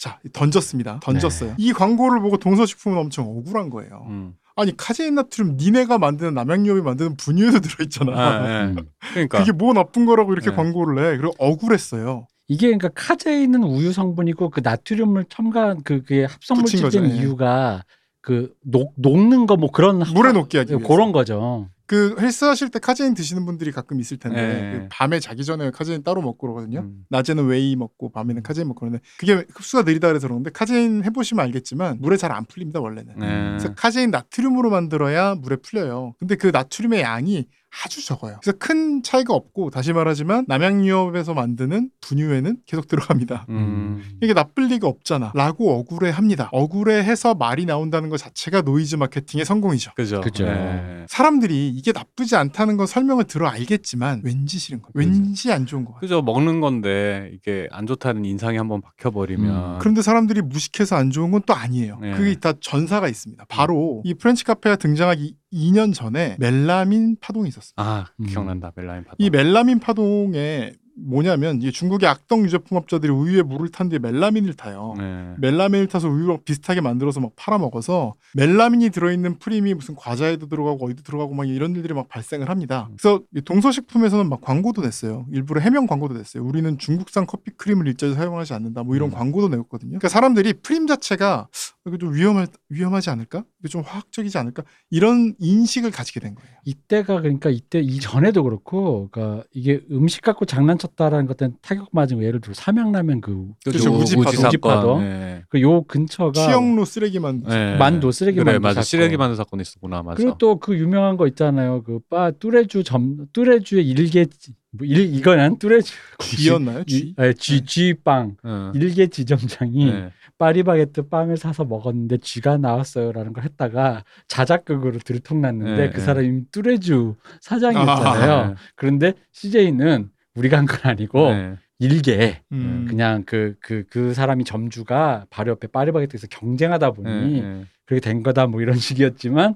자 던졌습니다. 던졌어요. 이 광고를 보고 동서식품은 엄청 억울한 거예요. 음. 아니 카제인 나트륨 니네가 만드는 남양유업이 만드는 분유에도 들어있잖아. 아, 예. 음. 그러니까 그게 뭐 나쁜 거라고 이렇게 네. 광고를 해. 그리고 억울했어요. 이게 그러니까 카제인은 우유 성분이고 그 나트륨을 첨가한 그 그게 합성 붙인 물질된 거죠, 예. 이유가 그 녹, 녹는 거 뭐 그런 물에 녹게 하기 위해서. 그런 거죠. 그 헬스 하실 때 카제인 드시는 분들이 가끔 있을 텐데 네. 그 밤에 자기 전에 카제인 따로 먹고 그러거든요. 음. 낮에는 whey 먹고 밤에는 카제인 먹고 그러는데 그게 흡수가 느리다 그래서 그러는데 카제인 해보시면 알겠지만 물에 잘 안 풀립니다 원래는. 네. 그래서 카제인 나트륨으로 만들어야 물에 풀려요. 근데 그 나트륨의 양이 아주 적어요. 그래서 큰 차이가 없고 다시 말하지만 남양유업에서 만드는 분유에는 계속 들어갑니다. 음. 이게 나쁠 리가 없잖아. 라고 억울해합니다. 억울해해서 말이 나온다는 것 자체가 노이즈 마케팅의 성공이죠. 그죠. 그죠. 예. 사람들이 이게 나쁘지 않다는 건 설명을 들어 알겠지만 왠지 싫은 거예요. 왠지 안 좋은 거. 그죠. 먹는 건데 이게 안 좋다는 인상이 한번 박혀버리면 음. 그런데 사람들이 무식해서 안 좋은 건 또 아니에요. 네. 그게 다 전사가 있습니다. 바로 이 프렌치 카페가 등장하기 2년 전에 멜라민 파동이 있었어요. 아 음. 기억난다. 멜라민 파동. 이 멜라민 파동에 뭐냐면 이 중국의 악덕 유제품업자들이 우유에 물을 탄 뒤에 멜라민을 타요. 네. 멜라민을 타서 우유랑 비슷하게 만들어서 막 팔아먹어서 멜라민이 들어있는 프림이 무슨 과자에도 들어가고 어디도 들어가고 막 이런 일들이 막 발생을 합니다. 그래서 이 동서식품에서는 막 광고도 냈어요. 일부러 해명 광고도 냈어요. 우리는 중국산 커피 크림을 일절 사용하지 않는다. 뭐 이런 음. 광고도 내었거든요. 그러니까 사람들이 프림 자체가 좀 위험할 위험하지 않을까? 좀 화학적이지 않을까? 이런 인식을 가지게 된 거예요. 이때가 그러니까 이때 이전에도 그렇고 그러니까 이게 음식 갖고 장난 쳤다라는 것 때문에 타격 맞은 거 예를 들어 삼양라면 그 그렇죠. 우-. 우지. 우지파도. 네. 그요 근처가 취역로 쓰레기만 네. 만두 쓰레기 그래 만두 맞아 사건. 쓰레기 만두 사건 있었구나 맞아. 그리고 또 그 유명한 거 있잖아요. 그 바 뚜레주 점 뚜레주의 일개 뭐 일, 이거는 뚜레쥬 G였나요? G? 네, G G 빵 어. 일개 지점장이 네. 파리바게뜨 빵을 사서 먹었는데 쥐가 나왔어요라는 걸 했다가 자작극으로 들통났는데 네, 그 네. 사람이 뚜레쥬 사장이었잖아요. 아. 네. 그런데 CJ는 우리가 한 건 아니고 네. 일개 음. 그냥 그그그 사람이 점주가 바로 옆에 파리바게뜨에서 경쟁하다 보니 네, 네. 그렇게 된 거다 뭐 이런 식이었지만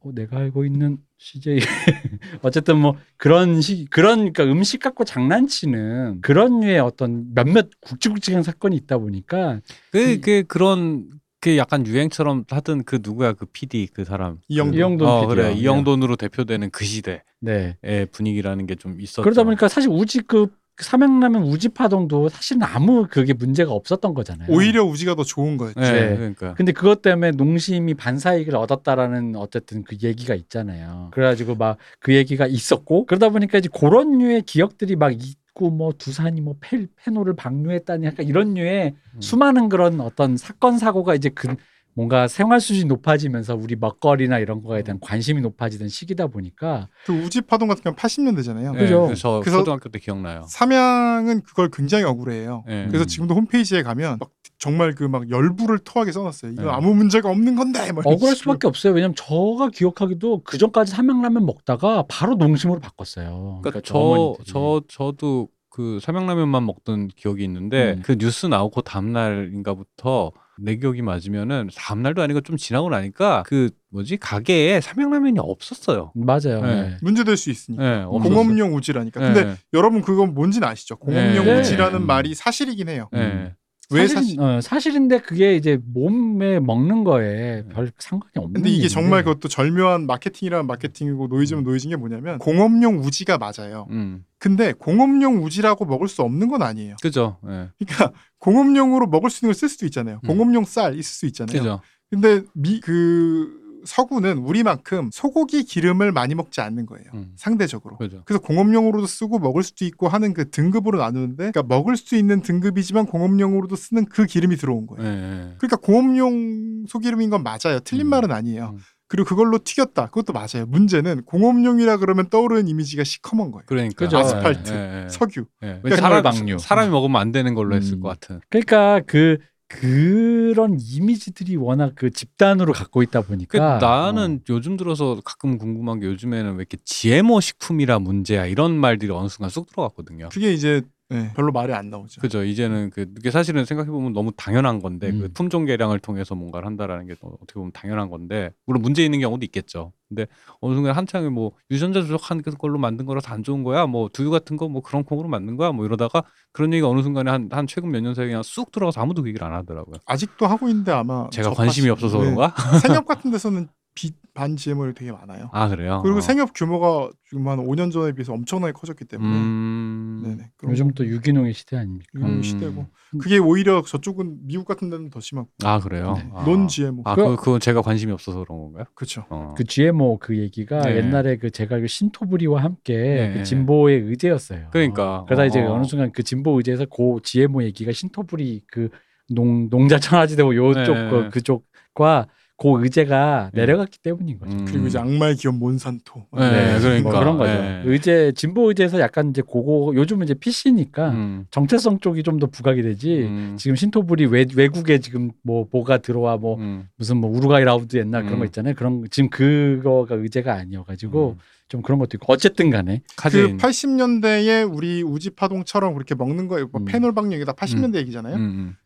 어, 내가 알고 있는 CJ 어쨌든 뭐 그런 식 그런 그러니까 음식 갖고 장난치는 그런 류의 어떤 몇몇 굵직굵직한 사건이 있다 보니까 그, 그 그런 그 약간 유행처럼 하던 그 누구야 그 PD 그 사람 이영돈. 이영돈 어, PD요. 그래 이영돈으로 대표되는 그 시대의 네 분위기라는 게 좀 있었죠. 그러다 보니까 사실 우지 그 삼양라면 우지 파동도 사실은 아무 그게 문제가 없었던 거잖아요. 오히려 우지가 더 좋은 거였죠. 네, 네. 그러니까 근데 그것 때문에 농심이 반사이익을 얻었다라는 어쨌든 그 얘기가 있잖아요. 그래가지고 막 그 얘기가 있었고 그러다 보니까 이제 그런 류의 기억들이 막 있고 뭐 두산이 뭐 페, 페노를 방류했다니 약간 이런 류의 음. 수많은 그런 어떤 사건 사고가 이제 그 뭔가 생활 수준이 높아지면서 우리 먹거리나 이런 거에 대한 관심이 높아지던 시기다 보니까 그 우지 파동 같은 경우는 80년대잖아요. 네, 그죠. 그래서 초등학교 때 기억나요. 삼양은 그걸 굉장히 억울해해요. 네. 그래서 지금도 홈페이지에 가면 막 정말 그 막 열부를 토하게 써놨어요. 이거 네. 아무 문제가 없는 건데. 억울할 식으로. 수밖에 없어요. 왜냐면 저가 기억하기도 그 전까지 삼양라면 먹다가 바로 농심으로 바꿨어요. 그러니까 저 저. 저, 저도 그 삼양라면만 먹던 기억이 있는데 음. 그 뉴스 나오고 다음날인가부터 내 기억이 맞으면은 다음날도 아니고 좀 지나고 나니까 그 뭐지 가게에 삼양라면이 없었어요. 맞아요. 네. 네. 문제될 수 있으니까. 네, 없었어요. 공업용 우지라니까. 근데 네, 여러분 그건 뭔지는 아시죠? 공업용 네. 우지라는 네. 말이 사실이긴 해요. 네. 왜 사실, 사실? 어, 사실인데 그게 이제 몸에 먹는 거에 별 상관이 없는 근데 이게. 정말 그것도 절묘한 마케팅이라는 마케팅이고 노이즈면 노이즈인 게 뭐냐면 공업용 우지가 맞아요. 음, 근데 공업용 우지라고 먹을 수 없는 건 아니에요. 그죠. 예. 그러니까 공업용으로 먹을 수 있는 걸 쓸 수도 있잖아요. 음. 공업용 쌀 있을 수 있잖아요. 그죠. 근데 미 그 서구는 우리만큼 소고기 기름을 많이 먹지 않는 거예요. 음, 상대적으로. 그죠. 그래서 공업용으로도 쓰고 먹을 수도 있고 하는 그 등급으로 나누는데 그러니까 먹을 수 있는 등급이지만 공업용으로도 쓰는 그 기름이 들어온 거예요. 예, 예. 그러니까 공업용 소기름인 건 맞아요. 틀린 음. 말은 아니에요. 음. 그리고 그걸로 튀겼다. 그것도 맞아요. 문제는 공업용이라 그러면 떠오르는 이미지가 시커먼 거예요. 그러니까 그죠. 아스팔트, 예, 예. 석유. 예. 페놀 사람, 방류. 사람이 먹으면 안 되는 걸로 했을 음. 것 같은. 그러니까 그 그런 이미지들이 워낙 그 집단으로 갖고 있다 그 보니까 나는 어. 요즘 들어서 가끔 궁금한 게 요즘에는 왜 이렇게 GMO 식품이라 문제야 이런 말들이 어느 순간 쑥 들어갔거든요. 그게 이제 네, 별로 말이 안 나오죠. 그죠. 이제는 그 이게 사실은 생각해 보면 너무 당연한 건데 음. 그 품종 개량을 통해서 뭔가를 한다라는 게 어떻게 보면 당연한 건데 물론 문제 있는 경우도 있겠죠. 근데 어느 순간 한창에 뭐 유전자 조작한 걸로 만든 거라서 안 좋은 거야. 뭐 두유 같은 거 뭐 그런 콩으로 만든 거야. 뭐 이러다가 그런 얘기가 어느 순간에 한, 한 최근 몇 년 사이에 그냥 쑥 들어가서 아무도 그 얘기를 안 하더라고요. 아직도 하고 있는데 아마 제가 저 관심이 없어서 네. 그런가? 생협 같은 데서는 빛반 GMO를 되게 많아요. 아 그래요. 그리고 어. 생협 규모가 지금 한 5년 전에 비해서 엄청나게 커졌기 때문에 음. 네네. 요즘 거또 유기농의 시대 아닙니까? 유기농 음. 시대고 그게 오히려 저쪽은 미국 같은 데는 더 심하고 아 그래요. 네. 아. non GMO 아, 그- 그, 그건 제가 관심이 없어서 그런 건가요? 그렇죠. 어. 그 GMO 그 얘기가 네. 옛날에 그 제가 그 신토불이와 함께 네. 그 진보의 의제였어요. 그러니까. 그러다 이제 어. 어느 순간 그 진보 의제에서 그 GMO 얘기가 신토불이 그 농 농자 천하지대고 요쪽 네. 그 그쪽과 그 의제가 네. 내려갔기 때문인 거죠. 음. 그리고 이제 악마의 기업 몬산토 네, 그러니까. 뭐 그런 거죠. 네. 의제 진보 의제에서 약간 이제 그거 요즘은 이제 PC니까 음. 정체성 쪽이 좀 더 부각이 되지. 음. 지금 신토불이 외, 외국에 지금 뭐 뭐가 들어와 뭐 음. 무슨 뭐 우루과이 라운드 옛날 그런 음. 거 있잖아요. 그런 거- 지금 그거가 의제가 아니어가지고 음. 좀 그런 것도 있고 어쨌든 간에 그 카제인. 80년대에 우리 우지 파동처럼 그렇게 먹는 거예요. 뭐 음. 페놀 방류이다 80년대 얘기잖아요.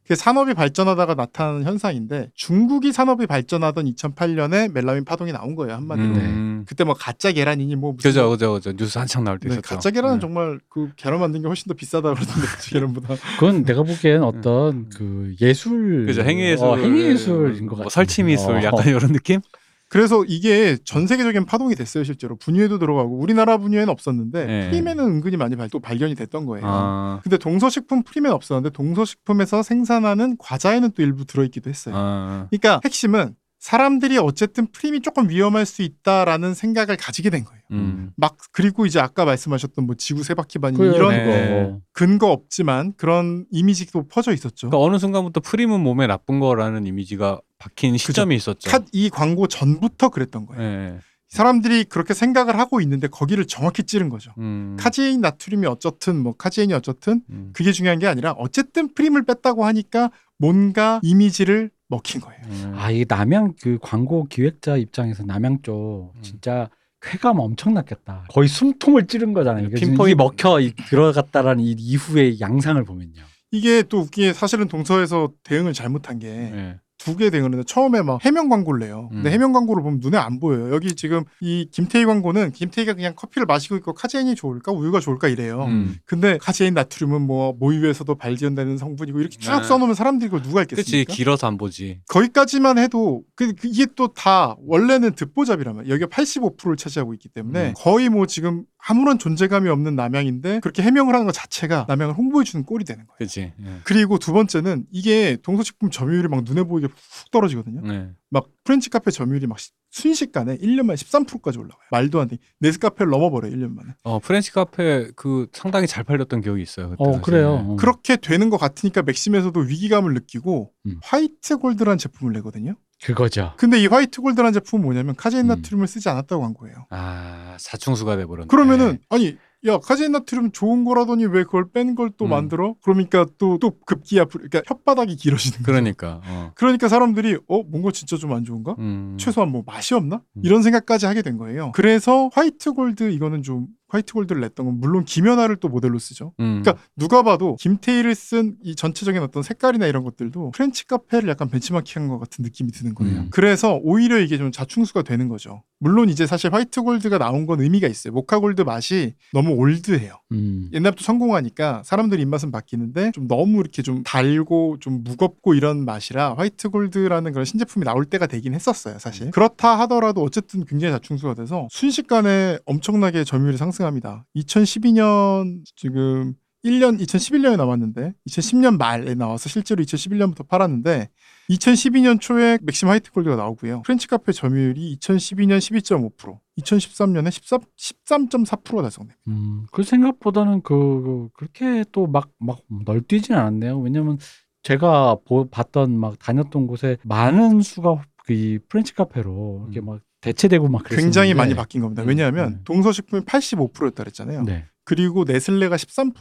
음, 음. 그게 산업이 발전하다가 나타나는 현상인데 중국이 산업이 발전하던 2008년에 멜라민 파동이 나온 거예요 한마디로. 음. 그때 뭐 가짜 계란이니 뭐 무슨 그죠, 뭐- 그죠, 그죠. 뉴스 한창 나올 때 네, 있었죠. 가짜 계란은 네. 정말 그 계란 만든 게 훨씬 더 비싸다 그러던데 그 계란보다. 그건 내가 보기엔 어떤 그 예술 그죠, 행위 예술. 어, 행위 예술인 것 같아요. 뭐 설치 미술 어. 약간 이런 느낌? 그래서 이게 전 세계적인 파동이 됐어요 실제로 분유에도 들어가고 우리나라 분유에는 없었는데 네. 프림에는 은근히 많이 발, 또 발견이 됐던 거예요. 아. 근데 동서식품 프림엔 없었는데 동서식품에서 생산하는 과자에는 또 일부 들어있기도 했어요. 아. 그러니까 핵심은 사람들이 어쨌든 프림이 조금 위험할 수 있다라는 생각을 가지게 된 거예요. 음. 막 그리고 이제 아까 말씀하셨던 뭐 지구 세 바퀴 반이 그 이런 네. 거. 근거 없지만 그런 이미지도 퍼져 있었죠. 그러니까 어느 순간부터 프림은 몸에 나쁜 거라는 이미지가 박힌 시점이 있었죠. 커피 광고 전부터 그랬던 거예요. 예. 사람들이 그렇게 생각을 하고 있는데 거기를 정확히 찌른 거죠. 음. 카제인 나트륨이 어쩌든 뭐 카제인이 어쩌든 음. 그게 중요한 게 아니라 어쨌든 프림을 뺐다고 하니까 뭔가 이미지를 먹힌 거예요. 음. 아, 이 남양 그 광고 기획자 입장에서 남양 쪽 음. 진짜 쾌감 엄청 났겠다. 거의 숨통을 찌른 거잖아요. 이게 지금 pinpoint. 이 먹혀 이- 들어갔다라는 이 이후의 양상을 보면요. 이게 또 웃기게 사실은 동서에서 대응을 잘못한 게 네. 두개 했는데 처음에 막 해명 광고를 내요. 근데 음. 해명 광고를 보면 눈에 안 보여요. 여기 지금 이 김태희 광고는 김태희가 그냥 커피를 마시고 있고 카제인이 좋을까 우유가 좋을까 이래요. 음. 근데 카제인 나트륨은 뭐 모유에서도 발견된다는 성분이고 이렇게 쭉 네. 써놓으면 사람들이 그걸 누가 그치 읽겠습니까? 길어서 안 보지. 거기까지만 해도 그, 그 이게 또 다 원래는 듣보잡이라면 여기가 85%를 차지하고 있기 때문에 음. 거의 뭐 지금 아무런 존재감이 없는 남양인데 그렇게 해명을 하는 것 자체가 남양을 홍보해주는 꼴이 되는 거예요. 그치. 예. 그리고 두 번째는 이게 동서식품 점유율이 막 눈에 보이게 훅 떨어지거든요. 네. 막 프렌치 카페 점유율이 막 시- 순식간에 1년 만에 13%까지 올라가요. 말도 안 돼. 네스카페를 넘어버려요. 1년 만에. 어 프렌치 카페 그 상당히 잘 팔렸던 기억이 있어요. 그때 어, 사실. 그래요. 어. 그렇게 되는 것 같으니까 맥심에서도 위기감을 느끼고 음. 화이트 골드라는 제품을 내거든요. 그거죠. 근데 이 화이트 골드라는 제품은 뭐냐면 카제인 음. 나트륨을 쓰지 않았다고 한 거예요. 아 자충수가 돼버렸네. 그러면은 아니 야 카제인 나트륨 좋은 거라더니 왜 그걸 뺀 걸 또 음. 만들어? 그러니까 또 또 급기야 불- 그러니까 혓바닥이 길어지는 거죠. 그러니까. 어. 그러니까 사람들이 어 뭔가 진짜 좀 안 좋은가? 음. 최소한 뭐 맛이 없나? 음. 이런 생각까지 하게 된 거예요. 그래서 화이트 골드 이거는 좀 화이트 골드를 냈던 건 물론 김연아를 또 모델로 쓰죠. 음. 그러니까 누가 봐도 김태희를 쓴 이 전체적인 어떤 색깔이나 이런 것들도 프렌치 카페를 약간 벤치마킹한 것 같은 느낌이 드는 거예요. 음. 그래서 오히려 이게 좀 자충수가 되는 거죠. 물론 이제 사실 화이트 골드가 나온 건 의미가 있어요. 모카 골드 맛이 너무 old해요. 음. 옛날부터 성공하니까 사람들 입맛은 바뀌는데 좀 너무 이렇게 좀 달고 좀 무겁고 이런 맛이라 화이트 골드라는 그런 신제품이 나올 때가 되긴 했었어요, 사실. 그렇다 하더라도 어쨌든 굉장히 자충수가 돼서 순식간에 엄청나게 점유율이 상승 합니다. 2012년 지금 1년 2011년에 나왔는데 2010년 말에 나와서 실제로 2011년부터 팔았는데 2012년 초에 맥심 화이트 골드가 나오고요. 프렌치 카페 점유율이 2012년 12.5%, 2013년에 13, 13.4%가 달성됩니다. 음, 그 생각보다는 그, 그 그렇게 또 막 막 널뛰진 않았네요. 왜냐면 제가 보, 봤던 막 다녔던 곳에 많은 수가 그 프렌치 카페로 이렇게 음. 막 대체되고 막 그랬었는데 굉장히 많이 바뀐 겁니다. 음, 왜냐하면 음. 동서식품이 85%였다 그랬잖아요. 네. 그리고 네슬레가 13%,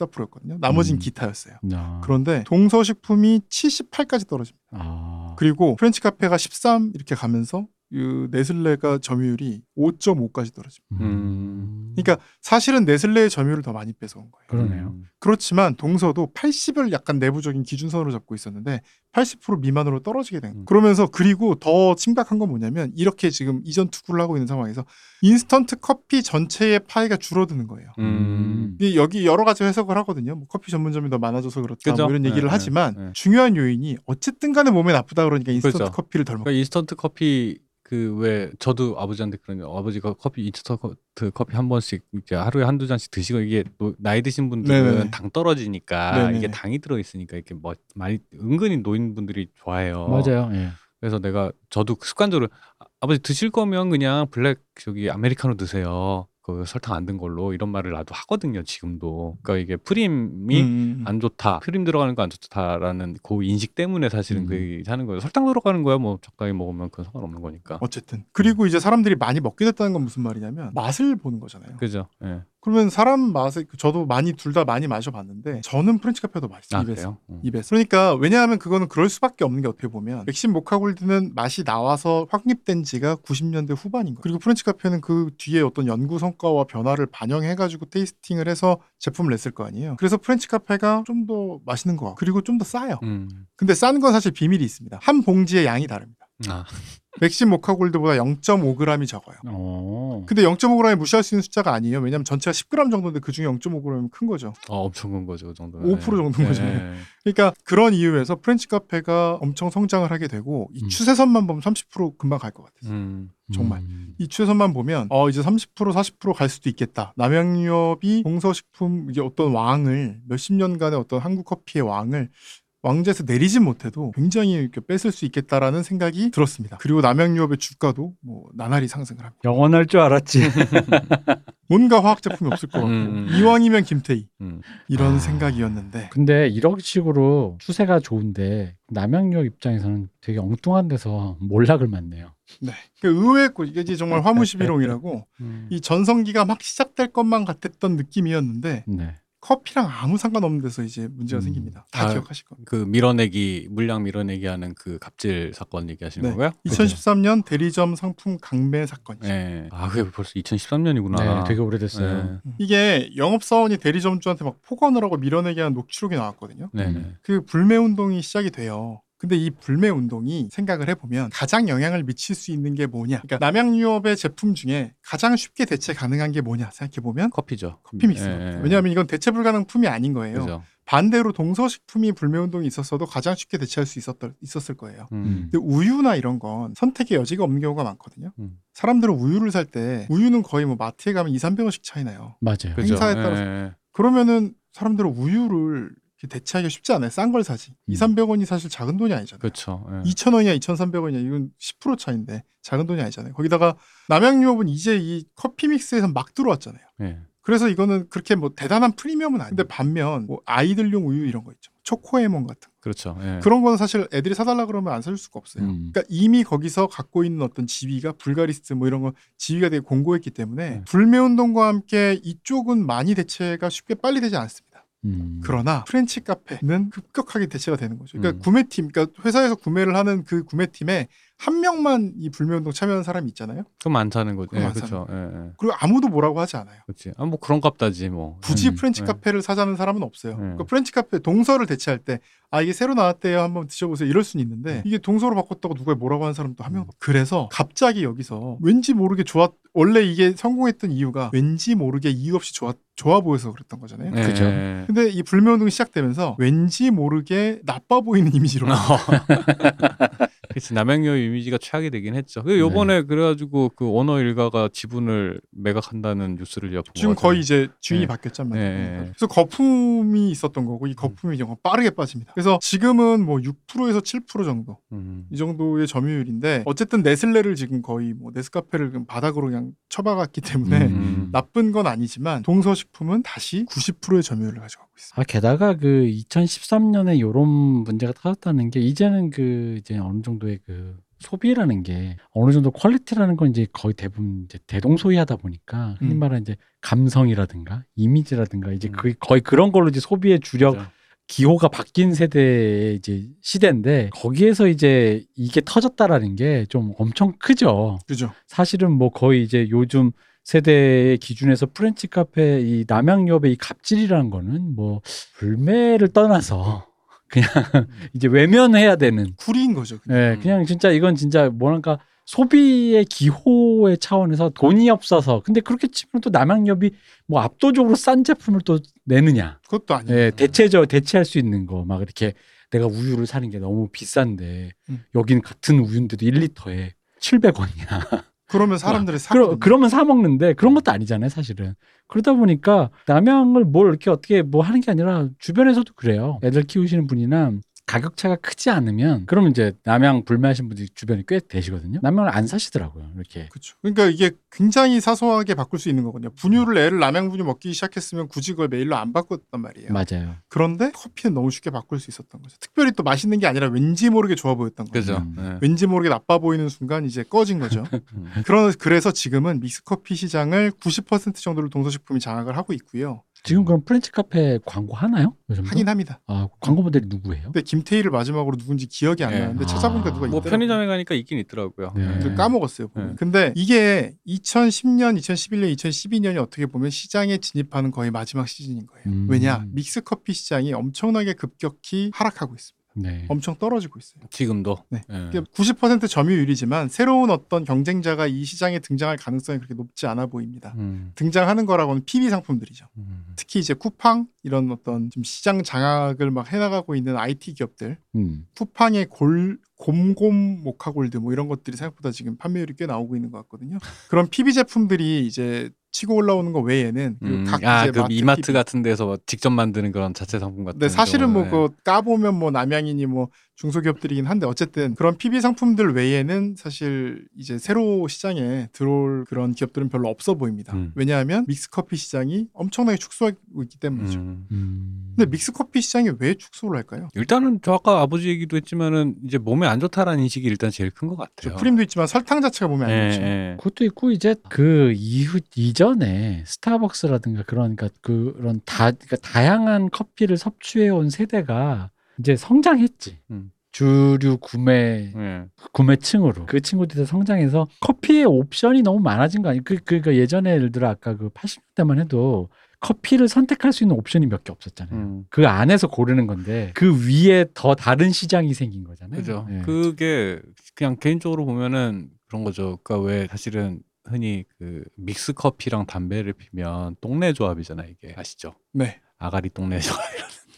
14%였거든요. 나머진 음. 기타였어요. 아. 그런데 동서식품이 78까지 떨어집니다. 아. 그리고 프렌치 카페가 13 이렇게 가면서 그 네슬레가 점유율이 5.5까지 떨어집니다. 음. 그러니까 사실은 네슬레의 점유율을 더 많이 뺏어온 거예요. 그러네요. 음. 그렇지만 동서도 80을 약간 내부적인 기준선으로 잡고 있었는데 80% 미만으로 떨어지게 된. 음. 그러면서 그리고 더 심각한 건 뭐냐면 이렇게 지금 이전투구를 하고 있는 상황에서 인스턴트 커피 전체의 파이가 줄어드는 거예요. 음. 여기 여러 가지 해석을 하거든요. 뭐 커피 전문점이 더 많아져서 그렇다? 뭐 이런 얘기를 네, 하지만 네, 네. 중요한 요인이 어쨌든 간에 몸에 나쁘다 그러니까 인스턴트 그렇죠. 커피를 덜 먹고 그러니까 인스턴트 커피 그 왜 저도 아버지한테 그런 아버지가 커피 인스턴트 커피 한 번씩 이제 하루에 한두 잔씩 드시고 이게 또 나이 드신 분들은 네네네. 당 떨어지니까 네네네. 이게 당이 들어 있으니까 이렇게 뭐 많이 은근히 노인분들이 좋아해요. 맞아요. 예. 그래서 내가 저도 습관적으로 아, 아버지 드실 거면 그냥 블랙 저기 아메리카노 드세요. 그 설탕 안 든 걸로 이런 말을 나도 하거든요. 지금도. 그러니까 이게 프림이 음. 안 좋다. 프림 들어가는 거 안 좋다라는 그 인식 때문에 사실은 음. 그 하는 거예요. 설탕 들어가는 거야 뭐 적당히 먹으면 그건 상관없는 거니까. 어쨌든 그리고 이제 사람들이 많이 먹게 됐다는 건 무슨 말이냐면 맛을 보는 거잖아요. 그죠? 예. 그러면 사람 맛을 저도 많이 둘 다 많이 마셔봤는데 저는 프렌치 카페가 더 맛있어요. 아 입에서. 음. 입에서. 그러니까 왜냐하면 그거는 그럴 수밖에 없는 게 어떻게 보면 맥심 모카골드는 맛이 나와서 확립된 지가 90년대 후반인 거예요. 그리고 프렌치 카페는 그 뒤에 어떤 연구 성과와 변화를 반영해가지고 tasting을 해서 제품을 냈을 거 아니에요. 그래서 프렌치 카페가 좀 더 맛있는 거 같고 그리고 좀 더 싸요. 음. 근데 싼 건 사실 비밀이 있습니다. 한 봉지의 양이 다릅니다. 아, 맥심 모카 골드보다 0.5g이 적어요. 어. 근데 0.5g이 무시할 수 있는 숫자가 아니에요. 왜냐하면 전체가 10g 정도인데 그 중에 0.5g이면 큰 거죠. 어, 엄청 큰 거죠, 그 정도면. 5% 정도인 거잖아요. 예. 그러니까 그런 이유에서 프렌치 카페가 엄청 성장을 하게 되고 이 음. 추세선만 보면 30% 금방 갈 것 같아요. 음. 정말. 음. 이 추세선만 보면 어 이제 30% 40%갈 수도 있겠다. 남양유업이 동서식품 이게 어떤 왕을 몇십 년간의 어떤 한국 커피의 왕을 왕좌에서 내리진 못해도 굉장히 이렇게 뺏을 수 있겠다라는 생각이 들었습니다. 그리고 남양유업의 주가도 뭐 나날이 상승을 합니다. 영원할 줄 알았지. 뭔가 화학 제품이 없을 것 같고 음. 이왕이면 김태희 음. 이런 아. 생각이었는데 근데 이런 식으로 추세가 좋은데 남양유업 입장에서는 되게 엉뚱한 데서 몰락을 맞네요. 네. 그 의외였고 이게 이제 정말 화무시비롱이라고 이 전성기가 막 시작될 것만 같았던 느낌이었는데 네. 커피랑 아무 상관없는 데서 이제 문제가 음. 생깁니다. 다 아, 기억하실 겁니다. 그 밀어내기 물량 밀어내기 하는 그 갑질 사건 얘기하시는 네. 거고요? 2013년 대리점 상품 강매 사건이죠. 네. 아 그게 벌써 2013년이구나. 네, 되게 오래됐어요. 네. 이게 영업 사원이 대리점주한테 막 폭언을 하고 밀어내기 하는 녹취록이 나왔거든요. 네. 음. 네. 그 불매 운동이 시작이 돼요. 근데 이 불매 운동이 생각을 해보면 가장 영향을 미칠 수 있는 게 뭐냐? 그러니까 남양 유업의 제품 중에 가장 쉽게 대체 가능한 게 뭐냐 생각해 보면 커피죠. 커피 믹스. 네. 왜냐하면 이건 대체 불가능 품이 아닌 거예요. 그죠. 반대로 동서식품이 불매 운동이 있었어도 가장 쉽게 대체할 수 있었던, 있었을 거예요. 음. 근데 우유나 이런 건 선택의 여지가 없는 경우가 많거든요. 음. 사람들은 우유를 살 때 우유는 거의 뭐 마트에 가면 2, 300원씩 차이 나요. 맞아요. 그죠. 행사에 따라서. 네. 그러면은 사람들은 우유를 대체하기가 쉽지 않아요. 싼 걸 사지. 음. 2, 300원이 사실 작은 돈이 아니잖아요. 그렇죠. 네. 2,000원이야, 2,300원이야. 이건 10% 차인데 작은 돈이 아니잖아요. 거기다가 남양유업은 이제 이 커피 믹스에서 막 들어왔잖아요. 네. 그래서 이거는 그렇게 뭐 대단한 프리미엄은 아닌데 반면 뭐 아이들용 우유 이런 거 있죠. 초코에몬 같은 거. 그렇죠. 네. 그런 거는 사실 애들이 사달라 그러면 안 사줄 수가 없어요. 음. 그러니까 이미 거기서 갖고 있는 어떤 지위가 불가리스트 뭐 이런 거 지위가 되게 공고했기 때문에 네. 불매 운동과 함께 이쪽은 많이 대체가 쉽게 빨리 되지 않습니다. 음. 그러나 프렌치 카페는 급격하게 대체가 되는 거죠. 그러니까 음. 구매팀, 그러니까 회사에서 구매를 하는 그 구매팀에 한 명만 이 불매 운동 참여하는 사람이 있잖아요. 그럼 안 사는 거죠. 그럼 네, 안 그렇죠. 예, 예. 그리고 아무도 뭐라고 하지 않아요. 그렇지. 아, 뭐 그런 값다지 뭐. 굳이 음, 프렌치 네. 카페를 사자는 사람은 없어요. 네. 그러니까 프렌치 카페 동서를 대체할 때 아 이게 새로 나왔대요 한번 드셔보세요 이럴 수는 있는데 이게 동서로 바꿨다고 누가 뭐라고 하는 사람도 한 명. 없고. 그래서 갑자기 여기서 왠지 모르게 좋았 원래 이게 성공했던 이유가 왠지 모르게 이유 없이 좋아 좋아 보여서 그랬던 거잖아요. 예, 그죠. 예. 근데 이 불매 운동이 시작되면서 왠지 모르게 나빠 보이는 이미지로 그렇지 남양유 이미지가 최악이 되긴 했죠. 그 요번에 그래가지고 그 오너 일가가 지분을 매각한다는 뉴스를 제가 본 지금 것 거의. 이제 주인이 네. 바뀌었단 말이에요. 네, 네. 그래서 거품이 있었던 거고 이 거품이 정말 빠르게 빠집니다. 그래서 지금은 뭐 6%에서 7% 정도 음. 이 정도의 점유율인데 어쨌든 네슬레를 지금 거의 뭐 네스카페를 그냥 바닥으로 그냥 쳐박았기 때문에 음. 나쁜 건 아니지만 동서식품은 다시 90%의 점유율을 가져가고 있습니다. 아 게다가 그 2013년에 이런 문제가 터졌다는 게 이제는 그 이제 어느 정도의 그 소비라는 게 어느 정도 퀄리티라는 건 이제 거의 대부분 이제 대동소이하다 보니까 흔히 음. 말하는 이제 감성이라든가 이미지라든가 이제 음. 그 거의 그런 걸로 이제 소비의 주력 그죠. 기호가 바뀐 세대의 이제 시대인데 거기에서 이제 이게 터졌다라는 게 좀 엄청 크죠. 그죠? 사실은 뭐 거의 이제 요즘 세대의 기준에서 프렌치 카페 이 남양유업의 이 갑질이라는 거는 뭐 불매를 떠나서 그냥 이제 외면해야 되는 cool인 거죠. 그냥. 예, 음. 그냥 진짜 이건 진짜 뭐랄까 소비의 기호의 차원에서 돈이 없어서 근데 그렇게 치면 또 남양유업이 뭐 압도적으로 싼 제품을 또 내느냐 그것도 아니에요. 예, 대체저 대체할 수 있는 거 막 이렇게 내가 우유를 사는 게 너무 비싼데 음. 여긴 같은 우유인데도 1리터에 700원이야. 그러면 사람들이 사. 그러, 그러면 사 먹는데 그런 것도 아니잖아요, 사실은. 그러다 보니까 남양을 뭘 이렇게 어떻게 뭐 하는 게 아니라 주변에서도 그래요. 애들 키우시는 분이나 가격 차가 크지 않으면 그러면 이제 남양 불매하신 분들이 주변에 꽤 되시거든요. 남양을 안 사시더라고요, 이렇게. 그렇죠. 그러니까 이게 굉장히 사소하게 바꿀 수 있는 거거든요. 분유를 애를 남양 분유 먹기 시작했으면 굳이 그걸 매일로 안 바꿨단 말이에요. 맞아요. 그런데 커피는 너무 쉽게 바꿀 수 있었던 거죠. 특별히 또 맛있는 게 아니라 왠지 모르게 좋아 보였던 거죠. 그죠. 음. 예. 왠지 모르게 나빠 보이는 순간 이제 꺼진 거죠. 음. 그런 그래서 지금은 믹스 커피 시장을 90% 정도를 동서식품이 장악을 하고 있고요. 지금 그럼 프렌치 카페 광고 하나요? 요즘도? 하긴 합니다. 아, 광고 모델이 누구예요? 근데 김태희를 마지막으로 누군지 기억이 안 예. 나는데 아. 찾아보니까 누가 뭐 있더라고요. 편의점에 가니까 있긴 있더라고요. 네. 예. 그 까먹었어요. 보면. 네. 근데 이게 2010년, 2011년, 2012년이 어떻게 보면 시장에 진입하는 거의 마지막 시즌인 거예요. 음. 왜냐? 믹스 커피 시장이 엄청나게 급격히 하락하고 있습니다. 네. 엄청 떨어지고 있어요. 지금도. 네. 예. 이게 90% 점유율이지만 새로운 어떤 경쟁자가 이 시장에 등장할 가능성이 그렇게 높지 않아 보입니다. 음. 등장하는 거라고는 PB 상품들이죠. 음. 특히 이제 쿠팡 이런 어떤 좀 시장 장악을 막 해나가고 있는 IT 기업들, 음. 쿠팡의 골 곰곰 모카골드 뭐 이런 것들이 생각보다 지금 판매율이 꽤 나오고 있는 것 같거든요. 그런 PB 제품들이 이제 치고 올라오는 거 외에는 그 음. 각 아, 이제 그 마트 이마트. 같은 데서 직접 만드는 그런 자체 상품 같은. 근데 사실은 뭐 그 까보면 뭐 남양이니 뭐 중소기업들이긴 한데 어쨌든 그런 PB 상품들 외에는 사실 이제 새로 시장에 들어올 그런 기업들은 별로 없어 보입니다. 음. 왜냐하면 믹스커피 시장이 엄청나게 축소하고 있기 때문이죠. 음. 음. 근데 믹스커피 시장이 왜 축소를 할까요? 일단은 저 아까 아버지 얘기도 했지만은 이제 몸에 안 좋다라는 인식이 일단 제일 큰것저 같아요. 프림도 있지만 설탕 자체가 몸에 안 예, 좋죠. 예. 그것도 있고 이제 그 이후 이전에 스타벅스라든가 그러니까 그런 다 그러니까 다양한 커피를 섭취해 온 세대가 이제 성장했지. 음. 주류 구매 예. 구매층으로 그 친구들이 성장해서 커피의 옵션이 너무 많아진 거 아니에요? 그 그러니까 예전에 예를 들어 아까 그 80년대만 해도 커피를 선택할 수 있는 옵션이 몇 개 없었잖아요. 음. 그 안에서 고르는 건데 그 위에 더 다른 시장이 생긴 거잖아요. 그죠. 예. 그게 그냥 개인적으로 보면은 그런 거죠. 그러니까 왜 사실은 흔히 그 믹스 커피랑 담배를 피면 똥내 조합이잖아 이게 아시죠? 네. 아가리 똥내 조합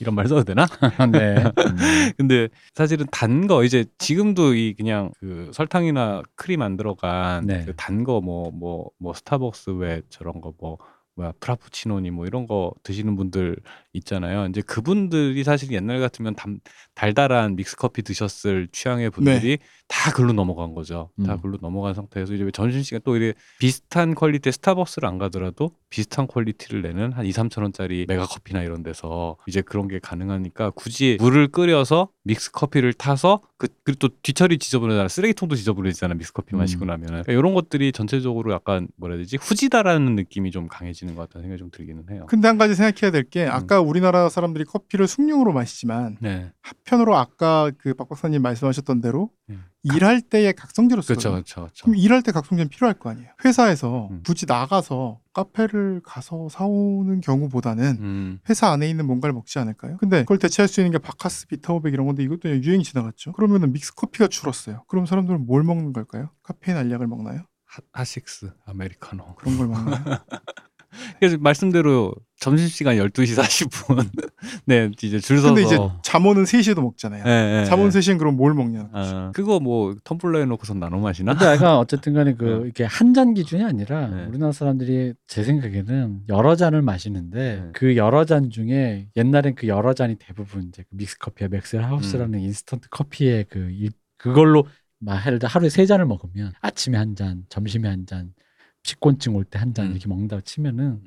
이런, 말 써도 되나? 네. 음. 근데 사실은 단 거 이제 지금도 이 그냥 그 설탕이나 크림 안 들어간 네. 그단거 뭐 뭐뭐 스타벅스 왜 저런 거뭐 뭐야 프라푸치노니 뭐 이런 거 드시는 분들 있잖아요. 이제 그분들이 사실 옛날 같으면 담, 달달한 믹스 커피 드셨을 취향의 분들이 다 글로 넘어간 거죠. 다 음. 글로 넘어간 상태에서 이제 점심 시간 또 이래 비슷한 퀄리티의 스타벅스를 안 가더라도 비슷한 퀄리티를 내는 한 2, 3천 원짜리 메가 커피나 이런 데서 이제 그런 게 가능하니까 굳이 물을 끓여서 믹스 커피를 타서 그 그리고 또 뒤처리 지저분하잖아 쓰레기통도 지저분해지잖아 믹스 커피 음. 마시고 나면은 그러니까 이런 것들이 전체적으로 약간 뭐라 해야 되지 후지다라는 느낌이 좀 강해지는 것 같다는 생각이 좀 들기는 해요. 근데 한 가지 생각해야 될게 음. 아까 우리나라 사람들이 커피를 숭늉으로 마시지만 네, 한편으로 아까 그 박 박사님 말씀하셨던 대로 음. 일할 때의 각성제로 쓰거든요. 그렇죠, 그렇죠. 그럼 일할 때 각성제는 필요할 거 아니에요. 회사에서 음. 굳이 나가서 카페를 가서 사오는 경우보다는 음, 회사 안에 있는 뭔가를 먹지 않을까요? 근데 그걸 대체할 수 있는 게 바카스, 비타오백 이런 건데 이것도 유행이 지나갔죠. 그러면은 믹스 커피가 줄었어요. 그럼 사람들은 뭘 먹는 걸까요? 카페인 알약을 먹나요? 하, 하식스 아메리카노. 그런 걸 먹나요? 그래서 말씀대로 점심시간 12시 40분. 네, 이제 줄 서서. 근데 이제 어. 잠오는 3시에도 먹잖아요. 예, 예, 잠오는 예. 3시엔 그럼 뭘 거죠. 아, 그거 뭐 텀블러에 놓고서 나눠 마시나? 근데 약간 어쨌든 간에 그 네. 이렇게 한 잔 기준이 아니라 네. 우리나라 사람들이 제 생각에는 여러 잔을 마시는데 네. 그 여러 잔 중에 옛날엔 그 여러 잔이 대부분 이제 그 믹스 커피와 맥셀 하우스라는 인스턴트 커피의 그 일- 그걸로 막 예를 들어 하루에 세 잔을 먹으면 아침에 한 잔, 점심에 한 잔, 식곤증 올 때 한잔 음. 이렇게 먹는다고 치면은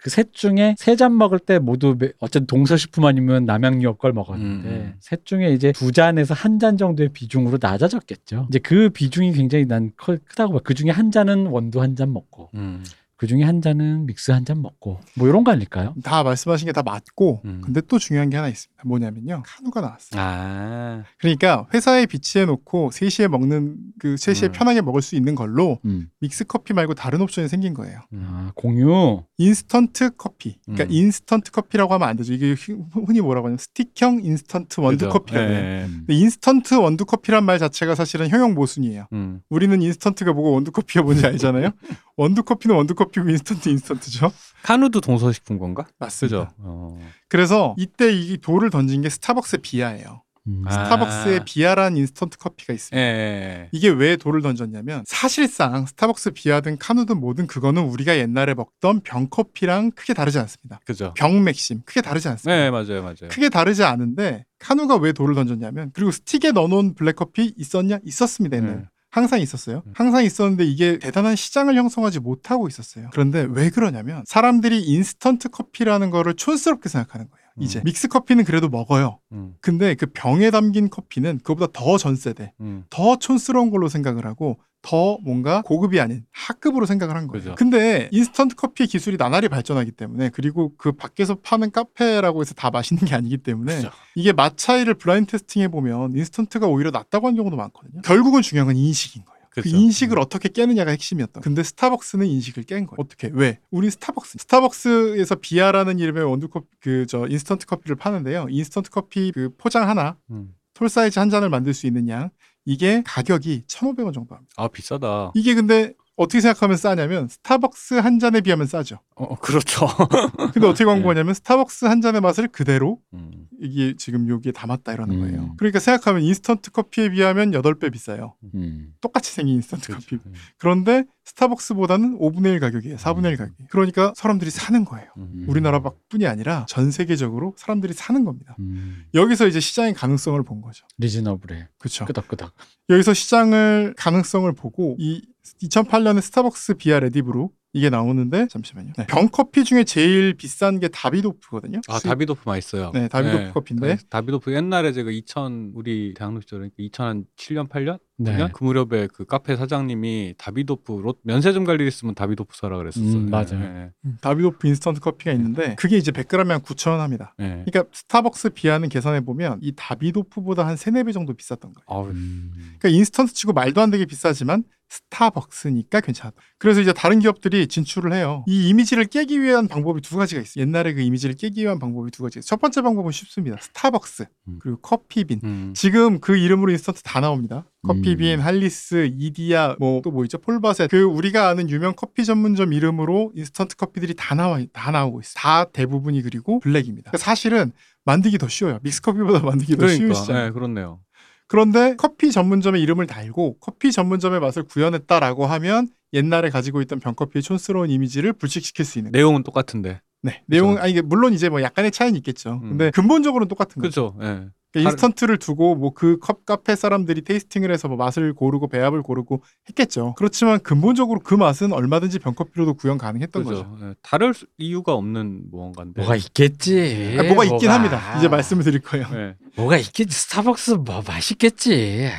그 셋 중에 세 잔 먹을 때 모두 매- 어쨌든 동서식품 아니면 남양유업 걸 먹었는데 음, 음. 셋 중에 이제 두 잔에서 한 잔 정도의 비중으로 낮아졌겠죠. 이제 그 비중이 굉장히 난 커- 크다고 봐. 그 중에 한 잔은 원두 한 잔 먹고 음. 그 중에 한 잔은 믹스 한 잔 먹고 뭐 이런 거 아닐까요? 다 말씀하신 게 다 맞고 음. 근데 또 중요한 게 하나 있습니다. 뭐냐면요. 카누가 나왔어요. 아, 그러니까 회사에 비치해 놓고 3시에 먹는 그 3시에 음. 편하게 먹을 수 있는 걸로 음. 믹스 커피 말고 다른 옵션이 생긴 거예요. 음. 아 공유. 인스턴트 커피. 그러니까 음. 인스턴트 커피라고 하면 안 되죠. 이게 흔- 흔히 뭐라고 하냐면 스틱형 인스턴트 원두 그죠? 커피라고 예, 해요. 예. 음. 근데 인스턴트 원두 커피란 말 자체가 사실은 형용 모순이에요. 음. 우리는 인스턴트가 뭐고 원두 커피가 뭔지 알잖아요. 원두 커피는 원두 커피 고 인스턴트 인스턴트죠. 카누도 동서식품 건가? 맞습니다. 어. 그래서 이때 이 돌을 던진 게 스타벅스의 비아예요. 음. 아. 스타벅스의 비아란 인스턴트 커피가 예, 있습니다. 예, 예. 이게 왜 돌을 던졌냐면 사실상 스타벅스 비아든 카누든 뭐든 그거는 우리가 옛날에 먹던 병커피랑 크게 다르지 않습니다. 그죠? 병맥심 크게 다르지 않습니다. 네, 맞아요, 맞아요. 크게 다르지 않은데 카누가 왜 돌을 던졌냐면 그리고 스틱에 넣어놓은 블랙커피 있었냐? 있었습니다. 네. 항상 있었어요. 음. 항상 있었는데 이게 대단한 시장을 형성하지 못하고 있었어요. 그런데 왜 그러냐면 사람들이 인스턴트 커피라는 거를 촌스럽게 생각하는 거예요. 이제 음. 믹스 커피는 그래도 먹어요. 음, 근데 그 병에 담긴 커피는 그거보다 더 전세대, 음. 더 촌스러운 걸로 생각을 하고 더 뭔가 고급이 아닌 하급으로 생각을 한. 그죠. 근데 인스턴트 커피의 기술이 나날이 발전하기 때문에 그리고 그 밖에서 파는 카페라고 해서 다 맛있는 게 아니기 때문에 그죠. 이게 맛 차이를 blind testing 해보면 인스턴트가 오히려 낫다고 하는 경우도 많거든요. 결국은 중요한 건 인식인 거예요. 그 그죠. 인식을 어떻게 깨느냐가 핵심이었던. 근데 스타벅스는 인식을 깬 거예요. 어떻게? 왜? 우리 스타벅스. 스타벅스에서 비아라는 이름의 원두커피 그저 인스턴트 커피를 파는데요. 인스턴트 커피 그 포장 하나 음. tall 사이즈 한 잔을 만들 수 있는 양 이게 가격이 1,500원 정도 합니다. 아, 비싸다. 이게 근데 어떻게 생각하면 싸냐면 스타벅스 한 잔에 비하면 싸죠. 어, 그렇죠. 근데 어떻게 광고하냐면 스타벅스 한 잔의 맛을 그대로 음. 이게 지금 여기에 담았다 이러는 음. 거예요. 그러니까 생각하면 인스턴트 커피에 비하면 8배 비싸요. 음. 똑같이 생긴 인스턴트 그렇죠. 커피. 음. 그런데 스타벅스보다는 5분의 1 가격이에요. 4분의 1 가격. 그러니까 사람들이 사는 거예요. 음. 우리나라뿐이 아니라 전 세계적으로 사람들이 사는 겁니다. 음. 여기서 이제 시장의 가능성을 본 거죠. reasonable해. 그렇죠. 끄덕끄덕. 여기서 시장을 가능성을 보고 이 2008년에 스타벅스 VIA Ready Brew 이게 나오는데 잠시만요. 네. 병커피 중에 제일 비싼 게 다비도프거든요. 아 수- 다비도프 맛있어요. 네, 다비도프 커피인데. 다- 다비도프 옛날에 제가 2000 우리 대학로 시절에 2007년 8년 네. 그 무렵에 그 카페 사장님이 다비도프 로 면세점 갈 일 있으면 다비도프 사라 그랬었어요. 음, 맞아요. 네. 음, 다비도프 인스턴트 커피가 있는데 그게 이제 100g에 한 9,000원 합니다. 네. 그러니까 스타벅스 VIA는 계산해 보면 이 다비도프보다 한 3, 4배 정도 비쌌던 거예요. 아우, 음. 그러니까 인스턴트 치고 말도 안 되게 비싸지만 스타벅스니까 괜찮았다. 그래서 이제 다른 기업들이 진출을 해요. 이 이미지를 깨기 위한 방법이 두 가지가 있어요. 옛날에 그 이미지를 깨기 위한 방법이 두 가지가 있어요. 첫 번째 방법은 쉽습니다. 스타벅스 음. 그리고 커피빈. 음. 지금 그 이름으로 인스턴트 다 나옵니다. 커피빈, 음. 할리스, 이디야, 뭐 또 뭐 있죠? 폴바셋. 그 우리가 아는 유명 커피 전문점 이름으로 인스턴트 커피들이 다 나와 다 나오고 있어요. 다 대부분이 그리고 블랙입니다. 사실은 만들기 더 쉬워요. 믹스 커피보다 만들기 더 그러니까, 시장. 네, 그렇네요. 그런데 커피 전문점의 이름을 달고 커피 전문점의 맛을 구현했다라고 하면 옛날에 가지고 있던 병커피의 촌스러운 이미지를 불식시킬 수 있는. 내용은 똑같은데. 네. 내용 아니 이게 물론 이제 뭐 약간의 차이는 있겠죠. 음. 근데 근본적으로는 똑같은 거죠. 그렇죠. 예. 그러니까 인스턴트를 두고 뭐그컵 카페 사람들이 테이스팅을 해서 뭐 맛을 고르고 배합을 고르고 했겠죠. 그렇지만 근본적으로 그 맛은 얼마든지 병커피로도 구현 가능했던 거죠. 그렇죠. 예. 다를 수- 이유가 없는 무언가인데. 뭐가 있겠지. 아, 뭐가 있긴 합니다. 이제 말씀을 드릴 거예요. 예. 뭐가 있겠지. 스타벅스 뭐 맛있겠지.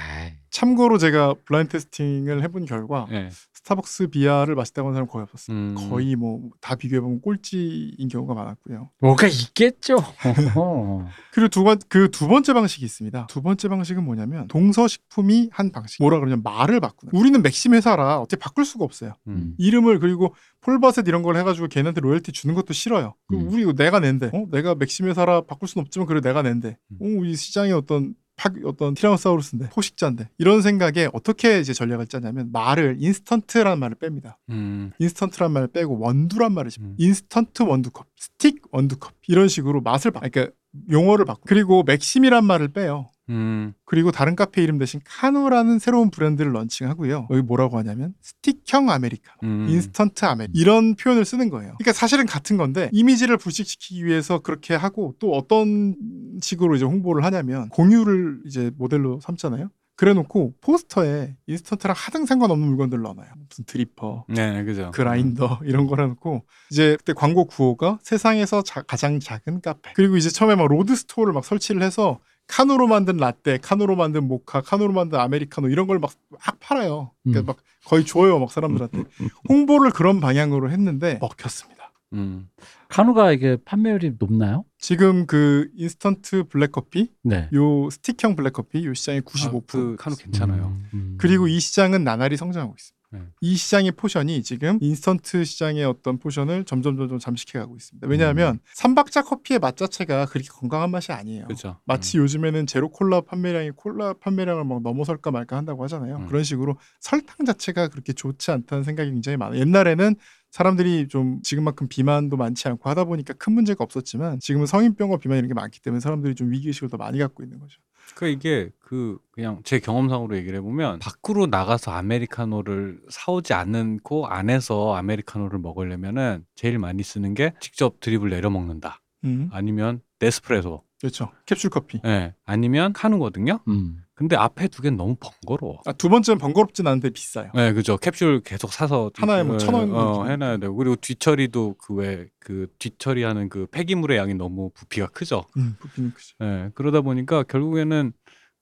참고로 제가 블라인드 테스팅을 해본 결과 예. 스타벅스 비아를 마시다고 하는 사람 거의 없었어요. 음. 거의 뭐 다 비교해보면 꼴찌인 경우가 많았고요. 뭐가 있겠죠. 그리고 두 번, 그 두 번째 방식이 있습니다. 두 번째 방식은 뭐냐면 동서식품이 한 방식. 뭐라 그러냐면 말을 바꾸는. 우리는 맥심 회사라 어떻게 바꿀 수가 없어요. 음. 이름을 그리고 폴바셋 이런 걸 해가지고 걔네한테 로열티 주는 것도 싫어요. 그 음. 우리 내가 낸데. 어? 내가 맥심 회사라 바꿀 수는 없지만 그래 내가 낸데. 어, 이 시장의 어떤 파, 어떤 티라노사우루스인데 포식자인데 이런 생각에 어떻게 이제 전략을 짜냐면 말을 인스턴트라는 말을 뺍니다. 음. 인스턴트란 말을 빼고 원두란 말을 씁니다. 음. 인스턴트 원두 커피, 스틱 원두 커피 이런 식으로 맛을 바, 그러니까 용어를 바꾸. 그리고 맥심이란 말을 빼요. 음. 그리고 다른 카페 이름 대신 카누라는 새로운 브랜드를 런칭하고요. 여기 뭐라고 하냐면 스틱형 아메리카노. 음. 인스턴트 아메리 이런 표현을 쓰는 거예요. 그러니까 사실은 같은 건데 이미지를 불식시키기 위해서 그렇게 하고 또 어떤 식으로 이제 홍보를 하냐면 공유를 이제 모델로 삼잖아요. 그래놓고 포스터에 인스턴트랑 하등 상관없는 물건들 넣어놔요. 무슨 드리퍼, 네, 그죠. 그라인더 이런 걸 해놓고 이제 그때 광고 구호가 세상에서 자- 가장 작은 카페 그리고 이제 처음에 막 road store를 막 설치를 해서 카누로 만든 라떼, 카누로 만든 모카, 카누로 만든 아메리카노 이런 걸 막 막 팔아요. 그러니까 음. 막 거의 줘요 막 사람들한테 홍보를 그런 방향으로 했는데 먹혔습니다. 음. 카누가 이게 판매율이 높나요? 지금 그 인스턴트 블랙커피, 네. 요 스틱형 블랙커피 요 시장의 95%. 아, 그 카누 괜찮아요. 음, 음. 그리고 이 시장은 나날이 성장하고 있습니다. 네. 이 시장의 portion이 지금 인스턴트 시장의 어떤 portion을 점점 점점 잠식해가고 있습니다. 왜냐하면 삼박자 커피의 맛 자체가 그렇게 건강한 맛이 아니에요. 그렇죠. 마치 요즘에는 제로 콜라 판매량이 콜라 판매량을 막 넘어설까 말까 한다고 하잖아요. 음. 그런 식으로 설탕 자체가 그렇게 좋지 않다는 생각이 굉장히 많아요. 옛날에는 사람들이 좀 지금만큼 비만도 많지 않고 하다 보니까 큰 문제가 없었지만 지금은 성인병과 비만 이런 게 많기 때문에 사람들이 좀 위기의식을 더 많이 갖고 있는 거죠. 그 이게 그 그냥 제 경험상으로 얘기를 해보면 밖으로 나가서 아메리카노를 사오지 않고 안에서 아메리카노를 먹으려면은 제일 많이 쓰는 게 직접 드립을 내려 먹는다. 음. 아니면 네스프레소. 그렇죠. 캡슐 커피. 예. 아니면 카누거든요. 음. 근데 앞에 두 개는 너무 번거로워. 아, 두 번째는 번거롭진 않은데 비싸요. 네, 그죠. 캡슐 계속 사서 하나에 뭐 어, 천원 어, 정도. 해놔야 되고 그리고 뒤처리도 그왜그 뒤처리하는 그 폐기물의 양이 너무 부피가 크죠. 음, 부피는 크죠. 예, 그러다 보니까 결국에는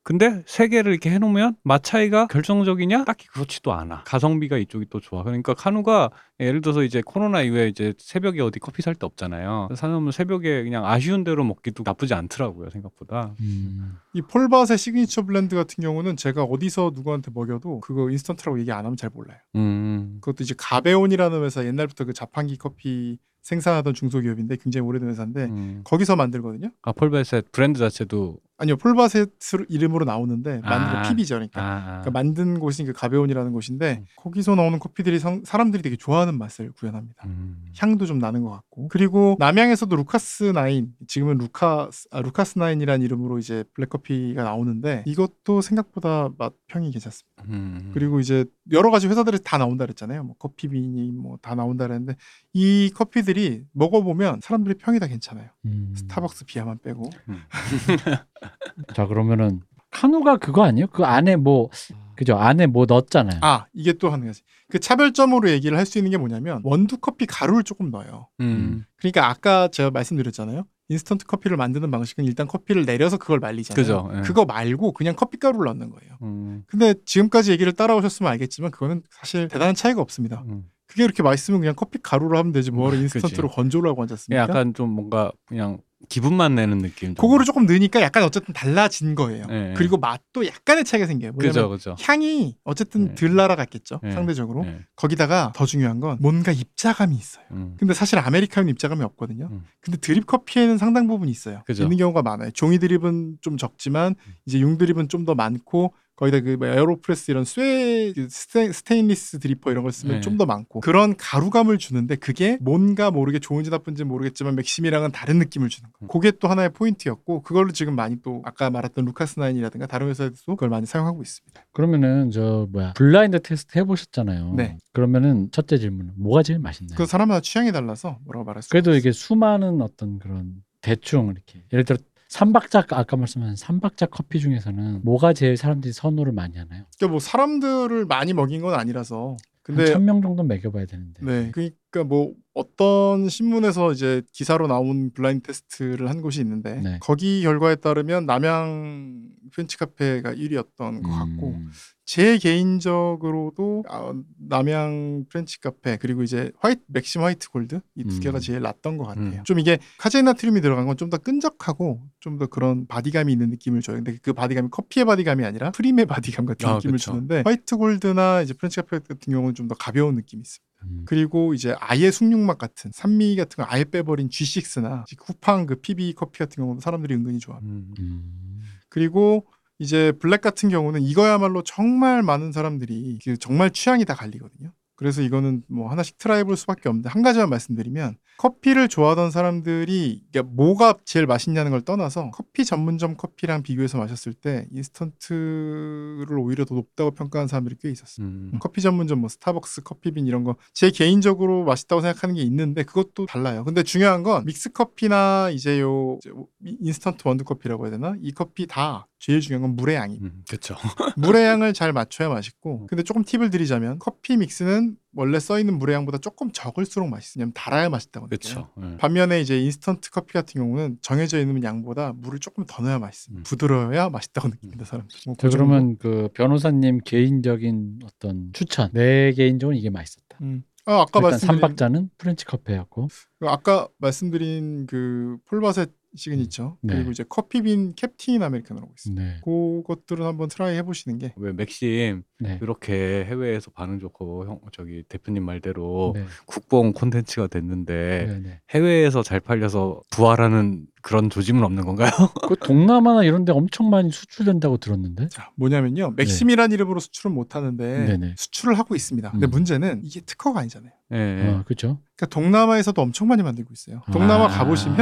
근데 세 개를 이렇게 해놓으면 맛 차이가 결정적이냐? 딱히 그렇지도 않아. 가성비가 이쪽이 또 좋아. 그러니까 카누가 예를 들어서 이제 코로나 이후에 이제 새벽에 어디 커피 살 데 없잖아요. 사놓으면 새벽에 그냥 아쉬운 대로 먹기도 나쁘지 않더라고요 생각보다. 음. 이 폴바셋의 signature blend 같은 경우는 제가 어디서 누구한테 먹여도 그거 인스턴트라고 얘기 안 하면 잘 몰라요. 음, 그것도 이제 가베온이라는 회사 옛날부터 그 자판기 커피 생산하던 중소기업인데 굉장히 오래된 회사인데 음. 거기서 만들거든요. 아 폴바셋 브랜드 자체도 아니요, 폴바셋 이름으로 나오는데 만든 아. 거 PB죠, 그러니까. 아, 아. 그러니까 만든 곳이 그 가베온이라는 곳인데 음. 거기서 나오는 커피들이 성- 사람들이 되게 좋아하는 맛을 구현합니다. 음. 향도 좀 나는 것 같고 그리고 남양에서도 루카스 나인 지금은 루카스 아, 루카스 나인이라는 이름으로 이제 블랙커피가 나오는데 이것도 생각보다 맛 평이 괜찮습니다. 음. 그리고 이제 여러 가지 회사들이 다 나온다 그랬잖아요. 뭐 커피빈이 뭐 다 나온다 그랬는데 이 커피들이 먹어보면 사람들이 평이 다 괜찮아요. 음. 스타벅스 VIA만 빼고 자 그러면은 카누가 그거 아니에요? 그 안에 뭐 그죠? 안에 뭐 넣었잖아요. 아 이게 또 한 가지 그 차별점으로 얘기를 할 수 있는 게 뭐냐면 원두 커피 가루를 조금 넣어요. 음. 그러니까 아까 제가 말씀드렸잖아요. 인스턴트 커피를 만드는 방식은 일단 커피를 내려서 그걸 말리잖아요. 그죠. 예. 그거 말고 그냥 커피 가루를 넣는 거예요. 음. 근데 지금까지 얘기를 따라오셨으면 알겠지만 그거는 사실 대단한 차이가 없습니다. 음. 그게 그렇게 맛있으면 그냥 커피 가루로 하면 되지 뭐를 음, 인스턴트로 건조를 하고 예, 않았습니까? 약간 좀 뭔가 그냥 기분만 내는 느낌. 그거를 조금 넣으니까 약간 어쨌든 달라진 거예요. 예, 예. 그리고 맛도 약간의 차이가 생겨요. 그죠, 그죠. 향이 어쨌든 네. 덜 날아갔겠죠. 네. 상대적으로. 예. 거기다가 더 중요한 건 뭔가 입자감이 있어요. 음. 근데 사실 아메리카노는 입자감이 없거든요. 음. 근데 드립 커피에는 상당 부분 있어요. 그죠. 있는 경우가 많아요. 종이 드립은 좀 적지만 이제 융 드립은 좀 더 많고 거기다 그뭐 에어로프레스 이런 쇠그 스테, 스테인리스 드리퍼 이런 걸 쓰면 네. 좀더 많고 그런 가루감을 주는데 그게 뭔가 모르게 좋은지 나쁜지 모르겠지만 맥심이랑은 다른 느낌을 주는 음. 거. 그게 또 하나의 포인트였고 그걸로 지금 많이 또 아까 말했던 루카스 나인이라든가 다른 회사에서도 그걸 많이 사용하고 있습니다. 그러면은 저 뭐야 블라인드 테스트 해보셨잖아요. 네. 그러면은 첫째 질문은 뭐가 제일 맛있나요? 그 사람마다 취향이 달라서 뭐라고 말할 수 그래도. 이게 수많은 어떤 그런 대충 이렇게 예를 들어 삼박자 아까 말씀한 삼박자 커피 중에서는 뭐가 제일 사람들이 선호를 많이 하나요? 그러니까 뭐 사람들을 많이 먹인 건 아니라서 근데 한천명 정도 먹여봐야 되는데. 네. 그러니까 뭐 어떤 신문에서 이제 기사로 나온 블라인드 테스트를 한 곳이 있는데 네. 거기 결과에 따르면 남양 프렌치 카페가 1위였던 것 같고 음. 제 개인적으로도 아, 남양 프렌치 카페 그리고 이제 화이트 맥심 화이트 골드 이두 음. 개가 제일 낫던 것 같아요. 음. 좀 이게 카제인 나트륨이 들어간 건 좀 더 끈적하고 좀 더 그런 바디감이 있는 느낌을 줘요. 근데 그 바디감이 커피의 바디감이 아니라 프림의 바디감 같은 아, 느낌을 그쵸. 주는데 화이트 골드나 이제 프렌치 카페 같은 경우는 좀 더 가벼운 느낌이 있습니다. 음. 그리고 이제 아예 숭늉맛 같은 산미 같은 거 아예 빼버린 G6나 쿠팡 그 PB 커피 같은 경우도 사람들이 은근히 좋아합니다. 음. 음. 그리고 이제 블랙 같은 경우는 이거야말로 정말 많은 사람들이 그 정말 취향이 다 갈리거든요. 그래서 이거는 뭐 하나씩 try 해볼 수밖에 없는데 한 가지만 말씀드리면 커피를 좋아하던 사람들이 뭐가 제일 맛있냐는 걸 떠나서 커피 전문점 커피랑 비교해서 마셨을 때 인스턴트를 오히려 더 높다고 평가하는 사람들이 꽤 있었어요. 음. 커피 전문점 뭐 스타벅스 커피빈 이런 거 제 개인적으로 맛있다고 생각하는 게 있는데 그것도 달라요. 근데 중요한 건 믹스 커피나 이제 요 인스턴트 원두 커피라고 해야 되나? 이 커피 다 제일 중요한 건 물의 양이. 음. 그쵸. 물의 양을 잘 맞춰야 맛있고. 근데 조금 팁을 드리자면 커피 믹스는 원래 써 있는 물의 양보다 조금 적을수록 맛있으냐면 달아야 맛있다고 느껴요. 그쵸. 예. 반면에 이제 인스턴트 커피 같은 경우는 정해져 있는 양보다 물을 조금 더 넣어야 맛있습니다. 음. 부드러워야 맛있다고 느낍니다, 사람들이. 뭐 그? 그러면 그 변호사님 개인적인 어떤 추천. 내 개인적으로 이게 맛있었다. 음. 아, 아까 말씀드린 삼박자는 프렌치 커피였고. 그 아까 말씀드린 그 폴바셋 시그니처 네. 그리고 이제 커피빈 캡틴 아메리카노라고 있습니다. 네. 그것들은 한번 try 해보시는 게 왜 맥심 네. 그렇게 해외에서 반응 좋고 형 저기 대표님 말대로 네. 국뽕 콘텐츠가 됐는데 네. 네. 해외에서 잘 팔려서 부활하는 그런 조짐은 없는 건가요? 그 동남아나 이런 데 엄청 많이 수출된다고 들었는데. 자, 뭐냐면요. 맥심이란 이름으로 수출은 못 하는데 네. 네네. 수출을 하고 있습니다. 근데 음. 문제는 이게 특허가 아니잖아요. 예. 예. 어, 그렇죠. 그러니까 동남아에서도 엄청 많이 만들고 있어요. 동남아 아. 가보시면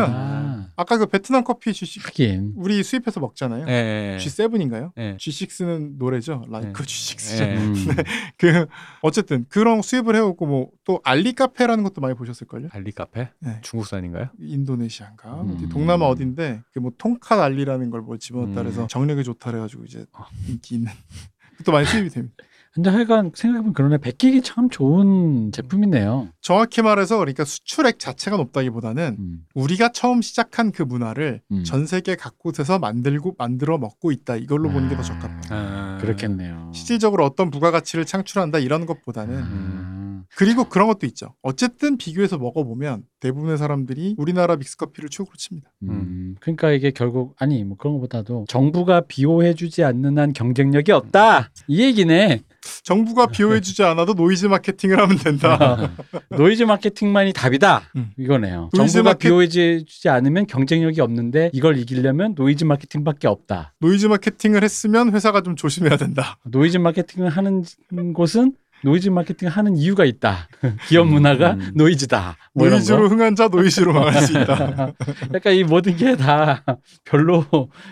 아, 아까 그 베트남 커피 G6 하긴. 우리 수입해서 먹잖아요. 예. 예. G7인가요? 예. G6는 노래죠. 라이크 네. G6죠. 예. 음. 그 어쨌든 그런 수입을 해오고 뭐 또 알리 카페라는 것도 많이 보셨을걸요? 알리 카페? 네. 중국산인가요? 인도네시아인가 음. 어디 동남아 어딘데 그 뭐 통카 알리라는 걸 뭐 집어넣었다 음. 그래서 정력이 좋다 그래가지고 이제 아. 인기 있는 또 많이 수입이 됩니다. 근데 하여간 생각해보면 그러네. 베끼기 참 좋은 제품이네요. 정확히 말해서 그러니까 수출액 자체가 높다기보다는 음. 우리가 처음 시작한 그 문화를 음. 전 세계 각곳에서 만들고 만들어 먹고 있다 이걸로 보는 게더 아, 적합해요. 아. 그렇겠네요. 실질적으로 어떤 부가가치를 창출한다 이런 것보다는 아, 그리고 그런 것도 있죠. 어쨌든 비교해서 먹어보면 대부분의 사람들이 우리나라 믹스커피를 최고로 칩니다. 음. 그러니까 이게 결국 아니 뭐 그런 것보다도 정부가 비호해주지 않는 한 경쟁력이 없다 이 얘기네. 정부가 비호해주지 않아도 노이즈 마케팅을 하면 된다. 노이즈 마케팅만이 답이다. 음. 이거네요. 정부가 마케- 비호해주지 않으면 경쟁력이 없는데 이걸 이기려면 노이즈 마케팅밖에 없다. 노이즈 마케팅을 했으면 회사가 좀 조심해야 된다. 노이즈 마케팅을 하는 곳은 노이즈 마케팅을 하는 이유가 있다. 기업 문화가 음. 노이즈다. 뭐 노이즈로 거. 흥한 자 노이즈로 망할 수 있다. 약간 이 모든 게 다 별로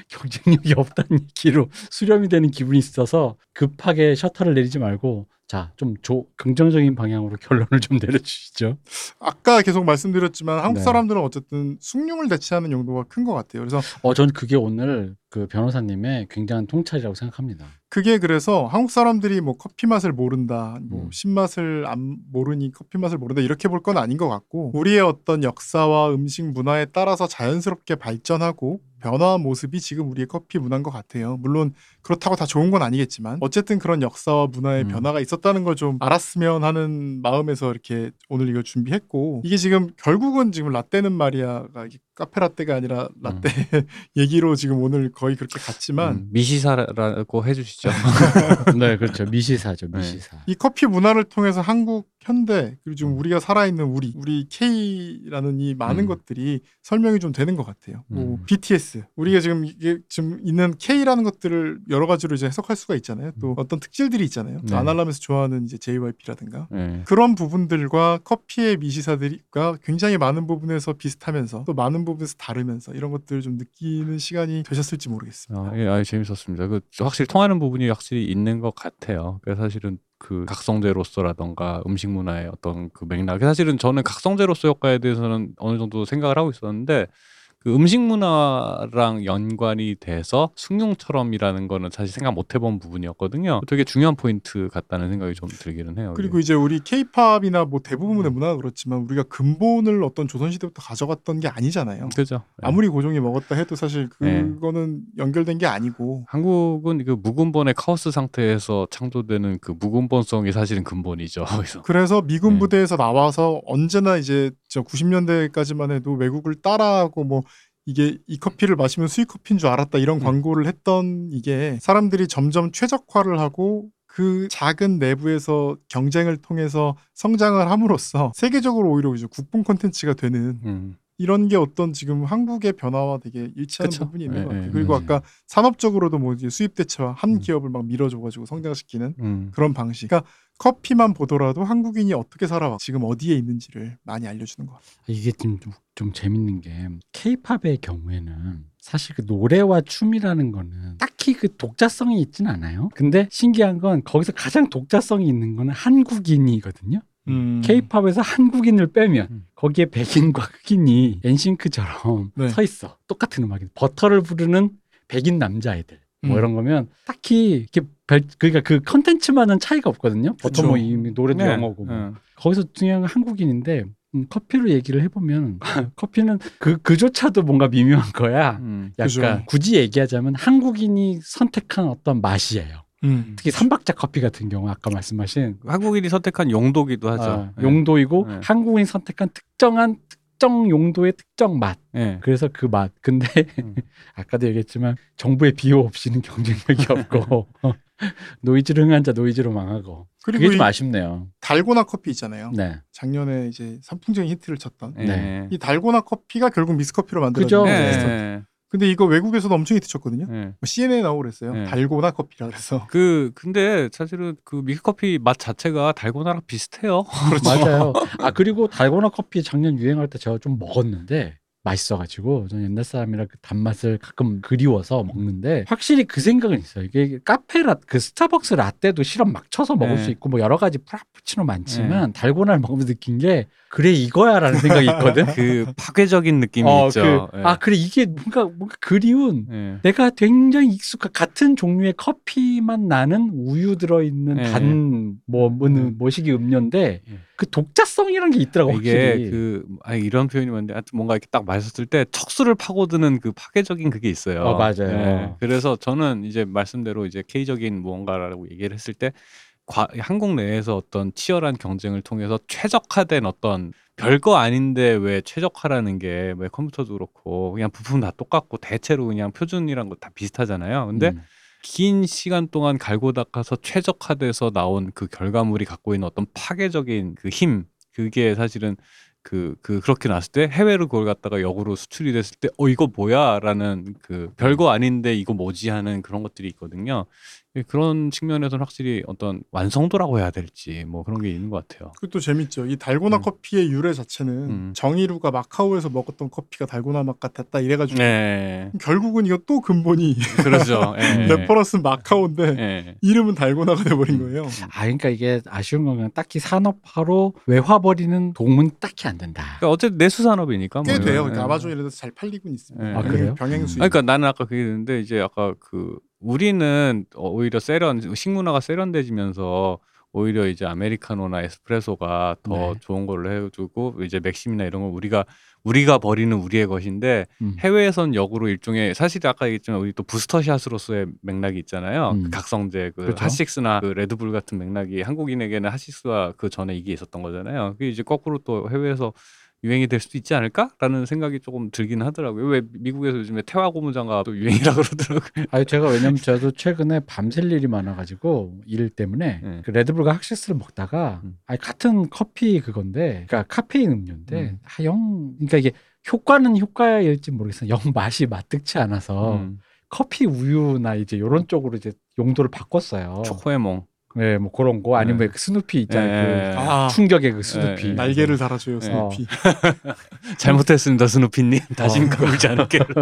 경쟁력이 없다는 얘기로 수렴이 되는 기분이 있어서 급하게 셔터를 내리지 말고 자, 좀 조, 긍정적인 방향으로 결론을 좀 내려주시죠. 아까 계속 말씀드렸지만 한국 네. 사람들은 어쨌든 숭늉을 대체하는 용도가 큰 것 같아요. 그래서 어, 전 그게 오늘 그 변호사님의 굉장한 통찰이라고 생각합니다. 그게 그래서 한국 사람들이 뭐 커피 맛을 모른다, 뭐 음. 신맛을 안 모르니 커피 맛을 모른다 이렇게 볼 건 아닌 것 같고 우리의 어떤 역사와 음식 문화에 따라서 자연스럽게 발전하고 변화한 모습이 지금 우리의 커피 문화인 것 같아요. 물론 그렇다고 다 좋은 건 아니겠지만 어쨌든 그런 역사와 문화의 음. 변화가 있었다는 걸 좀 알았으면 하는 마음에서 이렇게 오늘 이걸 준비했고 이게 지금 결국은 지금 라떼는 이게 카페 라떼가 아니라 라떼 얘기로 지금 오늘 거의 그렇게 갔지만 음, 미시사라고 해주시죠. 네, 그렇죠. 미시사죠, 미시사. 이 커피 문화를 통해서 한국 현대 그리고 음. 지금 우리가 살아있는 우리 우리 K라는 이 많은 음. 것들이 설명이 좀 되는 것 같아요. 뭐 음. BTS 우리가 지금 이게 지금 있는 K라는 것들을 여러 가지로 이제 해석할 수가 있잖아요. 또 어떤 특질들이 있잖아요. 또 음. 네. 아날람에서 좋아하는 이제 JYP라든가 네. 그런 부분들과 커피의 미시사들과 굉장히 많은 부분에서 비슷하면서 또 많은 부분에서 다르면서 이런 것들을 좀 느끼는 시간이 되셨을지 모르겠습니다. 아, 예, 아, 재밌었습니다. 그 확실히 통하는 부분이 확실히 있는 것 같아요. 그래서 사실은 그 각성제로서라던가 음식 문화의 어떤 그 맥락. 사실은 저는 각성제로서 효과에 대해서는 어느 정도 생각을 하고 있었는데 그 음식 문화랑 연관이 돼서 숭늉처럼이라는 거는 사실 생각 못 해본 부분이었거든요. 되게 중요한 포인트 같다는 생각이 좀 들기는 해요. 그리고 이제 우리 케이팝이나 뭐 대부분의 음. 문화가 그렇지만 우리가 근본을 어떤 조선시대부터 가져갔던 게 아니잖아요. 그죠. 네. 아무리 고종이 먹었다 해도 사실 네. 그거는 연결된 게 아니고 한국은 그 무근본의 카오스 상태에서 창조되는 그 무근본성이 사실은 근본이죠. 그래서 그래서 미군 네. 부대에서 나와서 언제나 이제 저 90년대까지만 해도 외국을 따라하고 뭐 이게 이 커피를 마시면 수입 커피인 줄 알았다 이런 음. 광고를 했던 이게 사람들이 점점 최적화를 하고 그 작은 내부에서 경쟁을 통해서 성장을 함으로써 세계적으로 오히려 이제 국뽕 콘텐츠가 되는 음. 이런 게 어떤 지금 한국의 변화와 되게 일치하는 그쵸. 부분이 있는 예, 것 같아요. 예, 그리고 맞아요. 아까 산업적으로도 뭐 이제 수입 대체와 한 음. 기업을 막 밀어줘가지고 성장시키는 음. 그런 방식. 그러니까 커피만 보더라도 한국인이 어떻게 살아와 지금 어디에 있는지를 많이 알려주는 것 같아요. 이게 좀, 좀 재밌는 게 케이팝의 경우에는 사실 그 노래와 춤이라는 거는 딱히 그 독자성이 있진 않아요. 근데 신기한 건 거기서 가장 독자성이 있는 거는 한국인이거든요. 케이팝에서 한국인을 빼면 음. 거기에 백인과 흑인이 엔싱크처럼 네. 서 있어. 똑같은 음악이 버터를 부르는 백인 남자애들. 뭐 음. 이런 거면 딱히 이렇게 별, 그러니까 그 컨텐츠만은 차이가 없거든요. 버터. 뭐 이미 노래도 네. 영어고 뭐. 음. 거기서 중요한 건 한국인인데 음, 커피로 얘기를 해보면 커피는 그 그조차도 뭔가 미묘한 거야. 음. 약간 그죠. 굳이 얘기하자면 한국인이 선택한 어떤 맛이에요. 음. 특히 삼박자 커피 같은 경우 아까 말씀하신 한국인이 선택한 용도기도 하죠. 아, 예. 용도이고 네. 한국인이 선택한 특정한 특정 용도의 특정 맛. 예. 그래서 그 맛. 근데 음. 아까도 얘기했지만 정부의 비호 없이는 경쟁력이 없고 노이즈로 흥한 자 노이즈로 망하고 그게 그리고 좀이 아쉽네요. 달고나 커피 있잖아요. 네. 작년에 이제 선풍적인 히트를 쳤던 예. 네. 이 달고나 커피가 결국 믹스커피로 만들어진 그죠. 근데 이거 외국에서도 엄청 히트 쳤거든요. 예. CNN에 나오고 그랬어요. 네. 달고나 커피라 그래서. 그 근데 사실은 그 믹스커피 맛 자체가 달고나랑 비슷해요. 맞아요. 아 그리고 달고나 커피 작년 유행할 때 제가 좀 먹었는데 맛있어가지고 저는 옛날 사람이라 그 단맛을 가끔 그리워서 먹는데 확실히 그 생각은 있어요. 이게 카페 라, 그 스타벅스 라떼도 시럽 막 쳐서 먹을 네. 수 있고 뭐 여러 가지 프라푸치노 많지만 달고나를 먹으면서 느낀 게 그래 이거야라는 생각이 있거든. 그 파괴적인 느낌이 어, 있죠. 그, 예. 아 그래 이게 뭔가 뭔가 그리운 예. 내가 굉장히 익숙한 같은 종류의 커피만 나는 우유 들어있는 네. 단뭐 뭐는 뭐시기 음료인데 예. 그 독자성이란 게 있더라고 이게 확실히. 그 아, 이런 표현이 뭔데 하여튼 뭔가 이렇게 딱 마셨을 때 척수를 파고드는 그 파괴적인 그게 있어요. 어, 맞아요. 예. 그래서 저는 이제 말씀대로 이제 K적인 무언가라고 얘기를 했을 때 과, 한국 내에서 어떤 치열한 경쟁을 통해서 최적화된 어떤 별거 아닌데 왜 최적화라는 게 왜 컴퓨터도 그렇고 그냥 부품 다 똑같고 대체로 그냥 표준이란 거 다 비슷하잖아요. 근데 음. 긴 시간 동안 갈고 닦아서 최적화돼서 나온 그 결과물이 갖고 있는 어떤 파괴적인 그 힘 그게 사실은 그, 그, 그렇게 나왔을 때 해외로 그걸 갖다가 역으로 수출이 됐을 때, 어, 이거 뭐야? 라는 그 별거 아닌데 이거 뭐지? 하는 그런 것들이 있거든요. 예, 그런 측면에서는 확실히 어떤 완성도라고 해야 될지 뭐 그런 게 있는 것 같아요. 그것도 재밌죠. 이 달고나 음. 커피의 유래 자체는 음. 정일우가 마카오에서 먹었던 커피가 달고나 맛 같았다 이래가지고 네. 결국은 이거 또 근본이 그러죠. 예. reference는 마카오인데 예. 이름은 달고나가 돼버린 음. 거예요. 아 그러니까 이게 아쉬운 건 딱히 산업화로 외화벌이는 도움은 딱히 안 된다. 그러니까 어쨌든 내수 산업이니까 꽤 뭐 돼요. 그러니까 예. 아마존 이런 데서 잘 팔리고 있습니다. 예. 아, 그래요? 병행. 아니, 그러니까 나는 아까 그게 있는데 이제 아까 그 우리는 오히려 세련 식문화가 세련돼지면서 오히려 이제 아메리카노나 에스프레소가 더 네. 좋은 걸로 해주고 이제 맥심이나 이런 걸 우리가 우리가 버리는 우리의 것인데 음. 해외에선 역으로 일종의 사실 아까 얘기했지만 우리 또 부스터샷으로서의 맥락이 있잖아요. 음. 그 각성제 그 그렇죠. 핫식스나 그 레드불 같은 맥락이 한국인에게는 핫식스와 그 전에 이게 있었던 거잖아요. 그게 이제 거꾸로 또 해외에서 유행이 될 수도 있지 않을까라는 생각이 조금 들긴 하더라고요. 왜 미국에서 요즘에 태화 고무장갑 또 유행이라 그러더라고요. 아니 제가 왜냐면 저도 최근에 밤샐 일이 많아가지고 일 때문에 네. 그 레드불과 핫식스를 먹다가 음. 아니 같은 커피 그건데 그러니까 카페인 음료인데 음. 아, 영 그러니까 이게 효과는 효과일지 모르겠어요. 영 맛이 마뜩지 않아서 음. 커피 우유나 이제 요런 쪽으로 이제 용도를 바꿨어요. 초코에몽. 네, 뭐 그런 거 아니면 네. 그 스누피 있잖아요. 네. 아, 그 충격의 그 스누피. 네. 날개를 달아줘요 어. 스누피. 잘못했습니다, 스누피님. 다시는 어. 까불지 않을게요.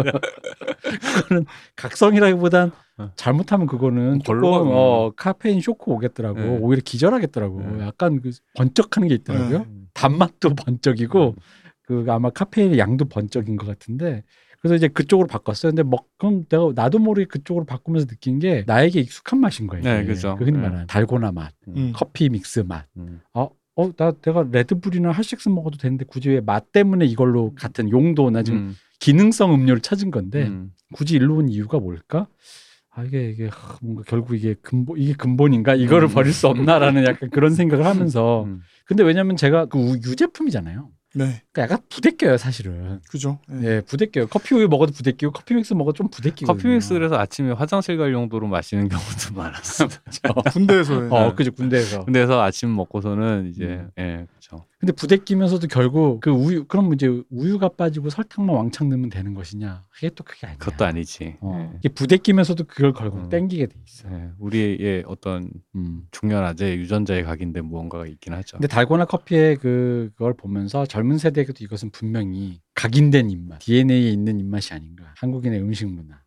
그거는 각성이라기보단 어. 잘못하면 그거는 조금. 어, 카페인 쇼크 오겠더라고. 네. 오히려 기절하겠더라고. 네. 약간 그 번쩍하는 게 있더라고요. 네. 단맛도 번쩍이고 그 아마 카페인의 양도 번쩍인 것 같은데 그래서 이제 그쪽으로 바꿨어요. 근데 뭐 그럼 내가 나도 모르게 그쪽으로 바꾸면서 느낀 게 나에게 익숙한 맛인 거예요. 네. 그죠. 그 흔히 네. 말하는 달고나 맛, 음. 커피 믹스 맛. 음. 어, 어, 나 내가 레드불이나 할식스 먹어도 되는데 굳이 왜 맛 때문에 이걸로 같은 용도나 지금 음. 기능성 음료를 찾은 건데 음. 굳이 일로 온 이유가 뭘까? 아 이게 이게 하, 뭔가 결국 이게 근본 이게 근본인가 이거를 음. 버릴 수 없나라는 약간 그런 생각을 하면서 음. 근데 왜냐면 제가 그 우- 유제품이잖아요. 네, 그러니까 약간 부대껴요 사실은. 그죠. 예. 예, 부대껴요. 커피 우유 먹어도 부대끼고 커피 믹스 먹어도 좀 부대끼고. 커피 믹스를 해서 아침에 화장실 갈 용도로 마시는 경우도 많았어요. 군대에서 예. 어, 그죠 군대에서. 군대에서 아침 먹고서는 이제 음. 예, 그렇죠. 근데 부대끼면서도 결국 그 우유 그럼 이제 우유가 빠지고 설탕만 왕창 넣으면 되는 것이냐? 그게 또 그게 아니야. 그것도 아니지. 어, 예. 이게 부대끼면서도 그걸 결국 음. 땡기게 돼 있어. 예, 우리의 어떤 음. 중요하제 유전자에 각인된 무언가가 있긴 하죠. 근데 달고나 커피의 그 그걸 보면서 젊은 세대에게도 이것은 분명히 각인된 입맛, DNA에 있는 입맛이 아닌가. 한국인의 음식 문화.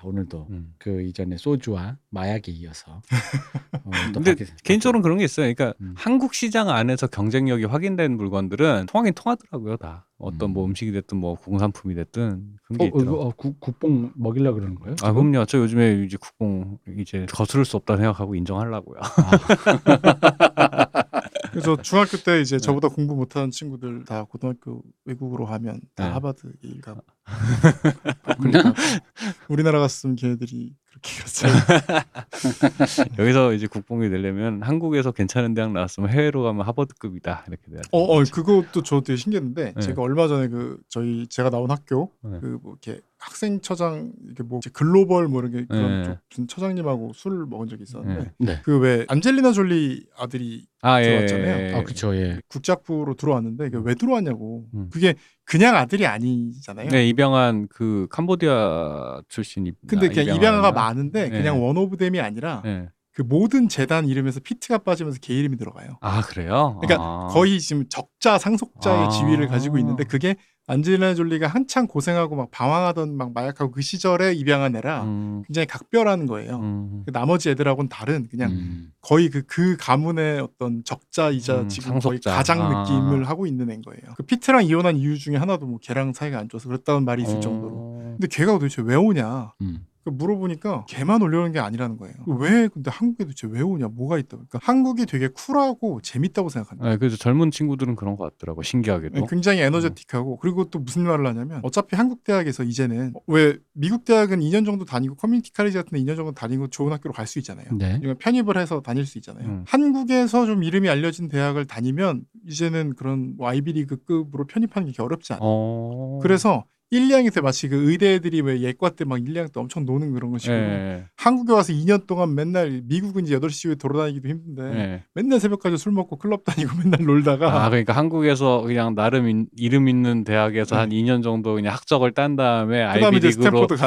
아, 오늘도 음. 그 이전에 소주와 마약에 이어서. 어, 또 근데 가게- 개인적으로는 그런 게 있어요. 그러니까 음. 한국 시장 안에서 경쟁력이 확인된 물건들은 통하긴 통하더라고요, 다. 어떤 음. 뭐 음식이 됐든 뭐 공산품이 됐든 그런 어, 게 어, 있더라고요. 이거 어, 국, 국뽕 먹이려 그러는 거예요? 아, 그럼요. 저 요즘에 이제 국뽕 이제 거스를 수 없다 생각하고 인정하려고요. 그래서 중학교 때 이제 저보다 공부 못하는 친구들 다 고등학교 외국으로 가면 다 네. 하버드 예일 가고. 우리나라 갔으면 걔네들이 갔어요. 여기서 이제 국뽕이 되려면 한국에서 괜찮은 대학 나왔으면 해외로 가면 하버드급이다 이렇게 돼야 돼. 어, 어 그것도 저 되게 신기했는데 네. 제가 얼마 전에 그 저희 제가 나온 학교 네. 그뭐 이렇게 학생 처장 이렇게 뭐 이제 글로벌 뭐 이런 게 그런 네. 쪽 처장님하고 술을 먹은 적이 있었는데 네. 네. 그왜 안젤리나 졸리 아들이 아, 예. 들어왔잖아요. 아, 그쵸, 예. 국작부로 들어왔는데 이게 왜 들어왔냐고 음. 그게 그냥 아들이 아니잖아요. 네, 입양한 그 캄보디아 출신 입. 근데 그냥 입양아가 많은데 네. 그냥 one of them이 아니라 네. 그 모든 재단 이름에서 피트가 빠지면서 걔 이름이 들어가요. 아 그래요? 그러니까 아. 거의 지금 적자 상속자의 아. 지위를 가지고 있는데 그게 안젤리나 졸리가 한창 고생하고 막 방황하던 막 마약하고 그 시절에 입양한 애라 음, 굉장히 각별한 거예요. 음, 그 나머지 애들하고는 다른 그냥 음. 거의 그 그 가문의 어떤 적자이자 음, 지금 거의 상속자. 가장 아. 느낌을 하고 있는 애인 거예요. 그 피트랑 이혼한 이유 중에 하나도 뭐 걔랑 사이가 안 좋아서 그랬다는 말이 있을 어. 정도로. 근데 걔가 도대체 왜 오냐? 음. 그 물어보니까 걔만 놀러오는 게 아니라는 거예요. 왜 근데 한국에 도대체 왜 오냐? 뭐가 있다? 그러니까 한국이 되게 쿨하고 재밌다고 생각한다. 네, 그래서 젊은 친구들은 그런 것 같더라고 신기하게도. 굉장히 에너제틱하고 그리고 또 무슨 말을 하냐면 어차피 한국 대학에서 이제는 왜 미국 대학은 2년 정도 다니고 community college 같은 데 2년 정도 다니고 좋은 학교로 갈 수 있잖아요. 네. 편입을 해서 다닐 수 있잖아요. 음. 한국에서 좀 이름이 알려진 대학을 다니면 이제는 그런 뭐 아이비리그급으로 편입하는 게 어렵지 않아요. 어. 그래서 1, 2학년 때 마치 그 의대 애들이 왜 예과 때 막 1, 2학년 때 엄청 노는 그런 거 식으로 예. 한국에 와서 2년 동안 맨날 미국은 이제 8시 이후에 돌아다니기도 힘든데 예. 맨날 새벽까지 술 먹고 클럽 다니고 맨날 놀다가 아 그러니까 한국에서 그냥 나름 인- 이름 있는 대학에서 한 2년 정도 그냥 학적을 딴 다음에 네. 이제 아이비리그로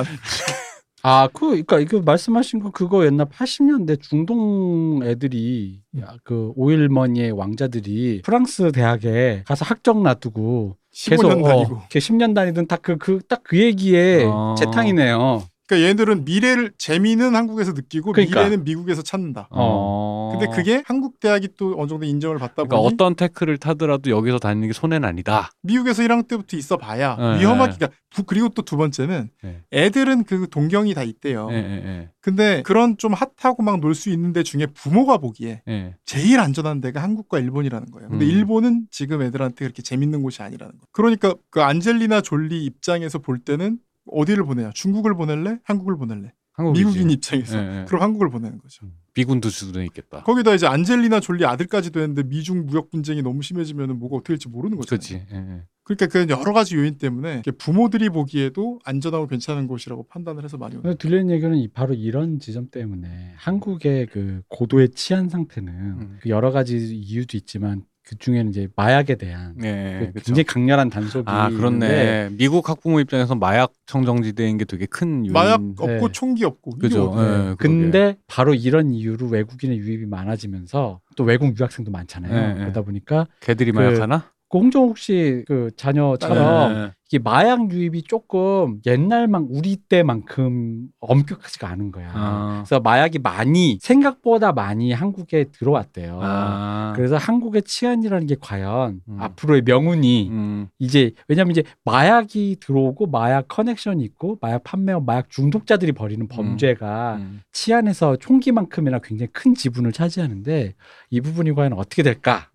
아, 그, 그니까, 이거 말씀하신 거 그거 옛날 80년대 중동 애들이, 야, 그, 오일머니의 왕자들이 프랑스 대학에 가서 학적 놔두고, 15년 다니고 어, 10년 다니던 딱 그, 그, 딱 그 얘기에 어. 재탕이네요. 그러니까 얘들은 미래를 재미는 한국에서 느끼고 그러니까. 미래는 미국에서 찾는다. 어. 근데 그게 한국 대학이 또 어느 정도 인정을 받다 그러니까 보니 어떤 태클을 타더라도 여기서 다니는 게 손해는 아니다. 미국에서 1학년 때부터 있어 봐야 네, 위험하기가 부- 그리고 또 두 번째는 네. 애들은 그 동경이 다 있대요. 예, 예, 근데 그런 좀 핫하고 막 놀 수 있는 데 중에 부모가 보기에 예. 예. 제일 안전한 데가 한국과 일본이라는 거예요. 근데 음. 일본은 지금 애들한테 그렇게 재밌는 곳이 아니라는 거예요. 그러니까 그 안젤리나 졸리 입장에서 볼 때는 어디를 보내냐? 중국을 보낼래? 한국을 보낼래? 한국이지. 미국인 입장에서 예, 예. 그럼 한국을 보내는 거죠. 미군도 수도 있겠다. 거기다 이제 안젤리나 졸리 아들까지도 했는데 미중 무역 분쟁이 너무 심해지면 뭐가 어떻게 될지 모르는 거죠. 그렇지. 예, 예. 그러니까 그 여러 가지 요인 때문에 부모들이 보기에도 안전하고 괜찮은 곳이라고 판단을 해서 많이 오는 들리는 얘기는 이- 바로 이런 지점 때문에 한국의 그 고도의 치안 상태는 음. 그 여러 가지 이유도 있지만 그 중에는 이제 마약에 대한 예, 그. 굉장히 강렬한 단속이 아 있는데 그렇네. 미국 학부모 입장에서 마약 청정지대인 게 되게 큰 요인. 마약 없고 네. 총기 없고 그죠. 예, 그러게. 근데 바로 이런 이유로 외국인의 유입이 많아지면서 또 외국 유학생도 많잖아요. 네, 네. 그러다 보니까 걔들이 그- 마약하나? 그 홍정욱 씨 그 자녀처럼. 이게 마약 유입이 조금 옛날만 우리 때만큼 엄격하지가 않은 거야. 아. 그래서 마약이 많이 생각보다 많이 한국에 들어왔대요. 아. 그래서 한국의 치안이라는 게 과연 음. 앞으로의 명운이 음. 이제 왜냐면 이제 마약이 들어오고 마약 커넥션이 있고 마약 판매와 마약 중독자들이 벌이는 범죄가 음. 치안에서 총기만큼이나 굉장히 큰 지분을 차지하는데 이 부분이 과연 어떻게 될까?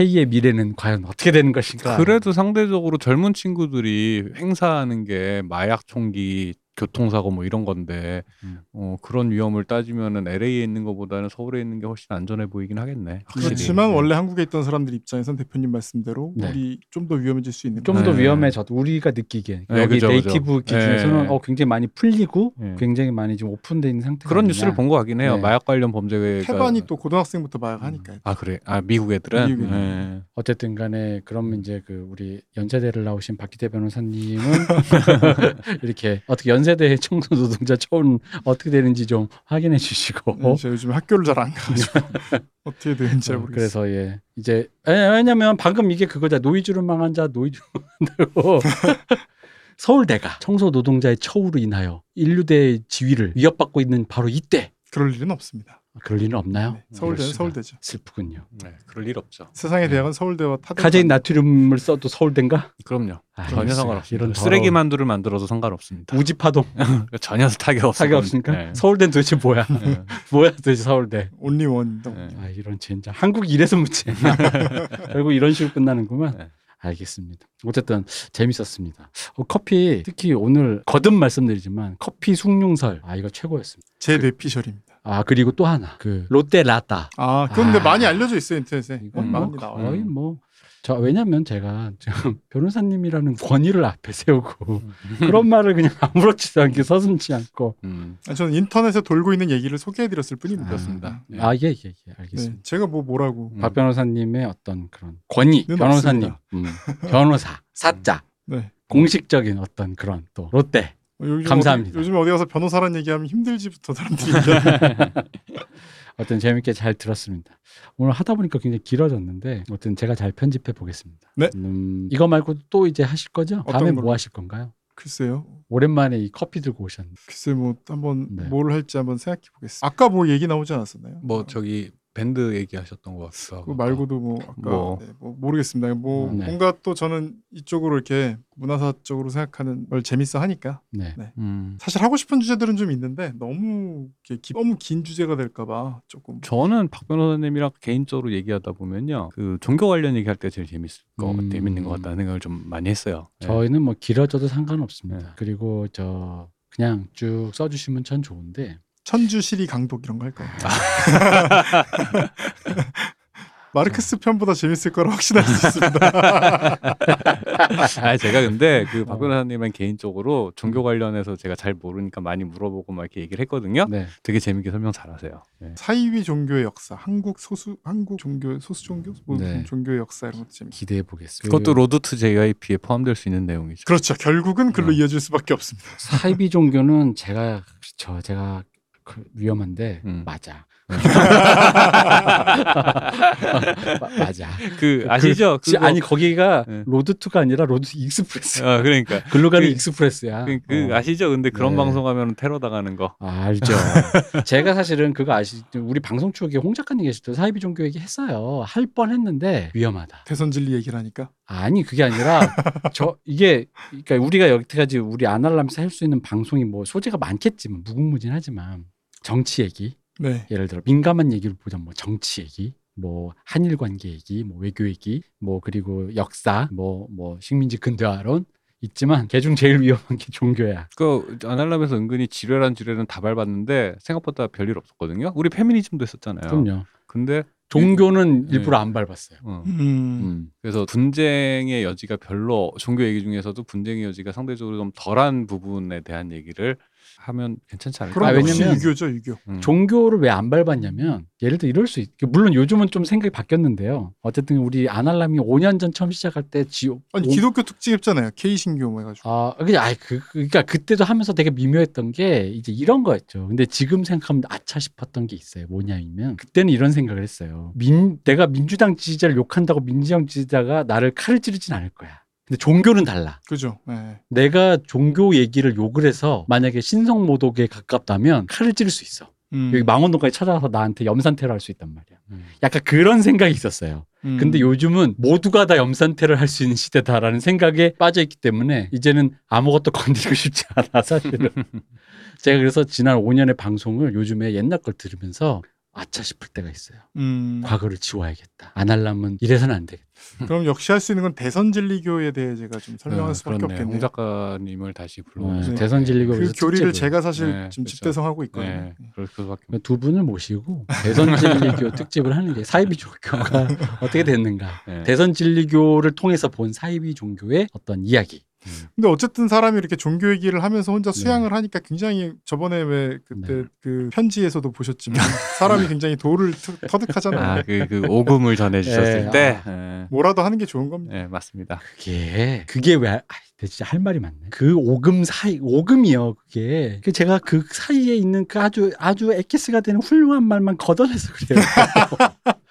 음. K의 미래는 과연 어떻게 되는 것인가? 그래도 상대적으로 젊은 친구들이 행사하는 게 마약 총기 교통사고 뭐 이런 건데 음. 어, 그런 위험을 따지면은 LA에 있는 것보다는 서울에 있는 게 훨씬 안전해 보이긴 하겠네. 확실히. 그렇지만 네. 원래 한국에 있던 사람들 입장에선 대표님 말씀대로 네. 우리 좀 더 위험해질 수 있는 좀더 네. 위험해져도 우리가 느끼기에 네, 여기 그죠, native 그죠. 기준에서는 네. 어, 굉장히 많이 풀리고 네. 굉장히 많이 좀 오픈돼 있는 상태가 그런 아니냐. 뉴스를 본 것 같긴 해요. 네. 마약 관련 범죄가 태반이 또 고등학생부터 마약 하니까 아 그래. 아 미국 애들은. 미국 애들. 네. 어쨌든 간에 그러면 이제 그 우리 연세대를 나오신 박기대 변호사님은 이렇게 어떻게 연 세대 청소 노동자 처운 어떻게 되는지 좀 확인해 주시고 네, 제가 요즘 학교를 잘 안 가가지고 어떻게 되는지 잘 어, 모르겠어요. 그래서 예 이제 예, 왜냐면 방금 이게 그거자 노이즈를 망한 자 노이즈를 만들고 서울대가 청소 노동자의 처우로 인하여 일류대의 지위를 위협받고 있는 바로 이때 그럴 일은 없습니다. 그럴 리는 없나요? 네, 서울대는. 서울대죠. 슬프군요. 네, 그럴 일 없죠. 세상의 네. 대학은 서울대와 타대. 카제인 나트륨을 써도 서울대인가? 그럼요. 아, 전혀. 상관없습니다. 이런 쓰레기 만두를 만들어서 상관없습니다. 우지파동 전혀 타격 없어. 사기 없으니까 네. 서울대는 도대체 뭐야? 네. 뭐야 도대체 서울대? only one. 네. 아 이런 젠장. 한국 이래서 묻지. 결국 이런 식으로 끝나는구만. 네. 알겠습니다. 어쨌든 재밌었습니다. 어, 커피 특히 오늘 거듭 말씀드리지만 커피 숭늉설 아 이거 최고였습니다. 제 뇌피셜입니다. 아 그리고 또 하나 그 롯데 라따 아, 그런데 아. 많이 알려져 있어요 인터넷에. 이건 음, 뭐 많이 나와요. 거의 뭐. 저 왜냐면 제가 지금 변호사님이라는 권위를 앞에 세우고 그런 말을 그냥 아무렇지도 않게 서슴지 않고 음. 저는 인터넷에 돌고 있는 얘기를 소개해드렸을 뿐입니다. 그렇습니다. 네. 아예예 예, 네, 알겠습니다. 제가 뭐 뭐라고. 음. 박 변호사님의 어떤 그런 권위, 는 변호사님. 음, 변호사, 사자, 네. 공식적인 어떤 그런 또 롯데. 어, 요즘 감사합니다. 어디, 요즘 어디 가서 변호사란 얘기하면 힘들지부터 사람들이 어떤 재밌게 잘 들었습니다. 오늘 하다 보니까 굉장히 길어졌는데, 어떤 제가 잘 편집해 보겠습니다. 네. 음, 이거 말고 또 이제 하실 거죠? 다음에 걸로? 뭐 하실 건가요? 글쎄요. 오랜만에 이 커피 들고 오셨는데. 글쎄 뭐 한번 네. 뭘 할지 한번 생각해 보겠습니다. 아까 뭐 얘기 나오지 않았었나요? 뭐 저기 밴드 얘기하셨던 것 하고. 그 말고도 뭐 아까 뭐. 네, 뭐 모르겠습니다. 뭐 네. 뭔가 또 저는 이쪽으로 이렇게 문화사 쪽으로 생각하는 걸 재밌어 하니까 네. 음. 사실 하고 싶은 주제들은 좀 있는데 너무 이렇게 기- 너무 긴 주제가 될까봐 조금 저는 박 변호사님이랑 개인적으로 얘기하다 보면요, 그 종교 관련 얘기할 때 제일 재밌을 거 음. 재밌는 것 같다는 생각을 좀 많이 했어요. 네. 저희는 뭐 길어져도 상관없습니다. 네. 그리고 저 그냥 쭉 써주시면 전 좋은데 천주 시리 강독 이런 거 할 거예요. 마르크스 편보다 재밌을 거라 확신할 수 있습니다. 아 제가 근데 그박 변호사님은 개인적으로 종교 관련해서 제가 잘 모르니까 많이 물어보고 막 이렇게 얘기를 했거든요. 네. 되게 재밌게 설명 잘하세요. 네. 사이비 종교의 역사, 한국 소수 한국 종교 소수 종교 뭐 네. 종교의 역사 이런 것도 재밌. 기대해 보겠습니다. 그것도 Road to JYP에 포함될 수 있는 내용이죠. 그렇죠. 결국은 글로 어. 이어질 수밖에 없습니다. 사이비 종교는 제가 저 제가 그 위험한데 음. 맞아. 마- 맞아. 그 아시죠? 지- 그거- 아니 거기가 네. Road to가 아니라 Road Express. 어, 그러니까 글로 가는 그- Express야. 그, 그 어. 아시죠? 근데 그런 네. 방송하면 테러 당하는 거. 아, 알죠. 제가 사실은 그거 아시 우리 방송 쪽에 홍 작가님 계실 때 사이비 종교 얘기 했어요. 할 뻔했는데 위험하다. 대순진리 얘기를 하니까 아니 그게 아니라 저 이게 그러니까 우리가 여기까지 우리 아날람에서 할수 있는 방송이 뭐 소재가 많겠지만 무궁무진하지만 정치 얘기 네. 예를 들어 민감한 얘기를 보자면 뭐 정치 얘기 뭐 한일 관계 얘기 뭐 외교 얘기 뭐 그리고 역사 뭐뭐 식민지 근대화론 있지만 개중 제일 위험한 게 종교야. 그 아날람에서 은근히 지뢰란 지뢰는 다 밟았는데 생각보다 별일 없었거든요. 우리 페미니즘도 했었잖아요. 그럼요. 근데 종교는 네. 일부러 안 밟았어요. 어, 음. 음. 그래서 분쟁의 여지가 별로 종교 얘기 중에서도 분쟁의 여지가 상대적으로 좀 덜한 부분에 대한 얘기를 하면 괜찮지 않을까? 그럼 아, 역시 왜냐면- 유교죠 유교. 음. 종교를 왜 안 밟았냐면 예를 들어 이럴 수 있. 물론 요즘은 좀 생각이 바뀌었는데요. 어쨌든 우리 아날람이 5년 전 처음 시작할 때 지오 아니 오- 기독교 특집 했잖아요. K 신교 뭐 해가지고. 아, 그냥 아이 그 그러니까 그때도 하면서 되게 미묘했던 게 이제 이런 거였죠. 근데 지금 생각하면 아차 싶었던 게 있어요. 뭐냐면 그때는 이런 생각을 했어요. 민 내가 민주당 지지자를 욕한다고 민주당 지지자가 나를 칼을 찌르진 않을 거야. 근데 종교는 달라. 그죠. 네. 내가 종교 얘기를 욕을 해서 만약에 신성 모독에 가깝다면 칼을 찌를 수 있어. 음. 여기 망원동까지 찾아와서 나한테 염산 테러 할 수 있단 말이야. 음. 약간 그런 생각이 있었어요. 음. 근데 요즘은 모두가 다 염산 테러를 할 수 있는 시대다라는 생각에 빠져 있기 때문에 이제는 아무것도 건드리고 싶지 않아 사실은. 제가 그래서 지난 5년의 방송을 요즘에 옛날 걸 들으면서 아차 싶을 때가 있어요. 음. 과거를 지워야겠다. 안 하려면 이래서는 안 되겠다. 그럼 역시 할 수 있는 건 대선 진리교에 대해 제가 좀 설명할 어, 수밖에 그렇네. 홍 없겠네요. 작가님을 다시 불러오세요. 네. 대선 진리교 그 교리를. 제가 사실 네, 지금 그렇죠. 집대성하고 있거든요. 네, 그럴 수밖에. 두 분을 모시고 대선 진리교 특집을 하는 게 사이비 종교가 어떻게 됐는가. 네. 대선 진리교를 통해서 본 사이비 종교의 어떤 이야기. 근데 어쨌든 사람이 이렇게 종교 얘기를 하면서 혼자 네. 수양을 하니까 굉장히 저번에 왜 그때 네. 그 편지에서도 보셨지만 사람이 굉장히 도를 터- 터득하잖아요. 아, 그, 그 오금을 전해주셨을 예, 때. 아. 예. 뭐라도 하는 게 좋은 겁니다. 예, 맞습니다. 그게 그게 왜 아, 내 진짜 할 말이 많네. 그 오금 사이 오금이요. 그게 그 제가 그 사이에 있는 그 아주 아주 엑기스가 되는 훌륭한 말만 걷어내서 그래요.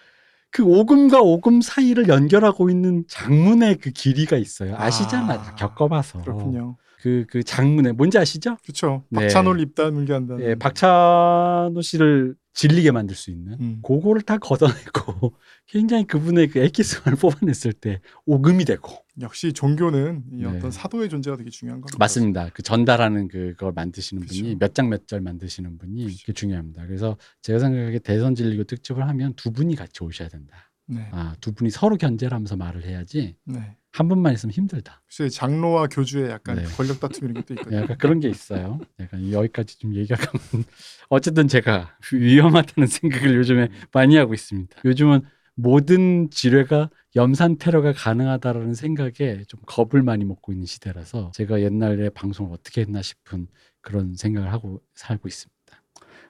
그 오금과 오금 사이를 연결하고 있는 장문의 그 길이가 있어요. 아시잖아. 아, 다 겪어봐서. 그렇군요. 그, 그 장문의 뭔지 아시죠? 그렇죠. 네. 박찬호를 입다 물게 한다는. 예, 박찬호 씨를 질리게 만들 수 있는 음. 그거를 다 걷어내고 굉장히 그분의 그 엑기스만을 뽑아냈을 때 오금이 되고 역시 종교는 이 네. 어떤 사도의 존재가 되게 중요한 겁니다. 맞습니다. 그 전달하는 그걸 만드시는 분이 그쵸. 몇장 몇 절 만드시는 분이 그쵸. 그게 중요합니다. 그래서 제가 생각하기에 대선 진리교 특집을 하면 두 분이 같이 오셔야 된다. 네. 아, 두 분이 서로 견제를 하면서 말을 해야지 네. 한 분만 있으면 힘들다. 혹시 장로와 교주의 약간 네. 권력 다툼 이런 것도 있거든요. 약간 그런 게 있어요. 약간 여기까지 좀 얘기가 가면 어쨌든 제가 위험하다는 생각을 요즘에 많이 하고 있습니다. 요즘은 모든 지뢰가 염산 테러가 가능하다라는 생각에 좀 겁을 많이 먹고 있는 시대라서 제가 옛날에 방송을 어떻게 했나 싶은 그런 생각을 하고 살고 있습니다.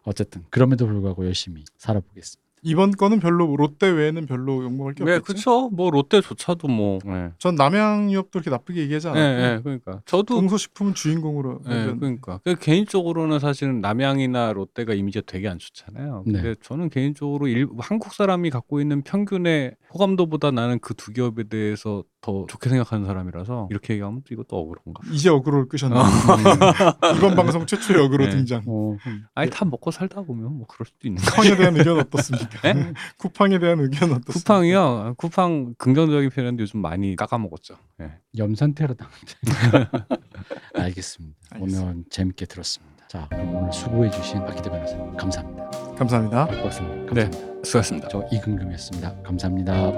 어쨌든 그럼에도 불구하고 열심히 살아보겠습니다. 이번 거는 별로 롯데 외에는 별로 욕먹을 게 네, 없겠죠. 그쵸. 뭐, 롯데조차도 뭐. 예. 전 남양유업도 그렇게 나쁘게 얘기하지 예, 않았고 예, 그러니까. 저도 동서식품은 주인공으로 네, 해줬는데. 그러니까 그 개인적으로는 사실은 남양이나 롯데가 이미지가 되게 안 좋잖아요. 근데 네. 저는 개인적으로 일, 한국 사람이 갖고 있는 평균의 호감도보다 나는 그 두 기업에 대해서 더 좋게 생각하는 사람이라서 이렇게 얘기하면 또 이것도 억울한가. 이제 어그로를 끄셨네요. 이번 방송 최초의 어그로 네. 등장. 어, 아니 다 먹고 살다 보면 뭐 그럴 수도 있는 거. 쿠팡에 대한 의견 어떻습니까? 네? 쿠팡에 대한 의견 어떻습니까? 쿠팡이요. 쿠팡 긍정적인 표현인데 요즘 많이 깎아먹었죠. 예. 염산 테러 당한다. 알겠습니다. 알겠습니다. 오늘 재밌게 들었습니다. 자, 그럼 오늘 수고해주신 박희대 변호사님 감사합니다. 감사합니다. 박 박사님 네. 감사합니다. 수고하셨습니다. 저 이근금이었습니다. 감사합니다.